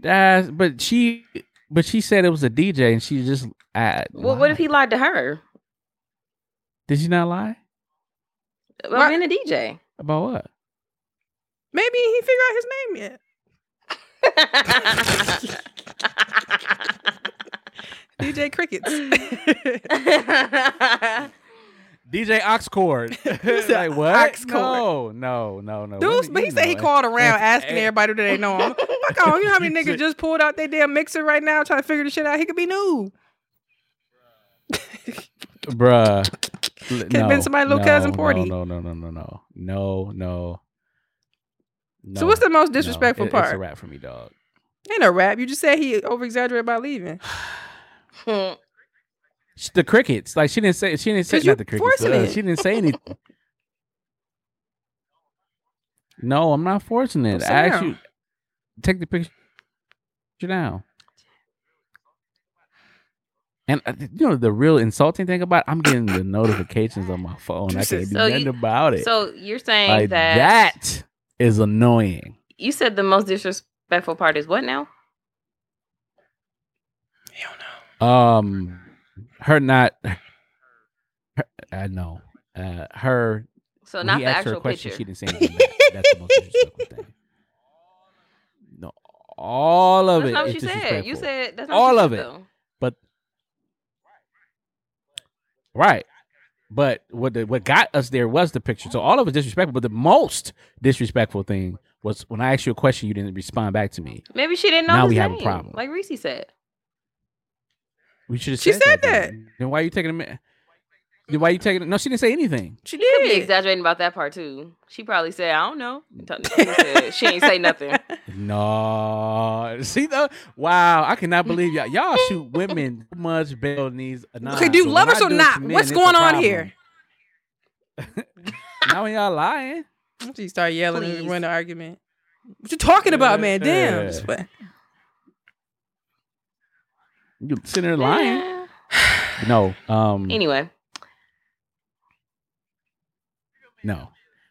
Speaker 1: That's but she but she said it was a DJ and she just uh,
Speaker 3: well, what if he lied to her
Speaker 1: did she not lie
Speaker 3: about
Speaker 2: What?
Speaker 3: being a DJ?
Speaker 1: about what?
Speaker 2: Maybe he figure out his name yet. DJ Crickets.
Speaker 1: DJ Oxcord.
Speaker 2: said
Speaker 1: like what?
Speaker 2: Oxcord.
Speaker 1: No, no, no, no.
Speaker 2: Dudes, but he said he called around asking everybody do they know him. Fuck on, you know how many
Speaker 1: You
Speaker 2: niggas just pulled out their damn mixer right now trying to figure the shit out? He could be new.
Speaker 1: Bruh. Could
Speaker 2: have been somebody little cousin Porty.
Speaker 1: No, no, no, no, no, no, no, no.
Speaker 2: So what's the most
Speaker 1: no.
Speaker 2: disrespectful
Speaker 1: It- It's a
Speaker 2: part?
Speaker 1: rap for me, dog.
Speaker 2: Ain't no rap. You just said he over exaggerated by leaving.
Speaker 1: The crickets, like she didn't say, she didn't say not the crickets. uh, she didn't say anything. No, I'm not forcing it. I asked you take the picture down. And uh, you know the real insulting thing about it, I'm getting the notifications on my phone. I can't do
Speaker 3: So
Speaker 1: nothing
Speaker 3: you-
Speaker 1: about it.
Speaker 3: So you're saying
Speaker 1: like
Speaker 3: that,
Speaker 1: that is annoying.
Speaker 3: you said the most disrespectful part is what now?
Speaker 1: Um, her not. Her, I know. Uh, her.
Speaker 3: So not
Speaker 1: he
Speaker 3: the
Speaker 1: asked her a
Speaker 3: actual
Speaker 1: question,
Speaker 3: picture.
Speaker 1: she didn't say anything. That's the most disrespectful thing. No, all of
Speaker 3: That's
Speaker 1: it
Speaker 3: not what you said. You said that's not
Speaker 1: All of it.
Speaker 3: though.
Speaker 1: Right. But what the, what got us there was the picture. So all of it disrespectful. But the most disrespectful thing was when I asked you a question, you didn't respond back to me.
Speaker 3: Maybe she didn't know.
Speaker 1: Now
Speaker 3: his
Speaker 1: we have a problem.
Speaker 3: Like Reese said.
Speaker 1: We should have.
Speaker 2: She
Speaker 1: said,
Speaker 2: said
Speaker 1: that.
Speaker 2: that.
Speaker 1: Then. Then why are you taking a minute? Then why you taking it? No, she didn't say anything.
Speaker 2: She
Speaker 3: Could be exaggerating about that part too. She probably said, "I don't know." She, said, she ain't say nothing.
Speaker 1: No, see though. Wow, I cannot believe y'all. Y'all shoot women much better than these.
Speaker 2: Okay, do you love us or not? What's going on here?
Speaker 1: now when y'all lying,
Speaker 2: She started yelling
Speaker 3: Please.
Speaker 2: and run the argument. What you talking about, man? Damn.
Speaker 1: Yeah. You sitting there lying. No, um,
Speaker 3: Anyway,
Speaker 1: no.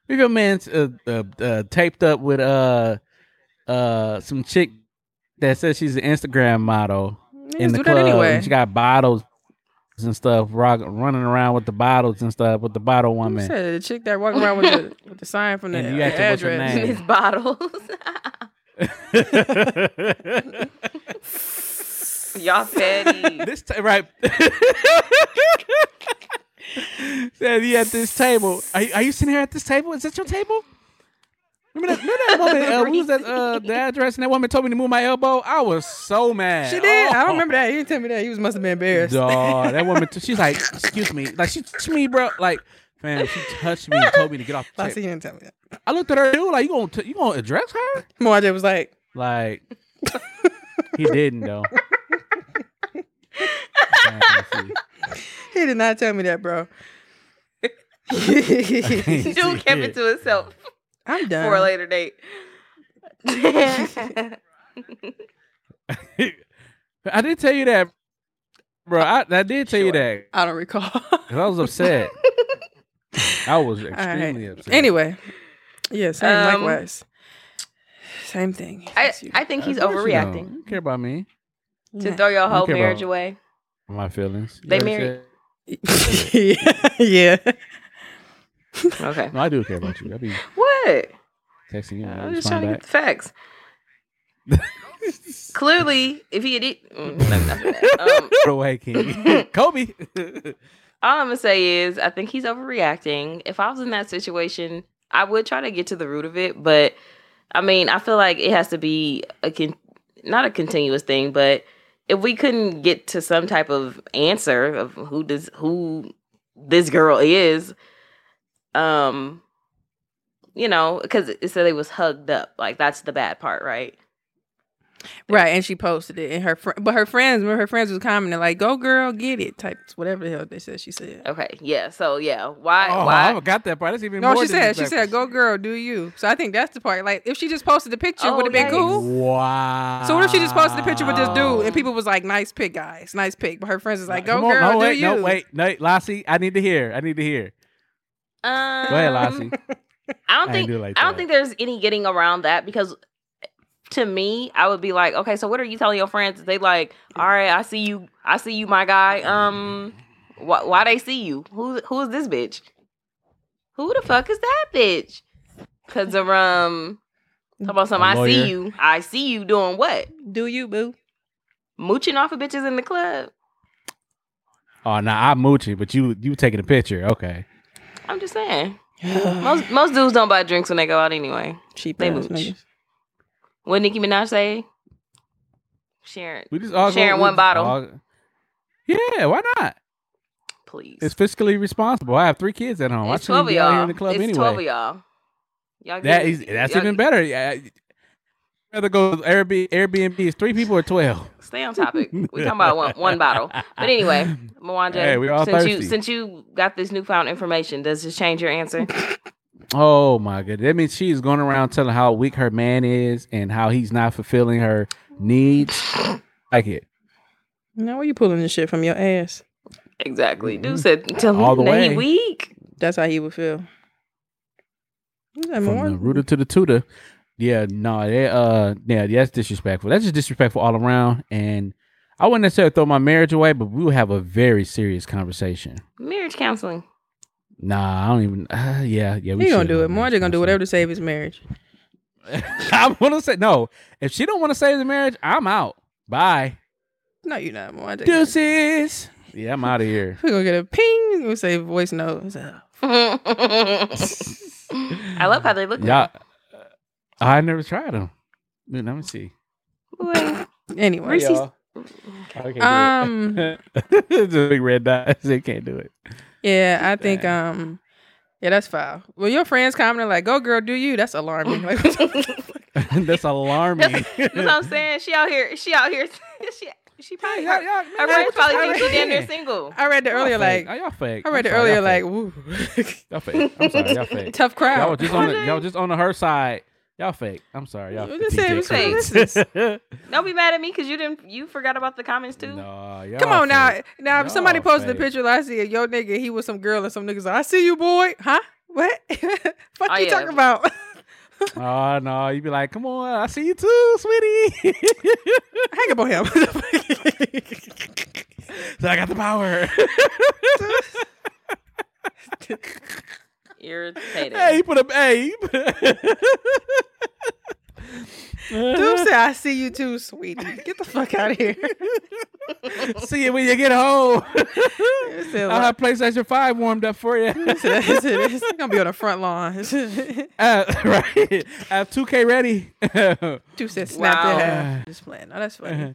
Speaker 1: We got man uh, uh, uh, taped up with uh uh some chick that says she's an Instagram model in
Speaker 2: Niggas
Speaker 1: the
Speaker 2: do
Speaker 1: club.
Speaker 2: that anyway.
Speaker 1: And she got bottles and stuff, rock, running around with the bottles and stuff with the bottle
Speaker 2: Who
Speaker 1: woman.
Speaker 2: said the chick that walking around with the with the sign from the,
Speaker 1: And you
Speaker 2: the
Speaker 1: asked her
Speaker 2: address.
Speaker 1: name.
Speaker 3: Miss Bottles. Y'all petty.
Speaker 1: this t- right. Said he at this table. Are you, are you sitting here at this table? Is that your table? Remember that, remember that woman? Uh, was that? Uh, the address and that woman told me to move my elbow. I was so mad.
Speaker 2: She did. I
Speaker 1: Oh.
Speaker 2: don't remember that. He didn't tell me that. He was must have been embarrassed.
Speaker 1: Dog, that woman. T- she's like, excuse me, like she touched me, bro. Like, fam, she touched me and told me to get off. The
Speaker 2: Lassie,
Speaker 1: table.
Speaker 2: he didn't tell me that.
Speaker 1: I looked at her, dude. Like, you gonna t- you gonna address her?
Speaker 2: Mwanje was like,
Speaker 1: Like, he didn't though.
Speaker 2: He did not tell me that, bro.
Speaker 3: Dude kept it to himself
Speaker 2: I'm done.
Speaker 3: for a later date.
Speaker 1: I did tell you that, bro. I, I did tell you that
Speaker 2: I don't recall.
Speaker 1: I was upset. I was
Speaker 2: All
Speaker 1: extremely
Speaker 2: right.
Speaker 1: upset.
Speaker 2: Anyway, yeah, same.
Speaker 3: Um,
Speaker 2: likewise, same thing.
Speaker 3: I, I think he's
Speaker 1: Of course you don't.
Speaker 3: overreacting
Speaker 1: You care about me,
Speaker 3: to
Speaker 2: Yeah.
Speaker 3: throw your whole marriage
Speaker 1: about-
Speaker 3: away.
Speaker 1: My feelings.
Speaker 3: They
Speaker 1: know what I'm
Speaker 3: married?
Speaker 1: saying?
Speaker 2: yeah.
Speaker 3: Okay.
Speaker 1: No, I do care about you. I be
Speaker 3: What?
Speaker 1: texting you.
Speaker 3: I'm just trying to get the facts. Clearly, if he had it, mm, let me not do that. Um,
Speaker 1: back. away, King. Kobe.
Speaker 3: all I'm gonna say is, I think he's overreacting. If I was in that situation, I would try to get to the root of it. But I mean, I feel like it has to be a con- not a continuous thing, but if we couldn't get to some type of answer of who does who this girl is, um, you know, because it said they was hugged up. Like that's the bad part, right?
Speaker 2: Right, and she posted it, and her fr- but her friends, remember her friends was commenting like, "Go girl, get it," type whatever the hell they said. She said.
Speaker 3: Okay, yeah. So yeah, why?
Speaker 1: oh,
Speaker 3: why?
Speaker 1: I forgot that part. That's even
Speaker 2: No,
Speaker 1: more
Speaker 2: she said she
Speaker 1: disrespectful.
Speaker 2: said, "Go girl, do you." So I think that's the part. Like if she just posted the picture,
Speaker 3: Oh,
Speaker 2: would have been cool.
Speaker 1: Wow.
Speaker 2: So what if she just posted the picture with this dude and people was like, "Nice pic, guys, nice pic," but her friends was like, "Go
Speaker 1: Come on,
Speaker 2: girl,
Speaker 1: no, wait,
Speaker 2: do you?"
Speaker 1: No, wait, no, Lassie. I need to hear. I need to hear.
Speaker 3: Um,
Speaker 1: Go ahead, Lassie.
Speaker 3: I don't
Speaker 1: I
Speaker 3: think
Speaker 1: do like
Speaker 3: I don't think there's any getting around that because to me, I would be like, okay, so what are you telling your friends? They like, all right, I see you, I see you, my guy. Um, why, why they see you? Who who is this bitch? Who the fuck is that bitch? Cause of um, talk about something. I see you. I see you doing what?
Speaker 2: Do you, boo?
Speaker 3: Mooching off of bitches in the club.
Speaker 1: Oh, nah, I'm mooching, but you you taking a picture. Okay.
Speaker 3: I'm just saying. most most dudes don't buy drinks when they go out anyway.
Speaker 2: Cheap
Speaker 3: They mooch.
Speaker 2: niggas.
Speaker 3: What Nicki Minaj say? Sharon,
Speaker 1: We just all
Speaker 3: Sharing one bottle.
Speaker 1: all- yeah, why not?
Speaker 3: please.
Speaker 1: It's fiscally responsible. I have three kids at home.
Speaker 3: It's
Speaker 1: I shouldn't
Speaker 3: twelve of
Speaker 1: be out here
Speaker 3: y'all.
Speaker 1: in the club
Speaker 3: it's
Speaker 1: anyway.
Speaker 3: twelve of y'all. Y'all
Speaker 1: That
Speaker 3: get-
Speaker 1: that's
Speaker 3: y'all-
Speaker 1: even better. Yeah, I'd rather go Airbnb. Airbnb is three people or twelve.
Speaker 3: Stay on topic. We talking about one, one bottle. But anyway, Mwanje,
Speaker 1: Hey, we all
Speaker 3: you
Speaker 1: thirsty.
Speaker 3: since you got this newfound information, does this change your answer?
Speaker 1: Oh my god, that means she's going around telling how weak her man is and how he's not fulfilling her needs. Like it
Speaker 2: Now, where you pulling this shit from your ass?
Speaker 3: exactly. Dude said tell
Speaker 1: Mm-hmm. All
Speaker 3: him
Speaker 1: the
Speaker 3: that he weak.
Speaker 2: That's how he would feel. Is that
Speaker 1: from
Speaker 2: more?
Speaker 1: the rooter to the tutor. Yeah, no, they, uh, yeah, that's disrespectful. That's just disrespectful all around. And I wouldn't necessarily throw my marriage away, but we would have a very serious conversation.
Speaker 3: Marriage counseling.
Speaker 1: Nah, I don't even. Uh, yeah, yeah, we
Speaker 2: He gonna do it.
Speaker 1: marriage
Speaker 2: Margie gonna do whatever to save his marriage.
Speaker 1: I want to say no. If she don't want to save the marriage, I'm out. Bye,
Speaker 2: No, you're not. Margie.
Speaker 1: deuces. Yeah, I'm out of here.
Speaker 2: We're gonna get a ping. We say voice note.
Speaker 3: I love how they look.
Speaker 1: Yeah, I never tried them. Let me see.
Speaker 3: Boy.
Speaker 2: Anyway,
Speaker 1: Hey, y'all. I can't do it.
Speaker 2: Um,
Speaker 1: it's a big red dot. They can't do it.
Speaker 2: Yeah, I think um, yeah, that's foul. Well, your friends commenting like, "Go girl, do you?" That's alarming. Like, what the fuck?
Speaker 1: That's alarming.
Speaker 3: That's, that's what I'm saying. She out here. She out here. She she probably
Speaker 1: Y'all-
Speaker 3: her,
Speaker 1: y'all-
Speaker 3: her
Speaker 1: man,
Speaker 3: friends probably
Speaker 1: y'all
Speaker 3: think she damn near single.
Speaker 2: I read the
Speaker 1: Y'all
Speaker 2: earlier
Speaker 1: fake.
Speaker 2: like,
Speaker 1: Oh, y'all fake.
Speaker 2: I read
Speaker 1: I'm
Speaker 2: the earlier like,
Speaker 1: fake.
Speaker 2: woo,
Speaker 1: y'all fake. I'm sorry, y'all fake.
Speaker 2: tough
Speaker 1: Y'all
Speaker 2: crowd.
Speaker 1: was just on the, y'all just on the her side. Y'all fake. I'm sorry, y'all.
Speaker 2: What you say?
Speaker 1: DJ
Speaker 2: What's wrong with
Speaker 1: Cruz.
Speaker 3: Don't be mad at me because you didn't. You forgot about the comments too.
Speaker 1: no, y'all
Speaker 2: Come on now.
Speaker 1: fake.
Speaker 2: Now, if
Speaker 1: Y'all
Speaker 2: somebody posted a
Speaker 1: fake.
Speaker 2: picture last year, yo nigga, he was some girl and some niggas like, I see you, boy. Huh? What? Fuck
Speaker 3: Oh,
Speaker 2: you
Speaker 3: yeah.
Speaker 2: talking about?
Speaker 1: Oh no, you'd be like, come on, I see you too, sweetie.
Speaker 2: Hang up on him.
Speaker 1: so I got the power.
Speaker 3: Irritated.
Speaker 1: hey, he put a hey. he put a-
Speaker 2: Dude said, I see you too, sweetie. Get the fuck out of here.
Speaker 1: See you when you get home. I'll
Speaker 2: like-
Speaker 1: have PlayStation Five warmed up for you.
Speaker 2: he said, he it's gonna be on the front lawn.
Speaker 1: Uh, right. I have 2K ready.
Speaker 2: Dude said, snap
Speaker 3: Wow.
Speaker 2: that half. Just playing. No, that's funny.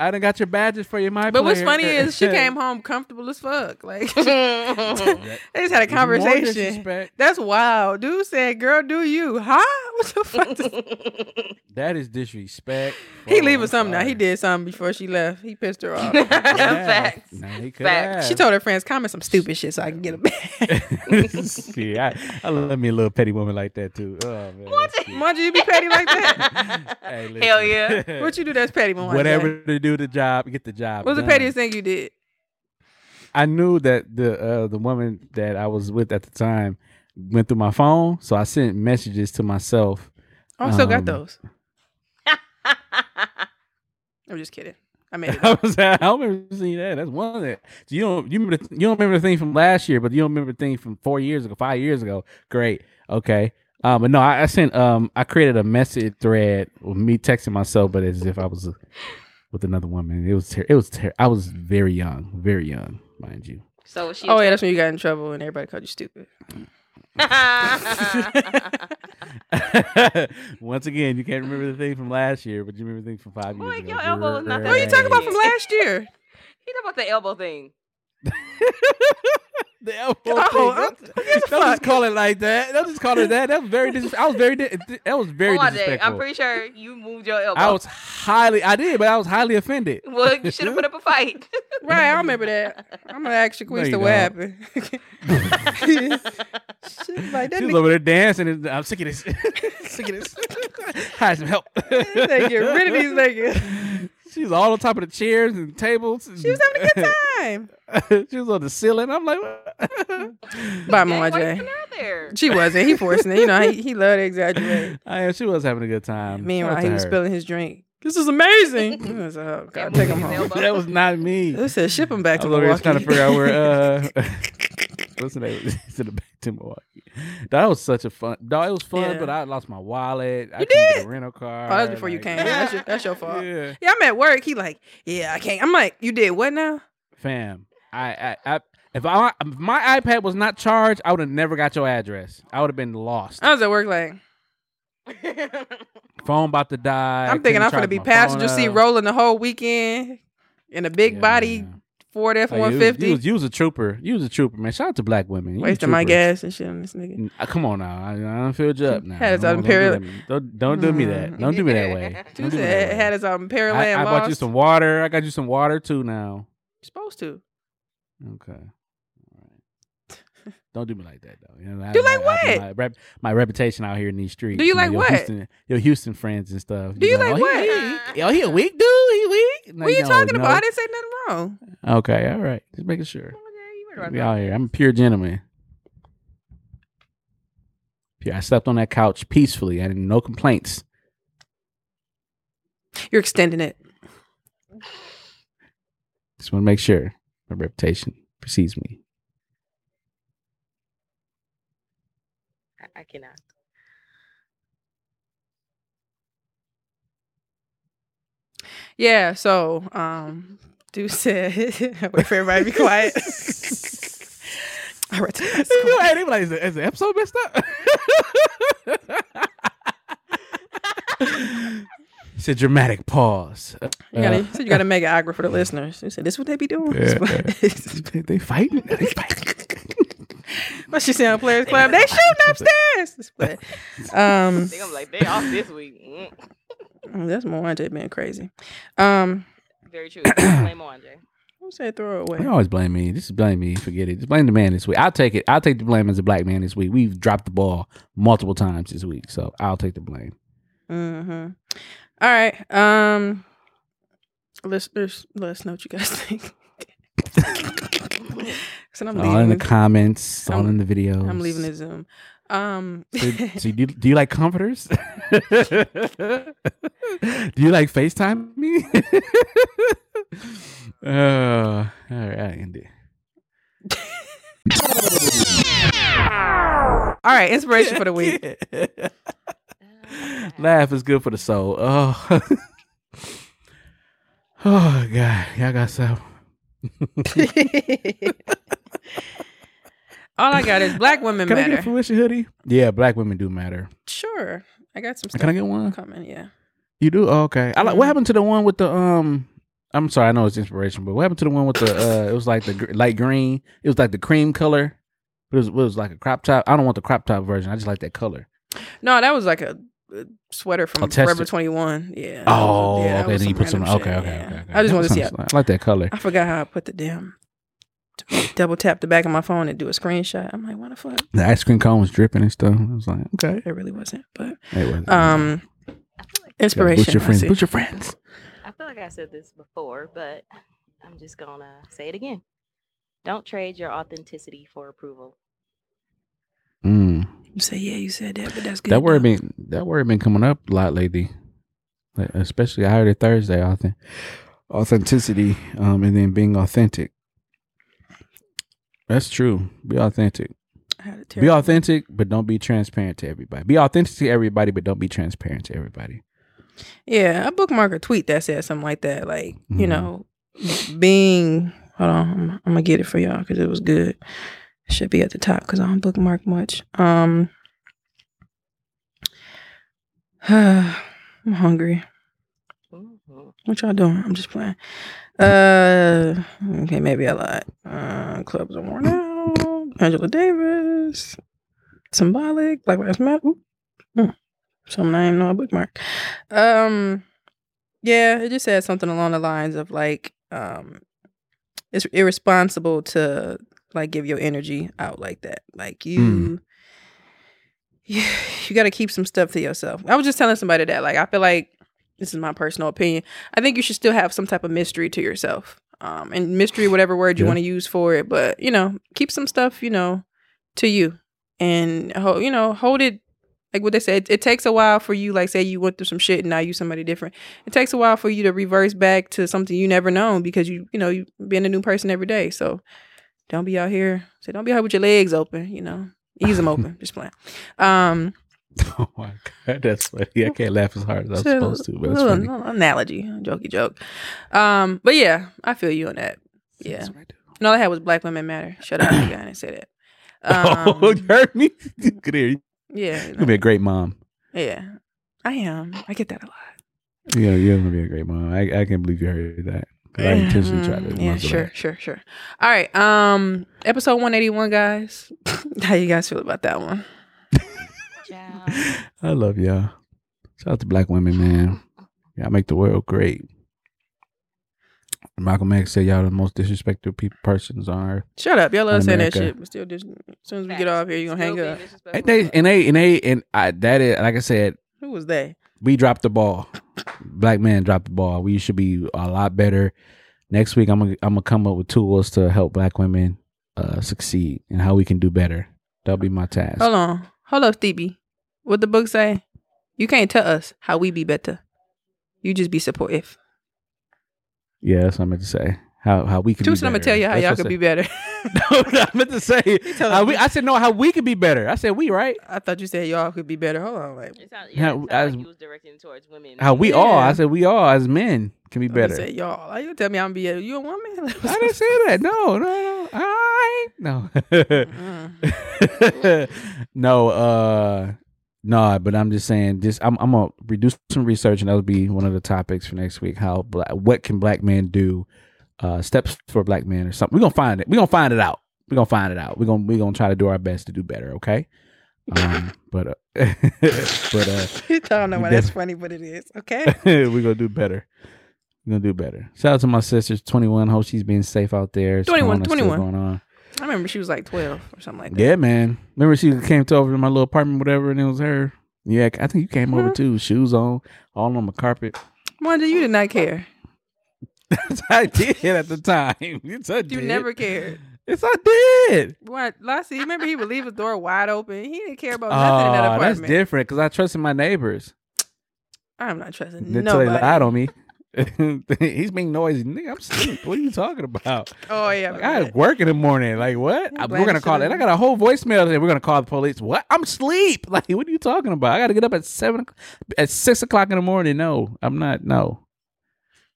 Speaker 1: I done got your badges for you, my
Speaker 2: But what's funny is she came home comfortable as fuck. Like they just had a conversation. That's wild. Dude said, "Girl, do you? Huh? What the fuck?"
Speaker 1: That is disrespect.
Speaker 2: he leaving something now. He did something before she left. He pissed her off.
Speaker 1: Yeah.
Speaker 3: Facts.
Speaker 1: Nah, he could
Speaker 3: Facts.
Speaker 2: she told her friends, "Comment some stupid shit so I can get it back."
Speaker 1: See, I, I love me a little petty woman like that too. Oh man.
Speaker 3: What?
Speaker 1: that's cute.
Speaker 2: You be petty like that?
Speaker 1: Hey,
Speaker 3: Hell yeah.
Speaker 2: What you do that's petty, woman.
Speaker 1: Whatever to do the job, get the job.
Speaker 2: What's the
Speaker 1: done.
Speaker 2: pettiest thing you did?
Speaker 1: I knew that the uh, the woman that I was with at the time went through my phone, so I sent messages to myself.
Speaker 2: Oh, I still
Speaker 1: Um,
Speaker 2: got those. I'm just kidding. I made it.
Speaker 1: I was I don't remember seeing that. That's one of that. You don't you remember the, you don't remember the thing from last year, but you don't remember the thing from four years ago, five years ago. Great, okay. Um, but no, I, I sent um I created a message thread with me texting myself, but as if I was uh, with another woman. It was ter- it was ter- I was very young, very young, mind you.
Speaker 3: so she.
Speaker 2: Oh yeah, that's when you got in trouble and everybody called you stupid.
Speaker 1: Once again, you can't remember the thing from last year, but you remember the thing from five
Speaker 3: Boy,
Speaker 1: years ago.
Speaker 3: your elbow was not that
Speaker 2: What are you talking about from last year?
Speaker 3: he talking about the elbow thing.
Speaker 1: The elbow
Speaker 2: Oh,
Speaker 1: thing.
Speaker 2: I'm-
Speaker 1: Don't,
Speaker 2: who gives a
Speaker 1: don't just
Speaker 2: fuck?
Speaker 1: call it like that. Don't just call it that. That was very. Dis- I was very. Di- that was very
Speaker 3: Hold on,
Speaker 1: disrespectful.
Speaker 3: I'm pretty sure you moved your elbow.
Speaker 1: I was highly. I did, but I was highly offended.
Speaker 3: well, you should have put up a fight.
Speaker 2: Right, I remember that. I'm gonna ask
Speaker 1: No,
Speaker 2: Shaquista
Speaker 1: you
Speaker 2: what happened. Shit, like that
Speaker 1: She over there dancing, and I'm sick of this. sick of this. Hide some help.
Speaker 2: they get rid of these niggas.
Speaker 1: She was all on top of the chairs and tables.
Speaker 2: She was having a good time.
Speaker 1: time. she was on the ceiling. I'm like, what?
Speaker 2: Bye,
Speaker 3: Dang, why you
Speaker 2: Mwanje.
Speaker 3: putting her out there?
Speaker 2: She wasn't. He forcing it. You know, he, he loved to exaggerate.
Speaker 1: I am. She was having a good time. Shout
Speaker 2: Meanwhile,
Speaker 1: out
Speaker 2: he
Speaker 1: to
Speaker 2: was spilling his drink. This is amazing. I was oh, God, take him home.
Speaker 1: that was not me.
Speaker 2: They said ship him back
Speaker 1: I
Speaker 2: to
Speaker 1: was over here
Speaker 2: Milwaukee.
Speaker 1: trying to figure out where. Uh, name? It's the back to Milwaukee. That was such a fun. Dog, it was fun,
Speaker 2: Yeah.
Speaker 1: but I lost my wallet. I
Speaker 2: You
Speaker 1: couldn't get
Speaker 2: did?
Speaker 1: a rental car.
Speaker 2: Oh, that's before you came. That's your, that's your fault.
Speaker 1: Yeah,
Speaker 2: Yeah, I'm at work. He like, yeah, I can't. I'm like, you did what now?
Speaker 1: fam. I, I, I if I if my iPad was not charged, I would have never got your address. I would have been lost.
Speaker 2: I was at work like
Speaker 1: Phone about to die.
Speaker 2: I'm thinking I'm gonna be passenger seat rolling the whole weekend in a big
Speaker 1: Yeah,
Speaker 2: body
Speaker 1: man.
Speaker 2: Ford F
Speaker 1: Like,
Speaker 2: one
Speaker 1: you was- You was, a trooper. You was a trooper, man. Shout out to black women. You
Speaker 2: Wasting my gas and shit on this nigga.
Speaker 1: Uh, Come on now. I, I don't feel you up now.
Speaker 2: Had his
Speaker 1: Don't-
Speaker 2: own
Speaker 1: don't do
Speaker 2: period-
Speaker 1: that. Don't, don't do me that. Don't do me that way.
Speaker 2: She
Speaker 1: Don't do that way.
Speaker 2: had his um
Speaker 1: I,
Speaker 2: Pearland
Speaker 1: I bought you some water. I got you some water too now.
Speaker 2: you supposed to.
Speaker 1: Okay. Don't do me like that though. You know,
Speaker 2: Do
Speaker 1: I-
Speaker 2: like
Speaker 1: I- I-
Speaker 2: what?
Speaker 1: My, rep, my reputation out here in these streets.
Speaker 2: Do you
Speaker 1: know,
Speaker 2: like
Speaker 1: your
Speaker 2: what?
Speaker 1: Houston, your Houston friends and stuff.
Speaker 2: Do you
Speaker 1: know,
Speaker 2: like
Speaker 1: oh, he
Speaker 2: what?
Speaker 1: weak. Oh, he a weak dude. He weak. No,
Speaker 2: What are you
Speaker 1: no,
Speaker 2: talking
Speaker 1: no.
Speaker 2: about? I didn't say nothing wrong.
Speaker 1: Okay. All right. Just making sure.
Speaker 2: Oh, you
Speaker 1: We out here. I'm a pure gentleman. Pure. I slept on that couch peacefully. I had no complaints.
Speaker 2: You're extending it.
Speaker 1: Just want to make sure my reputation precedes me.
Speaker 3: I, I cannot.
Speaker 2: Yeah, so um Dude said wait for everybody to be quiet. I read the
Speaker 1: hey, they be like, is the, is the episode messed up? it's a dramatic pause. Uh,
Speaker 2: You gotta, so you gotta make it awkward for the listeners. You said this is what they be doing?
Speaker 1: Yeah. they, they fighting. They fighting.
Speaker 2: what she saying on Players Club? They shooting upstairs. This play. Um
Speaker 3: I think I'm like they off this week. Mm.
Speaker 2: that's Moante being crazy. Um
Speaker 3: Very true. Blame Andre.
Speaker 2: who said throw it
Speaker 1: They
Speaker 2: away?
Speaker 1: always blame me. Just blame me. Forget it. Just blame the man this week. I'll take it. I'll take the blame as a black man this week. We've dropped the ball multiple times this week, so I'll take the blame.
Speaker 2: Mm-hmm. All right. Um listeners, let us know what you guys think. so I'm
Speaker 1: all in the comments, all
Speaker 2: I'm-
Speaker 1: in the videos.
Speaker 2: I'm leaving the Zoom. Um
Speaker 1: So, so do, you, do you like comforters? do you like FaceTime me? uh, all right, it.
Speaker 2: All right, inspiration for the week.
Speaker 1: Laugh is good for the soul. Oh, oh God, y'all got some.
Speaker 2: All I got is black women
Speaker 1: Can I get a
Speaker 2: matter.
Speaker 1: Felicia hoodie? Yeah, black women do matter.
Speaker 2: Sure. I got some stuff
Speaker 1: Can I get one?
Speaker 2: coming, yeah.
Speaker 1: You do? Oh, okay. I like. What happened to the one with the um? I'm sorry, I know it's inspiration, but what happened to the one with the uh? It was like the gr- light green. It was like the cream color. It was, it was like a crop top. I don't want the crop top version. I just like that color.
Speaker 2: No, that was like a, a sweater from
Speaker 1: test
Speaker 2: Forever 21. Yeah.
Speaker 1: Oh,
Speaker 2: yeah,
Speaker 1: okay. Then you put some.
Speaker 2: random
Speaker 1: Okay, okay,
Speaker 2: yeah.
Speaker 1: okay, okay.
Speaker 2: I just want to see.
Speaker 1: Sounds-
Speaker 2: How,
Speaker 1: I like that color.
Speaker 2: I forgot how I put the damn double tap the back of my phone and do a screenshot. I'm like, what the fuck?
Speaker 1: The ice cream cone was dripping and stuff. I was like, okay.
Speaker 2: It really wasn't, but
Speaker 1: It was.
Speaker 2: um,
Speaker 3: I feel like
Speaker 2: inspiration.
Speaker 1: Put your friends.
Speaker 2: see.
Speaker 1: Boost your friends.
Speaker 3: I feel like I said this before, but I'm just gonna say it again. Don't trade your authenticity for approval.
Speaker 1: Mm.
Speaker 2: You say, yeah, you said that, but that's good.
Speaker 1: That word
Speaker 2: though.
Speaker 1: been that word been coming up a lot lately. Like, especially I heard it Thursday. Authentic, authenticity, um, and then being authentic. That's true. Be authentic.
Speaker 2: I had a
Speaker 1: Be authentic, but don't be transparent to everybody. Be authentic to everybody, but don't be transparent to everybody.
Speaker 2: Yeah, I bookmark a tweet that said something like that. Like, you
Speaker 1: Mhm.
Speaker 2: know, being, hold on, I'm, I'm gonna get it for y'all because it was good. Should be at the top because I don't bookmark much. Um, I'm hungry. What y'all doing? I'm just playing. Uh, okay, maybe a lot. Uh, clubs are worn out. Angela Davis, symbolic, Black Lives Matter. Ooh. Hmm. Something I didn't know I bookmarked. Um, yeah, it just said something along the lines of like, um, it's irresponsible to like give your energy out like that. Like you,
Speaker 1: Mm.
Speaker 2: you, you got to keep some stuff to yourself. I was just telling somebody that. Like, I feel like this is my personal opinion. I think you should still have some type of mystery to yourself. Um, and mystery, whatever word you
Speaker 1: Yeah.
Speaker 2: want to use for it, but you know, keep some stuff, you know, to you, and ho- you know, hold it. Like what they said, it, it takes a while for you. Like, say you went through some shit and now you somebody different. It takes a while for you to reverse back to something you never known because you, you know, you being a new person every day. So don't be out here. Say, don't be out here with your legs open. You know, ease them open. Just playing. Um,
Speaker 1: Oh my god, that's funny. I can't laugh as hard as I'm supposed to, but
Speaker 2: little-
Speaker 1: funny.
Speaker 2: little analogy, jokey joke. Um, but yeah, I feel you on that. Yeah,
Speaker 1: That's what I do.
Speaker 2: And all I had was Black Women Matter. Shut up, you guy, and say that.
Speaker 1: oh,
Speaker 2: Um,
Speaker 1: you heard me? Good. You
Speaker 2: yeah,
Speaker 1: gonna be a great mom.
Speaker 2: yeah. I am. I get that a lot.
Speaker 1: Yeah, you're gonna be a great mom. I, I can't believe you heard that. 'Cause I intentionally tried to.
Speaker 2: Mm, Yeah, sure,
Speaker 1: that.
Speaker 2: sure, sure. All right. Um, episode one eighty one, guys. How you guys feel about that one?
Speaker 3: Child.
Speaker 1: I love y'all. Shout out to black women, man. Y'all make the world great. Malcolm X said y'all the most disrespectful people persons on earth.
Speaker 2: Shut up, y'all love saying that
Speaker 1: America.
Speaker 2: shit, but still, just as soon as we get off here, you are gonna hang up.
Speaker 1: And they and they and they and I that is like I said,
Speaker 2: Who was they?
Speaker 1: we dropped the ball. Black man dropped the ball. We should be a lot better. Next week, I'm gonna I'm gonna come up with tools to help black women uh, succeed and how we can do better. That'll be my task.
Speaker 2: Hold on, hold up, Stevie. What the book say? You can't tell us how we be better. You just be supportive.
Speaker 1: Yeah, that's what I meant to say. How how we can. Be
Speaker 2: I'm gonna tell you how
Speaker 1: That's
Speaker 2: y'all could be better.
Speaker 1: said. no, I meant to say.
Speaker 2: tell
Speaker 1: how
Speaker 2: us-
Speaker 1: we, I said no. How we could be better. I said we right.
Speaker 2: I thought you said y'all could be better. Hold on, like
Speaker 3: It sound,
Speaker 1: Yeah,
Speaker 3: yeah, it sound
Speaker 1: as-
Speaker 3: like you was directing towards women.
Speaker 1: How we all. I said we all as men can be better.
Speaker 2: Say y'all. Are you tell me I'm be a, you a woman?
Speaker 1: I didn't say that. No, no, no. I no. No, uh no, but I'm just saying just I'm I'm gonna redo some research and that'll be one of the topics for next week. How black what can black men do? Uh steps for a black men or something. We're gonna find it. We're gonna find it out. We're gonna find it out. We're gonna we're gonna try to do our best to do better, okay? Um but uh but uh
Speaker 2: you don't know why that's funny, but it is. Okay.
Speaker 1: we're gonna do better. We're gonna do better. Shout out to my sister's 21. Hope she's being safe out there.
Speaker 2: 21, 21.
Speaker 1: going on.
Speaker 2: I remember she was like 12 or something like that.
Speaker 1: Yeah, man. Remember she came to over to my little apartment, whatever, and it was her. Yeah, I think you came over
Speaker 2: Mhm.
Speaker 1: too. Shoes on, all on my carpet.
Speaker 2: Wanda, you did not care.
Speaker 1: I did at the time. Yes, I
Speaker 2: You
Speaker 1: did.
Speaker 2: never cared.
Speaker 1: Yes, I did.
Speaker 2: What, Lassie? Remember he would leave his door wide open. He didn't care about nothing in that
Speaker 1: Oh, that's different because I trusted my neighbors.
Speaker 2: I'm not trusting
Speaker 1: Until
Speaker 2: nobody.
Speaker 1: they lied on me. He's being noisy. Nigga, I'm asleep. What are you talking about?
Speaker 2: Oh yeah,
Speaker 1: Like, I had work in the morning. Like what?
Speaker 2: Yeah,
Speaker 1: I-
Speaker 2: glad
Speaker 1: we're gonna
Speaker 2: you
Speaker 1: call it. I got a whole voicemail that we're gonna call the police. What? I'm asleep. Like what are you talking about? I got to get up at seven, at six o'clock in the morning. No, I'm not. No.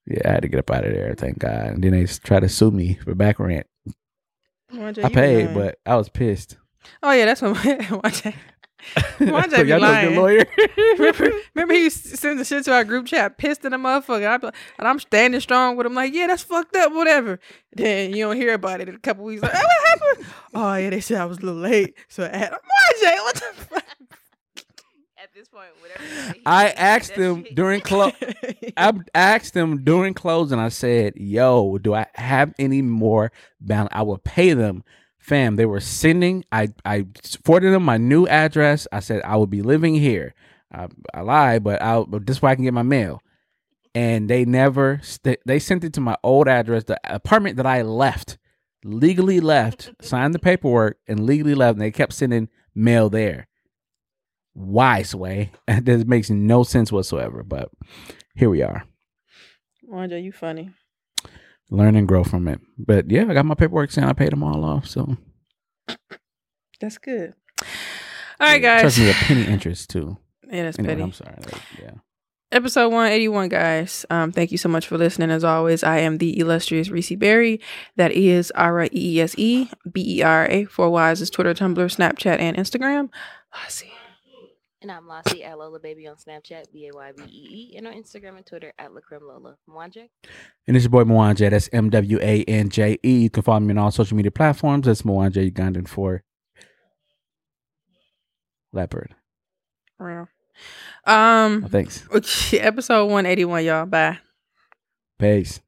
Speaker 1: Yeah, I had to get up out of there. Thank God. And then they try to sue me for back rent. I paid, but I was pissed.
Speaker 2: oh yeah, that's when Wanda. Wanda
Speaker 1: so
Speaker 2: be
Speaker 1: y'all know a
Speaker 2: lying.
Speaker 1: lawyer.
Speaker 2: remember, remember he sends the shit to our group chat, pissed in the motherfucker. I and I'm standing strong with him, like, yeah, that's fucked up, whatever. Then you don't hear about it in a couple weeks. Like, oh, what happened? Oh yeah, they said I was a little late, so I had. Why, what the fuck?
Speaker 3: This point, whatever. you say, he
Speaker 1: I asked them during close. I asked them during closing. I said, "Yo, do I have any more balance? I will pay them." Fam, they were sending. I I forwarded them my new address. I said I will be living here. I, I lied, but I this way I can get my mail. And they never. St- they sent it to my old address, the apartment that I left, legally left, signed the paperwork, and legally left. And they kept sending mail there. Why, Sway? This makes no sense whatsoever. But here we are.
Speaker 2: Wanda, you funny.
Speaker 1: learn and grow from it. But yeah, I got my paperwork saying I paid them all off. So
Speaker 2: That's good. All right, guys.
Speaker 1: Trust me, a penny interest too.
Speaker 2: Yeah, that's
Speaker 1: Anyway,
Speaker 2: petty.
Speaker 1: I'm sorry. Like, yeah.
Speaker 2: episode 181 guys um thank you so much for listening as always i am the illustrious reese berry that is ara e-e-s-e b-e-r-a four y's is twitter tumblr snapchat and instagram Lassie.
Speaker 3: And I'm Lassie at Lola Baby on Snapchat, B A Y B E E, and on Instagram and Twitter at Lacrim Lola. Mwanje.
Speaker 1: And it's your boy Mwanje. That's M W A N J E. You can follow me on all social media platforms. That's Mwanje Ugandan for Leopard.
Speaker 2: Real. um
Speaker 1: Thanks.
Speaker 2: episode 181 y'all bye
Speaker 1: Peace.